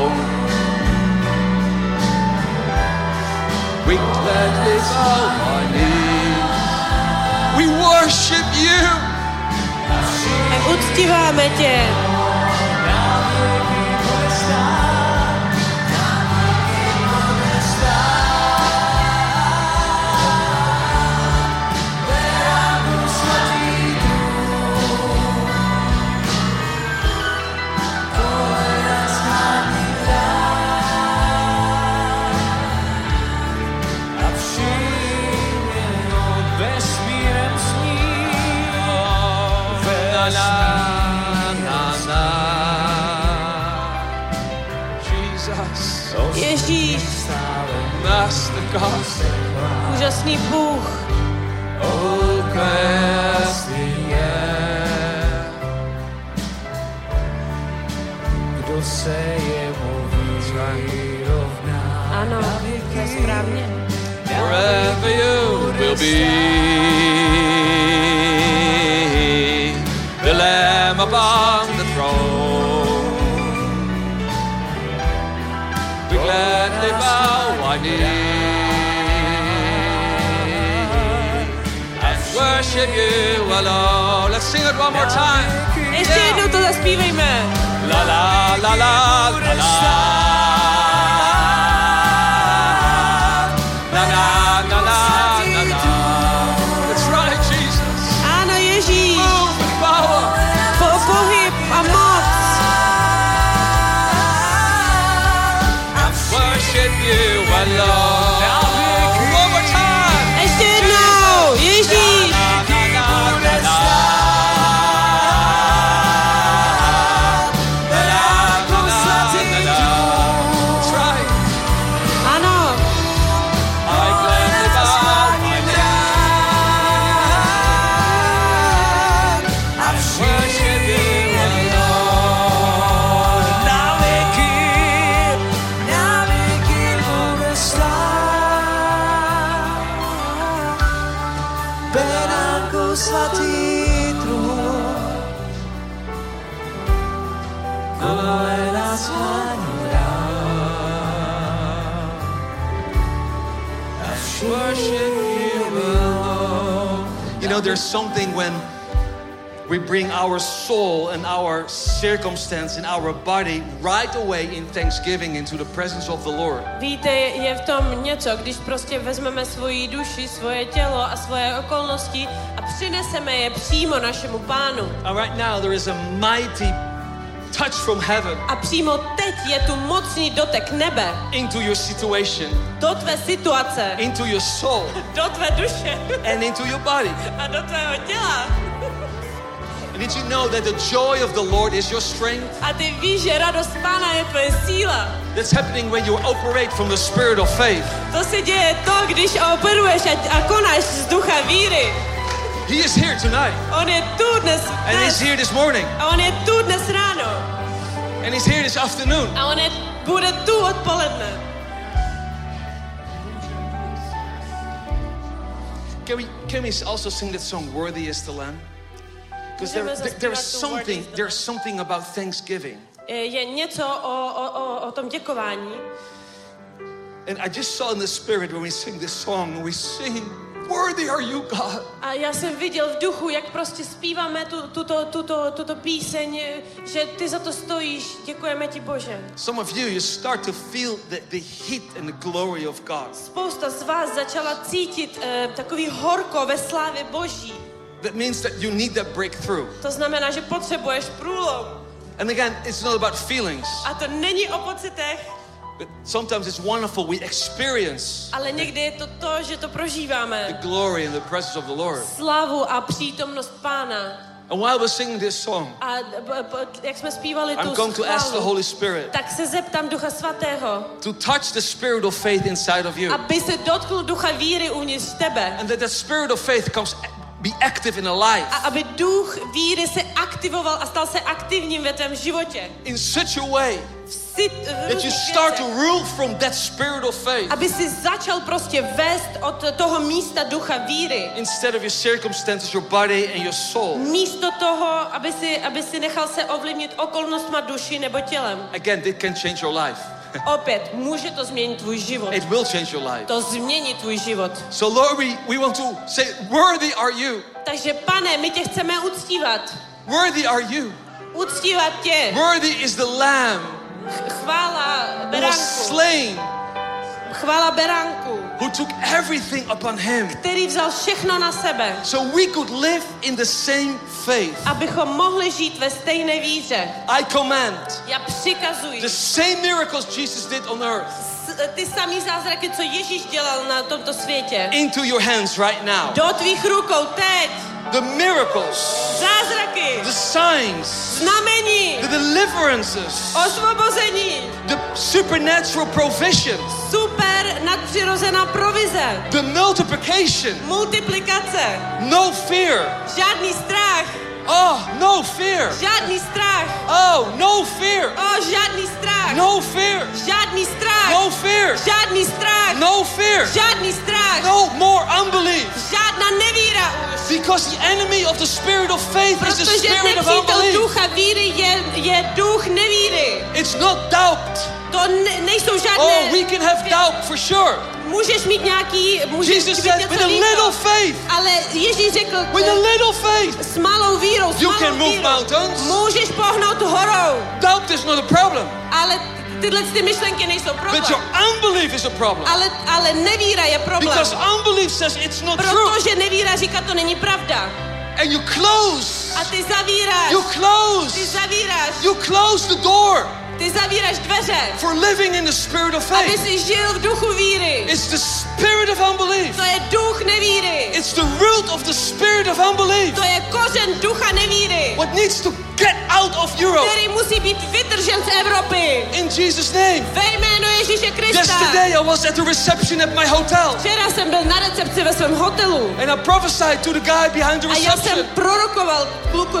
gladly bow our knees. We worship you. Uctíváme tě. God, úžasný Bůh, oh, krásný je. kdo se jemu vyrovná. ano, to je správně. Forever you will be the Lamb upon the throne. We gladly bow our worship you alone. Let's sing it one more time. Ještě jednou to zaspívejme. La la la la la la. Worship you alone. You know, there's something when we bring our soul and our circumstance and our body right away in thanksgiving into the presence of the Lord. víte, je v tom něco, když prostě vezmeme svoji duši, svoje tělo a svoje okolnosti a přineseme je přímo našemu pánu. And right now, there is a mighty touch from heaven A přímo teď je tu mocný dotek nebe into your situation, do tvé situace, into your soul, do tvé duše and into your body. a do tvého těla. And did you know that the joy of the Lord is your strength? A ty víš, že radost pána je tvoje síla. That's happening when you operate from the spirit of faith. To se děje to, když operuješ a, a konáš z ducha víry. He is here tonight. On je tu dnes, And he's here this morning. a on je tu dnes ráno And he's here this afternoon. a on je, bude tu odpoledne. Can we, can we also sing that song, Worthy is the Lamb? Because there, there, there is zaspívat tu Worthy something, there's something about Thanksgiving. Je- Je něco o, o, o tom děkování. And I just saw in the spirit when we sing this song, we sing, Worthy are you, God. A já jsem viděl v duchu, jak prostě zpíváme tu, tuto, tuto, tuto píseň, že ty za to stojíš. Děkujeme ti, Bože. Some of you, you start to feel the, the heat and the glory of God. Spousta z vás začala cítit eh, takový horko ve slávě Boží. That means that you need that breakthrough. To znamená, že potřebuješ průlom. And again, it's not about feelings, A to není o pocitech, but sometimes it's wonderful. We experience ale někdy je to to, že to the glory and the presence of the Lord. Slavu a přítomnost Pána. And while we're singing this song, A jak jsme zpívali I'm tu going to ask the Holy Spirit tak se zeptám Ducha Svatého, to touch the spirit of faith inside of you. aby se dotkl ducha víry uvnitř tebe. And that the spirit of faith comes be active in a life A aby duch víry se aktivoval a stal se aktivním ve tvém životě. in such a way that you start to rule from that spirit of faith Aby si začal prostě vést od toho místa ducha víry. instead of your circumstances, your body, and your soul. Místo toho, aby si, aby si nechal se ovlivnit okolnostma duši nebo tělem. Again, it can change your life. Opět, může to změnit tvůj život. It will change your life. To změní tvůj život. So, Lord, we, we want to say, Worthy are you. Takže pane, my tě chceme uctívat. Worthy are you. Uctívat tě. Worthy is the Lamb Chvála who was beránku. slain, Chvála beránku, who took everything upon him který vzal všechno na sebe, so we could live in the same faith. abychom mohli žít ve stejné víře. I command Já přikazuji the same miracles Jesus did on earth ty samý zázraky, co Ježíš dělal na tomto světě. into your hands right now. Do tvých rukou teď. The miracles, Zázraky, the signs, znamení, the deliverances, osvobození, the supernatural provision, super nadpřirozená provize, the multiplication, multiplikace, no fear. žádný strach, Oh, no fear. žádný strach, Oh, no fear. o žádný strach, No fear. žádný strach, No fear. žádný strach, No fear. žádný strach, No more unbelief. žádná nevíra už. Because the enemy of the spirit of faith is the spirit of nepřítel unbelief. ducha víry je, je duch nevíry. It's not doubt. To ne, nejsou žádné... Oh, we can have doubt for sure. Můžeš mít nějaký... Můžeš Jesus být said, with a little faith, Ale Ježíš řekl, with a little faith, s malou vírou, s You malou can move vírou, mountains. můžeš pohnout horou. doubt is not a problem. Ale tyhle ty myšlenky nejsou problém. But your unbelief is a problem. Ale, ale nevíra je problém. Because unbelief says it's not true. Protože nevíra říká, to není pravda. And you close. A ty zavíráš. You Ty close. zavíráš. You close the door Ty zavíráš dveře. for living in the spirit of Aby faith. si žil v duchu víry. It's the spirit of unbelief. To je duch nevíry. It's the root of the spirit of unbelief. To je kořen ducha nevíry. What needs to get out of Europe Který musí být vytržen z Evropy. in Jesus' name. Ve jménu Ježíše Krista. Yesterday I was at the reception at my hotel Včera jsem byl na recepci ve svém hotelu. and I prophesied to the guy behind the A já jsem reception. prorokoval kluku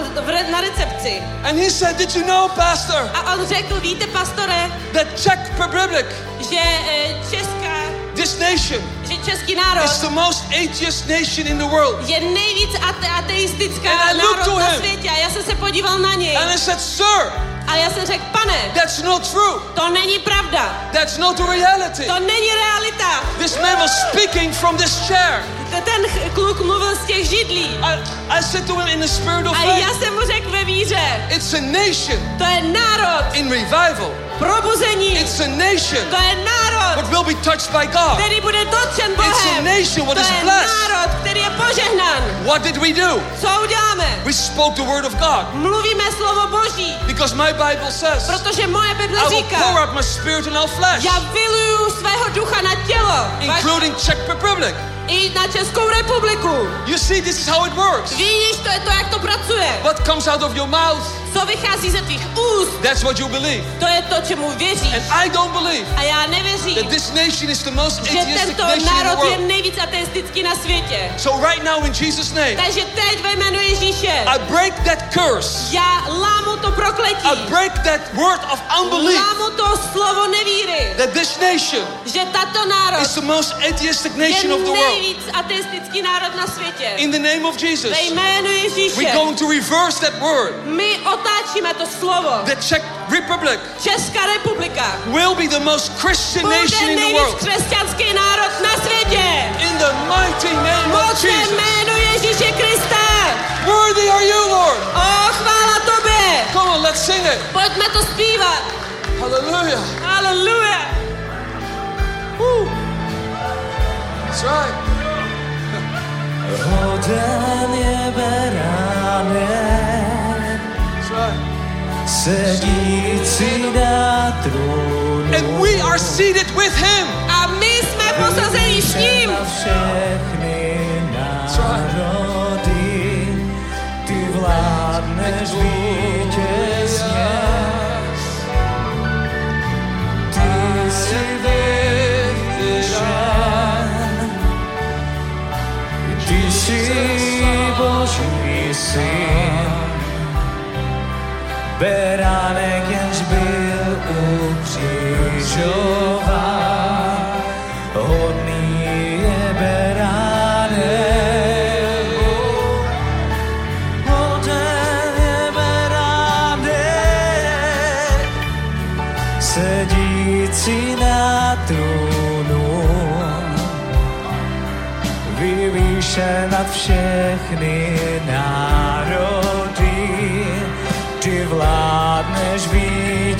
na recepci. And he said, Did you know, Pastor, A on řekl, víte, pastore, that Czech Republic, že eh, Česká, this nation, že český národ is the most atheist nation in the world? je nejvíc ate- ateistická And národ na him. světě. A já jsem se podíval na něj. And I said, Sir, A já jsem řekl, pane, that's not true. to není pravda. That's not the reality. To není realita. This man was speaking from this chair. Ten kluk mluvil z těch židlí. I, I said to him in the spirit of A já jsem mu řekl ve víře, It's a nation to je národ revival. probuzení. It's a nation To je národ, what will be touched by God. který bude dotčen It's a Bohem. nation what To is blessed. národ, který je požehnán. What did we do? Co uděláme? We spoke the word of God. Mluvíme slovo Boží, Because my Bible says, protože moje Bible I will pour out my spirit in all flesh, já vyluju svého ducha na tělo, including Czech Republic. i na Českou republiku. You see, this is how it works. Víš, to je to, jak to pracuje. What comes out of your mouth, Co vychází ze tvých úst, that's what you believe. to je to, čemu věříš. And I don't believe A já that this nation is the most že atheistic tento nation in the národ je world. nejvíc ateistický na světě. So right now in Jesus' name, Takže teď ve jménu Ježíše I break that curse. já lámu to prokletí. I break that word of unbelief Lámu to slovo nevíry. that this nation Že tato národ is the most atheistic nation of the world. nejvíc ateistický národ na světě. In the name of Jesus, Ve jménu Ježíše we're going to reverse that word. my otáčíme to slovo. The Czech Republic Česká republika will be the most Christian bude nation in the nejvíc world. křesťanský národ na světě. In the mighty name of Jesus. jméno Ježíše Krista. Worthy are you, Lord. O, chvála tobě. Come on, let's sing it. Pojďme to zpívat. Hallelujah. Haleluja. That's right. Hoden je beránek, And we are seated with him. A my jsme posazeni s ním. Na všechny národy, ty vládneš vítězně. Ty jsi vyvyšen, ty jsi Boží syn. Beránek, jenž byl ukřižován, hodný je beránek. Hoden je beránek, sedící na trůnu, vyvýšen nad všechny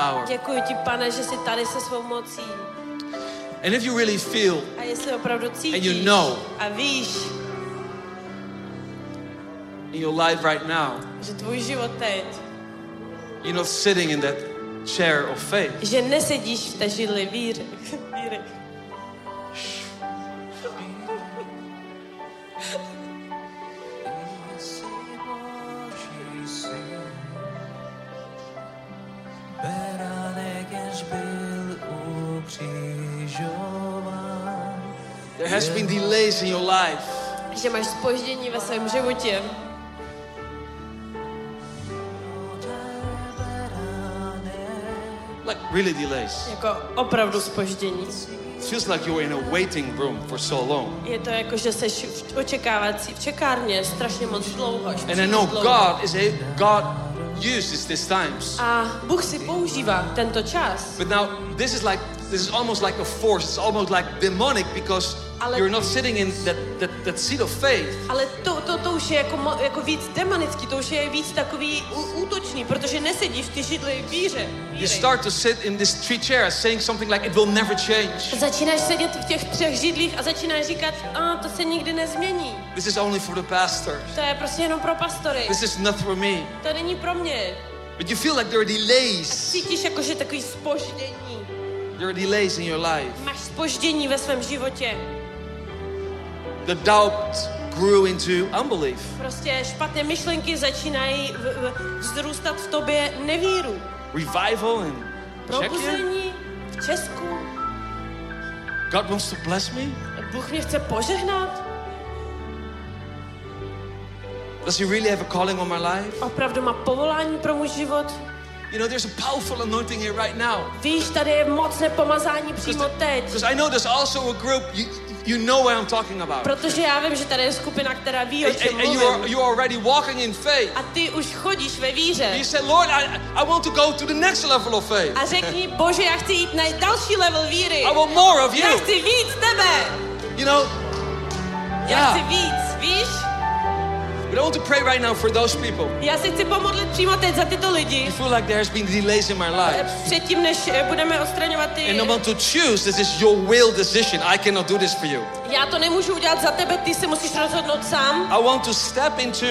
power. Děkuji ti, pane, že jsi tady se svou mocí. And if you really feel A jestli opravdu cítíš And you know. a víš, in your life right now, že tvůj život teď, you're not sitting in that chair of faith, že nesedíš v té židli víry. víry. There has been delays in your life. Že máš spoždění ve svém životě. Like really delays. Jako opravdu spoždění. It feels like you're in a waiting room for so long. Je to jako, že jsi v očekávací, v čekárně strašně moc dlouho. And I know. God is a God uses these times. A Bůh si používá tento čas. But now this is like this is almost like a force. It's almost like demonic because Ale- you're not sitting in that, that, that seat of faith. Ale to, to, to už je jako, jako víc demonický, to už je víc takový útočný, protože nesedíš v ty židli víře. You start to sit in this three chairs saying something like it will never change. Začínáš sedět v těch třech židlích a začínáš říkat, a to se nikdy nezmění. This is only for the pastors. To je prostě jenom pro pastory. This is not for me. To není pro mě. But you feel like there are delays. Cítíš jako, že takový spoždění. There are delays in your life. Máš spoždění ve svém životě. The doubt grew into unbelief. Prostě špatné myšlenky začínají vzrůstat v tobě nevíru. Revival in. Probuzení v Česku. God wants to bless me. Bůh mě chce požehnat. Does He really have a calling on my life? Opravdu má povolání pro můj život. You know, there's a powerful anointing here right now. Víš, tady je mocné pomazání přímo teď. Because I know there's also a group, you, you know what I'm talking about. Protože já vím, že tady je skupina, která ví, o čem and, and you, are, mluvím. you are already walking in faith. A ty už chodíš ve víře. You say, Lord, I, I want to go to the next level of faith. A řekni, Bože, já chci jít na další level víry. I want more of Já you. chci víc tebe. You know, Já Yeah. chci víc, víš? But I want to pray right now for those people Já si chci pomodlit přímo teď za tyto lidi, who feel like there has been delays in my life. předtím, než eh, budeme odstraňovat ty... And I want to choose. This is your will decision. I cannot do this for you. Já to nemůžu udělat za tebe, ty se musíš rozhodnout sám. I want to step into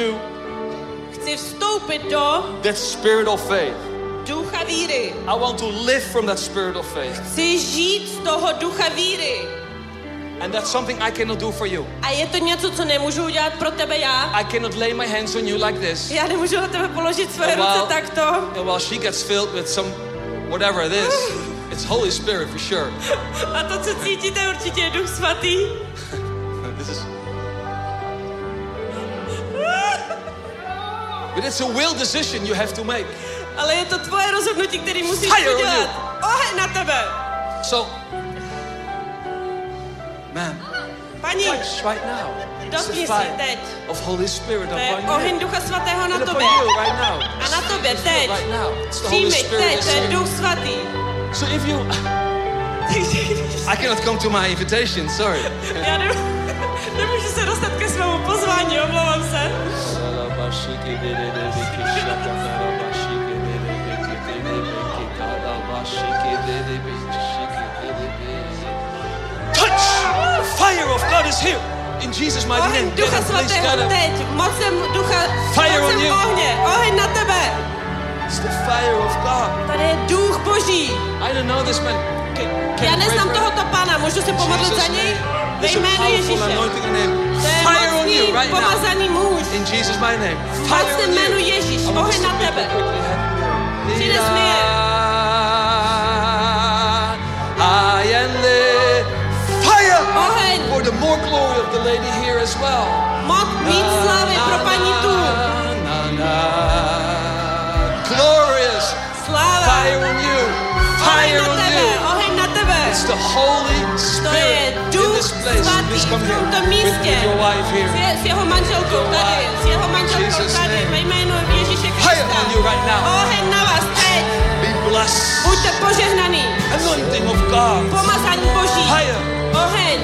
Chci vstoupit do that spirit of faith. ducha víry. I want to live from that spirit of faith. Chci žít z toho ducha víry. And that's something I cannot do for you. A je to něco, co nemůžu udělat pro tebe já. I cannot lay my hands on you like this. Já nemůžu na tebe položit svoje oh, And ruce while, takto. Oh, and while she gets filled with some whatever it is, it's Holy Spirit for sure. A to, co cítíte, určitě je duch svatý. This is. But it's a will decision you have to make. Ale je to tvoje rozhodnutí, který musíš Fire udělat. Oheň na tebe. So, man, Paní, touch right now. Dotkni fire teď. of Holy Spirit To je upon oheň you. ducha svatého na tobě. right now. A na tobě teď. Right now. Holy Přijmi Spirit. teď, to je duch svatý. So if you, I cannot come to my invitation. Sorry. Já ne, nemůžu se dostat ke svému pozvání, omlouvám se. Touch! fire of God is here. In Jesus' mighty name. Ducha svatého teď. Mocem ducha, Fire on mocem you. ohně. Oheň na tebe. It's the fire of God. Tady je duch boží. I don't know this man. Can, can Já neznám tohoto pána, můžu se pomodlit za něj? Ve jménu Ježíše. To je Fire on you right pomazaný muž. In Jesus' mighty name. Fire on jménu you. Ježíš, I want oheň na tebe. Přines mi je. More glory of the lady here as well. moc víc slávy pro paní tu. Na, na. Glorious Sláva, fire on you. oheň Fire na on tebe, you. oheň na tebe. It's the Holy To je Spirit in duch this place. svatý Please come v here tomto with, místě. with your wife S, here. je, s jeho manželkou tady, s jeho manželkou Jesus' tady, name. ve jménu Ježíše Fire Krista. on you right now. Oheň na vás teď, Be blessed. buďte požehnaný. Anointing of God. Pomazání boží, Fire. oheň.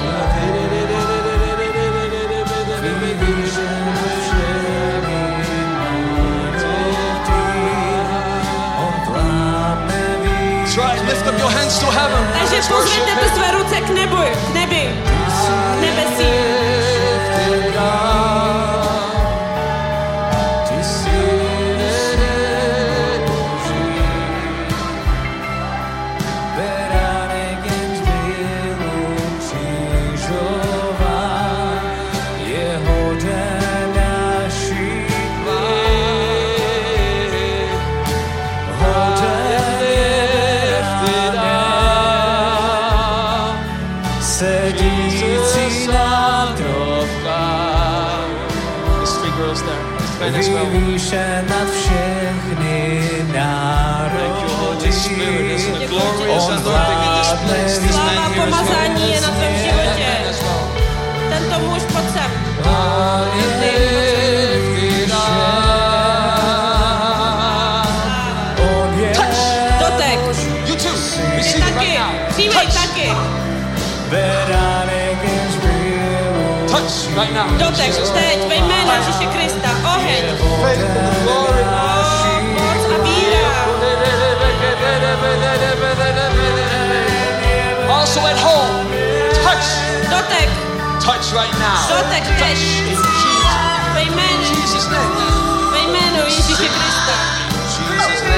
Takže pozvedněte své ruce k nebu, k nebi, k nebesí. Well. Vyvýšen nad všechny Thank you, Holy Spirit. There's a národy. glorious On anointing in this place. This Sláva, pomazání je na tvém životě. Tento muž, pojď sem. On je taky, right now. přijmej Touch. taky. beránek jenž byl Touch right now. Dotek, teď, ve jménu Ježíše Krista, Also at home, touch, Dotek, touch right now. dotek Jesus, name. ve oh, jménu Ježíše Krista. Jesus' name.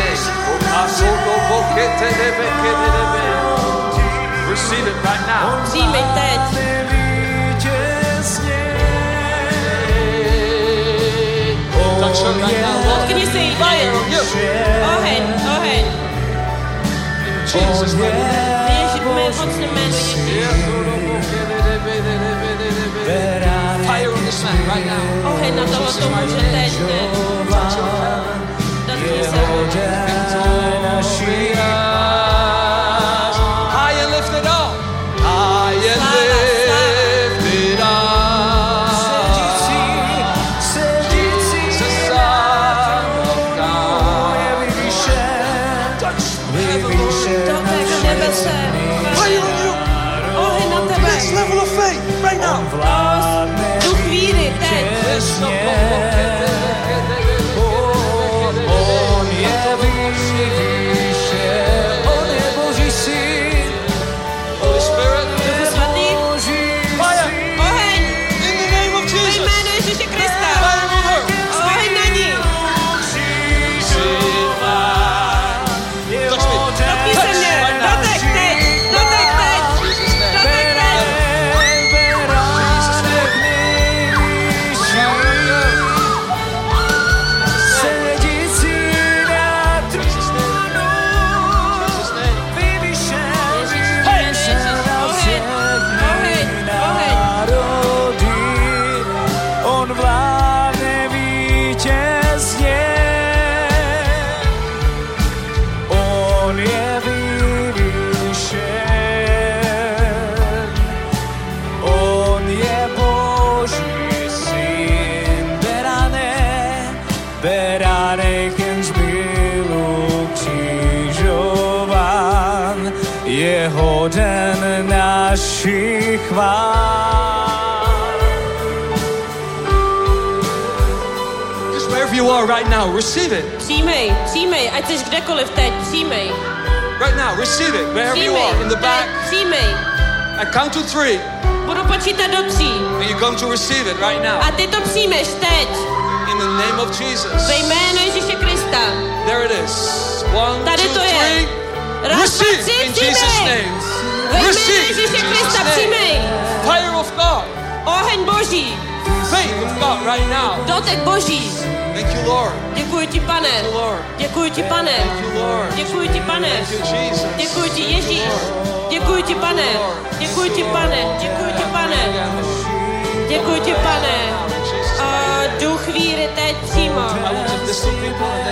Receive it right now. Touch her right now, Lord. Dotkni se jí Fire teď. on you. Oheň, oheň. Jesus' name. Ježí, mé mocné jméno Ježíš. Fire on this man right now. Oheň na tohoto muže teď, teď. Dotkni You. Oheň na tebe. This level of faith right now. Duch víry teď. Right now, receive it. Přijmej, přijmej, ať jsi kdekoliv teď, přijmej. Right now, receive it. Wherever you are, in the back. přijmej. I count to three, Budu počítat do tří. and you come to receive it right now. A ty to přijmeš teď. In the name of Jesus. Ve jménu Ježíše Krista. There it is. One, Tady two, to je. three. Raz, Receive tři, in Jesus' name. Ve jménu Ježíše Krista přijmej. Fire of God. Oheň Boží. Faith of God right now. Dotek Boží. Děkuji ti, pane. Děkuji ti, pane. Děkuji ti, pane. Jesus. Děkuji ti, Ježíš. Děkuji ti, pane. Děkuji ti, pane. Děkuji ti, pane. Děkuji ti, pane. A duch víry teď přímo. I want to listen to people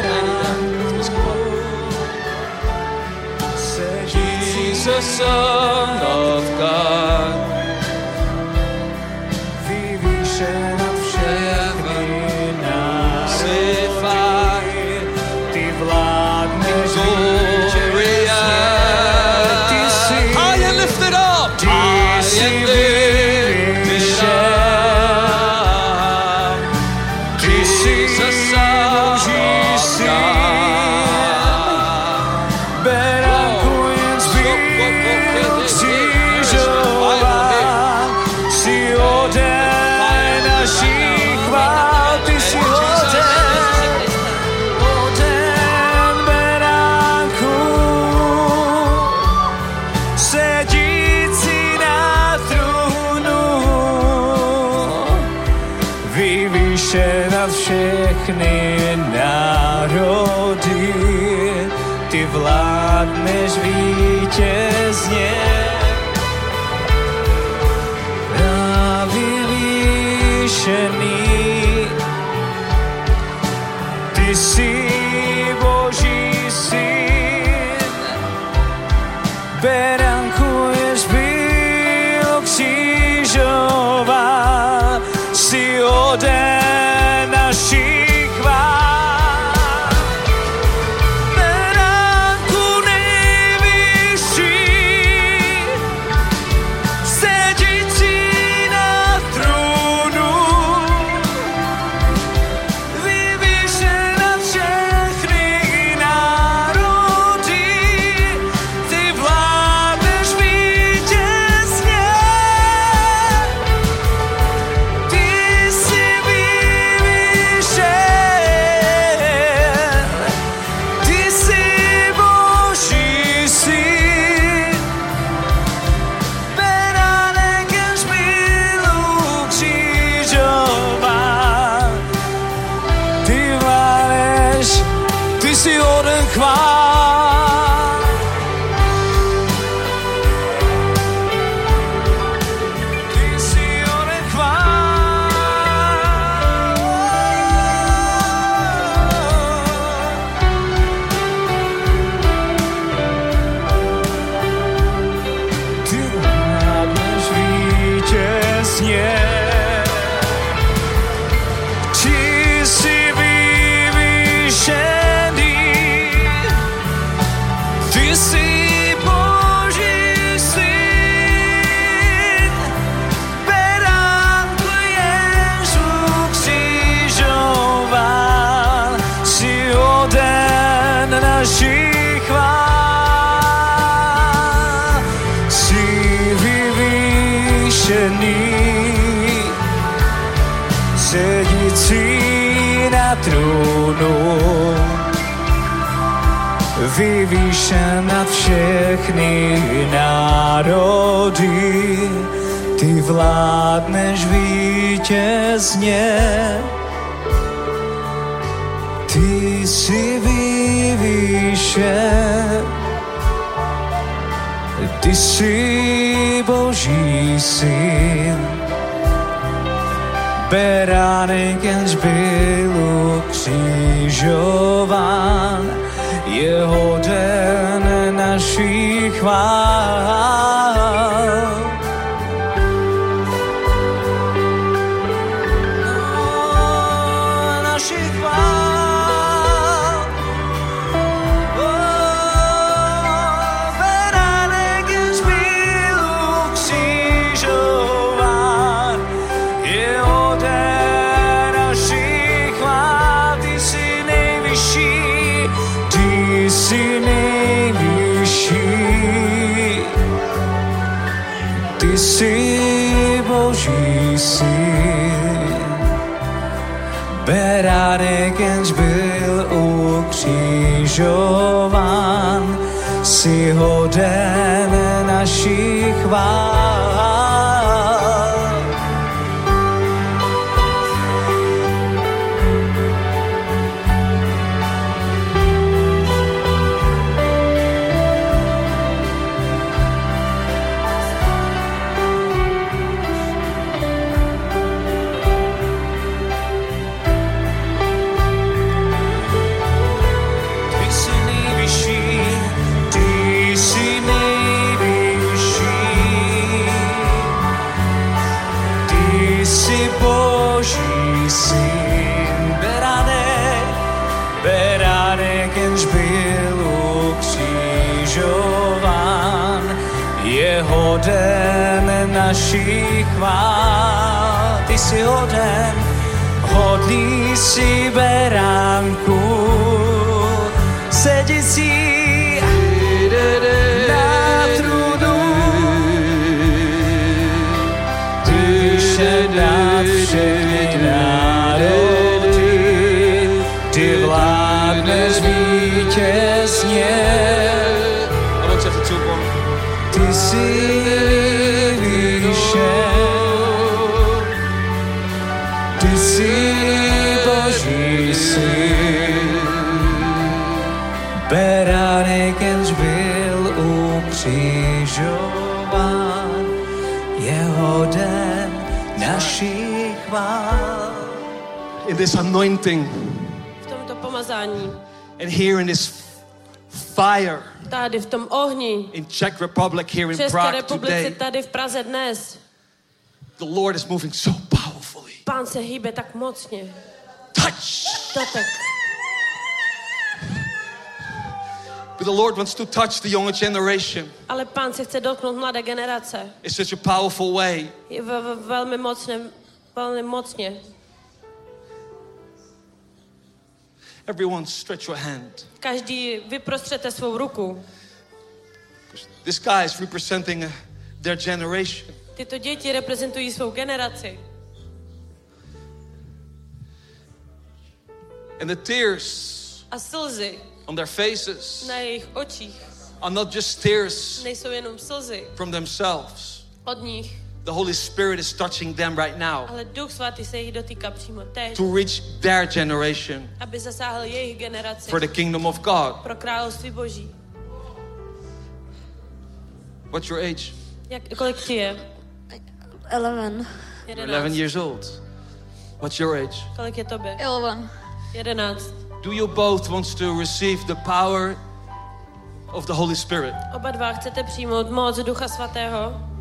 našich chvál. Jsi vyvýšený, sedící na trůnu, vyvýšen nad všechny národy, ty vládneš vítězně. Vyvýšen, ty jsi Boží syn, beránek jenž byl ukřižován, je hoden naší chvál. Si hoden našich In this anointing V tomto pomazání, and here in this fire tady v tom ohni, in Czech Republic, here in Prague today, tady v Praze dnes, the Lord is moving so powerfully. pán se hýbe tak mocně. Touch! Dotek. But the Lord wants to touch the younger generation Ale pán se chce dotknout mladé generace. in such a powerful way. Je v, v, velmi mocně, velmi mocně. Everyone, stretch your hand. Každý vyprostřete svou ruku. This guy is representing uh, their generation. Tyto děti reprezentují svou generaci. And the tears A slzy on their faces na jejich očích are not just tears nejsou jenom slzy from themselves. od nich, The Holy Spirit is touching them right now ale Duch Svatý se jich dotýká přímo teď, to reach their generation aby zasáhl jejich generaci for the kingdom of God. pro království Boží. What's your age? Jak, kolik ti je? 11. You're 11 years old. What's your age? Kolik je tobě? 11. 11. Do you both want to receive the power of the Holy Spirit? Oba dva chcete přijmout moc Ducha Svatého?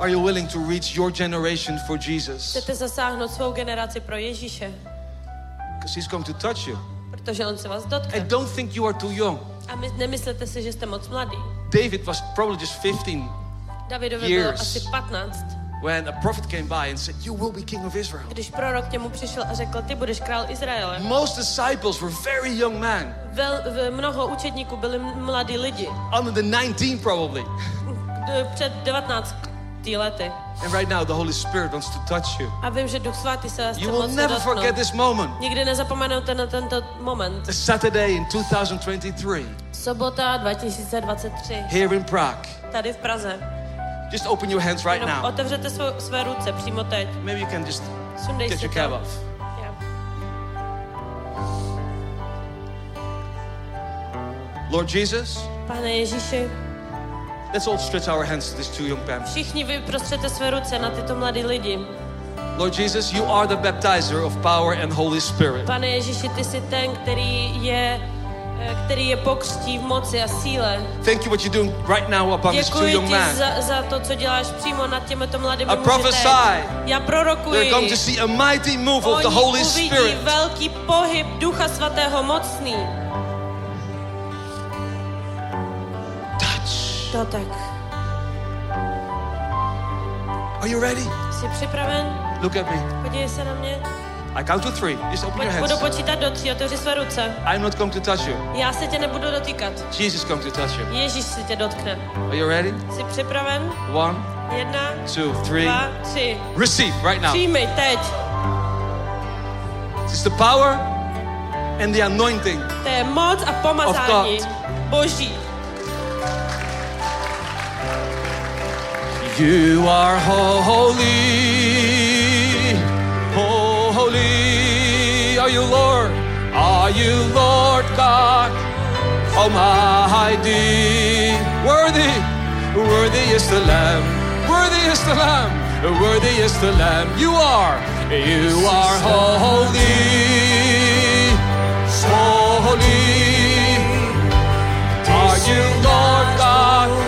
Are you willing to reach your generation for Jesus? Chcete zasáhnout svou generaci pro Ježíše? Because He's going to touch you. Protože on se vás And dotkne. don't think you are too young. A my, nemyslete si, že jste moc mladý. David was probably just 15 Davidovi bylo Years. asi 15, when a prophet came by and said, You will be king of Israel. když prorok k němu přišel a řekl, ty budeš král Izraele. Most disciples were very young men, Vel, mnoho učedníků byli mladí lidi, under the 19 probably. před 19 lety. And right now, the Holy Spirit wants to touch you. A vím, že Duch Svatý se vás You will never dotknout. forget this moment. Nikdy nezapomenete na tento moment. A Saturday in 2023, Sobota 2023, here in Prague. tady v Praze. Just open your hands right Jenom now. otevřete svou, své ruce přímo teď. Maybe you can just Sundej get your cap off. Lord Jesus, Pane Ježíši, let's all stretch our hands to these two young men. všichni vyprostřete své ruce na tyto mladí lidi. Lord Jesus, you are the baptizer of power and Holy Spirit. Pane Ježíši, ty jsi ten, který je, eh, který je pokřtí v moci a síle. Thank you what you're doing right now upon these two Děkuji young men. za, za to, co děláš přímo nad těmito mladými I prophesy. Já They're prorokuji. going to see a mighty move of Oni the Holy uvidí Spirit. velký pohyb Ducha Svatého mocný. To tak. Are you ready? Jsi připraven? Look at me. Podívej se na mě. I count to three. Just open Pojď, your budu hands. počítat do tří, otevři své ruce. I'm not going to touch you. Já se tě nebudu dotýkat. Jesus is going to touch you. Ježíš si tě dotkne. Are you ready? Jsi připraven? One, Jedna, two, three. dva, tři. Receive right now. Přijmej teď. It's the power and the anointing. To je moc a pomazání Boží. You are holy, holy are you, Lord. Are you, Lord God Almighty? Worthy, worthy is the Lamb. Worthy is the Lamb. Worthy is the Lamb. You are, you are holy, holy. Are you, Lord God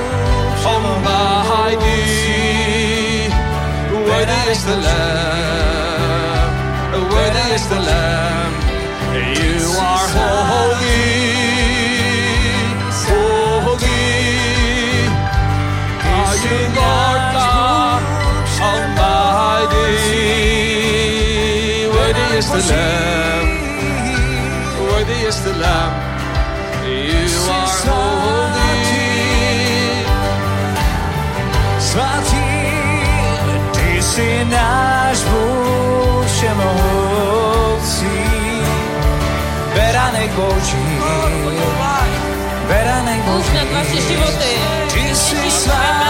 Worthy is the Lamb. Worthy is the Lamb. You are holy, holy. Are you Lord God Almighty? Worthy is the Lamb. Worthy is the Lamb. You are holy. Náš Bůh všemohoucí, beranek Boží, beranek Bůh Boží, nad vaše životy. ty jsi Ježíš,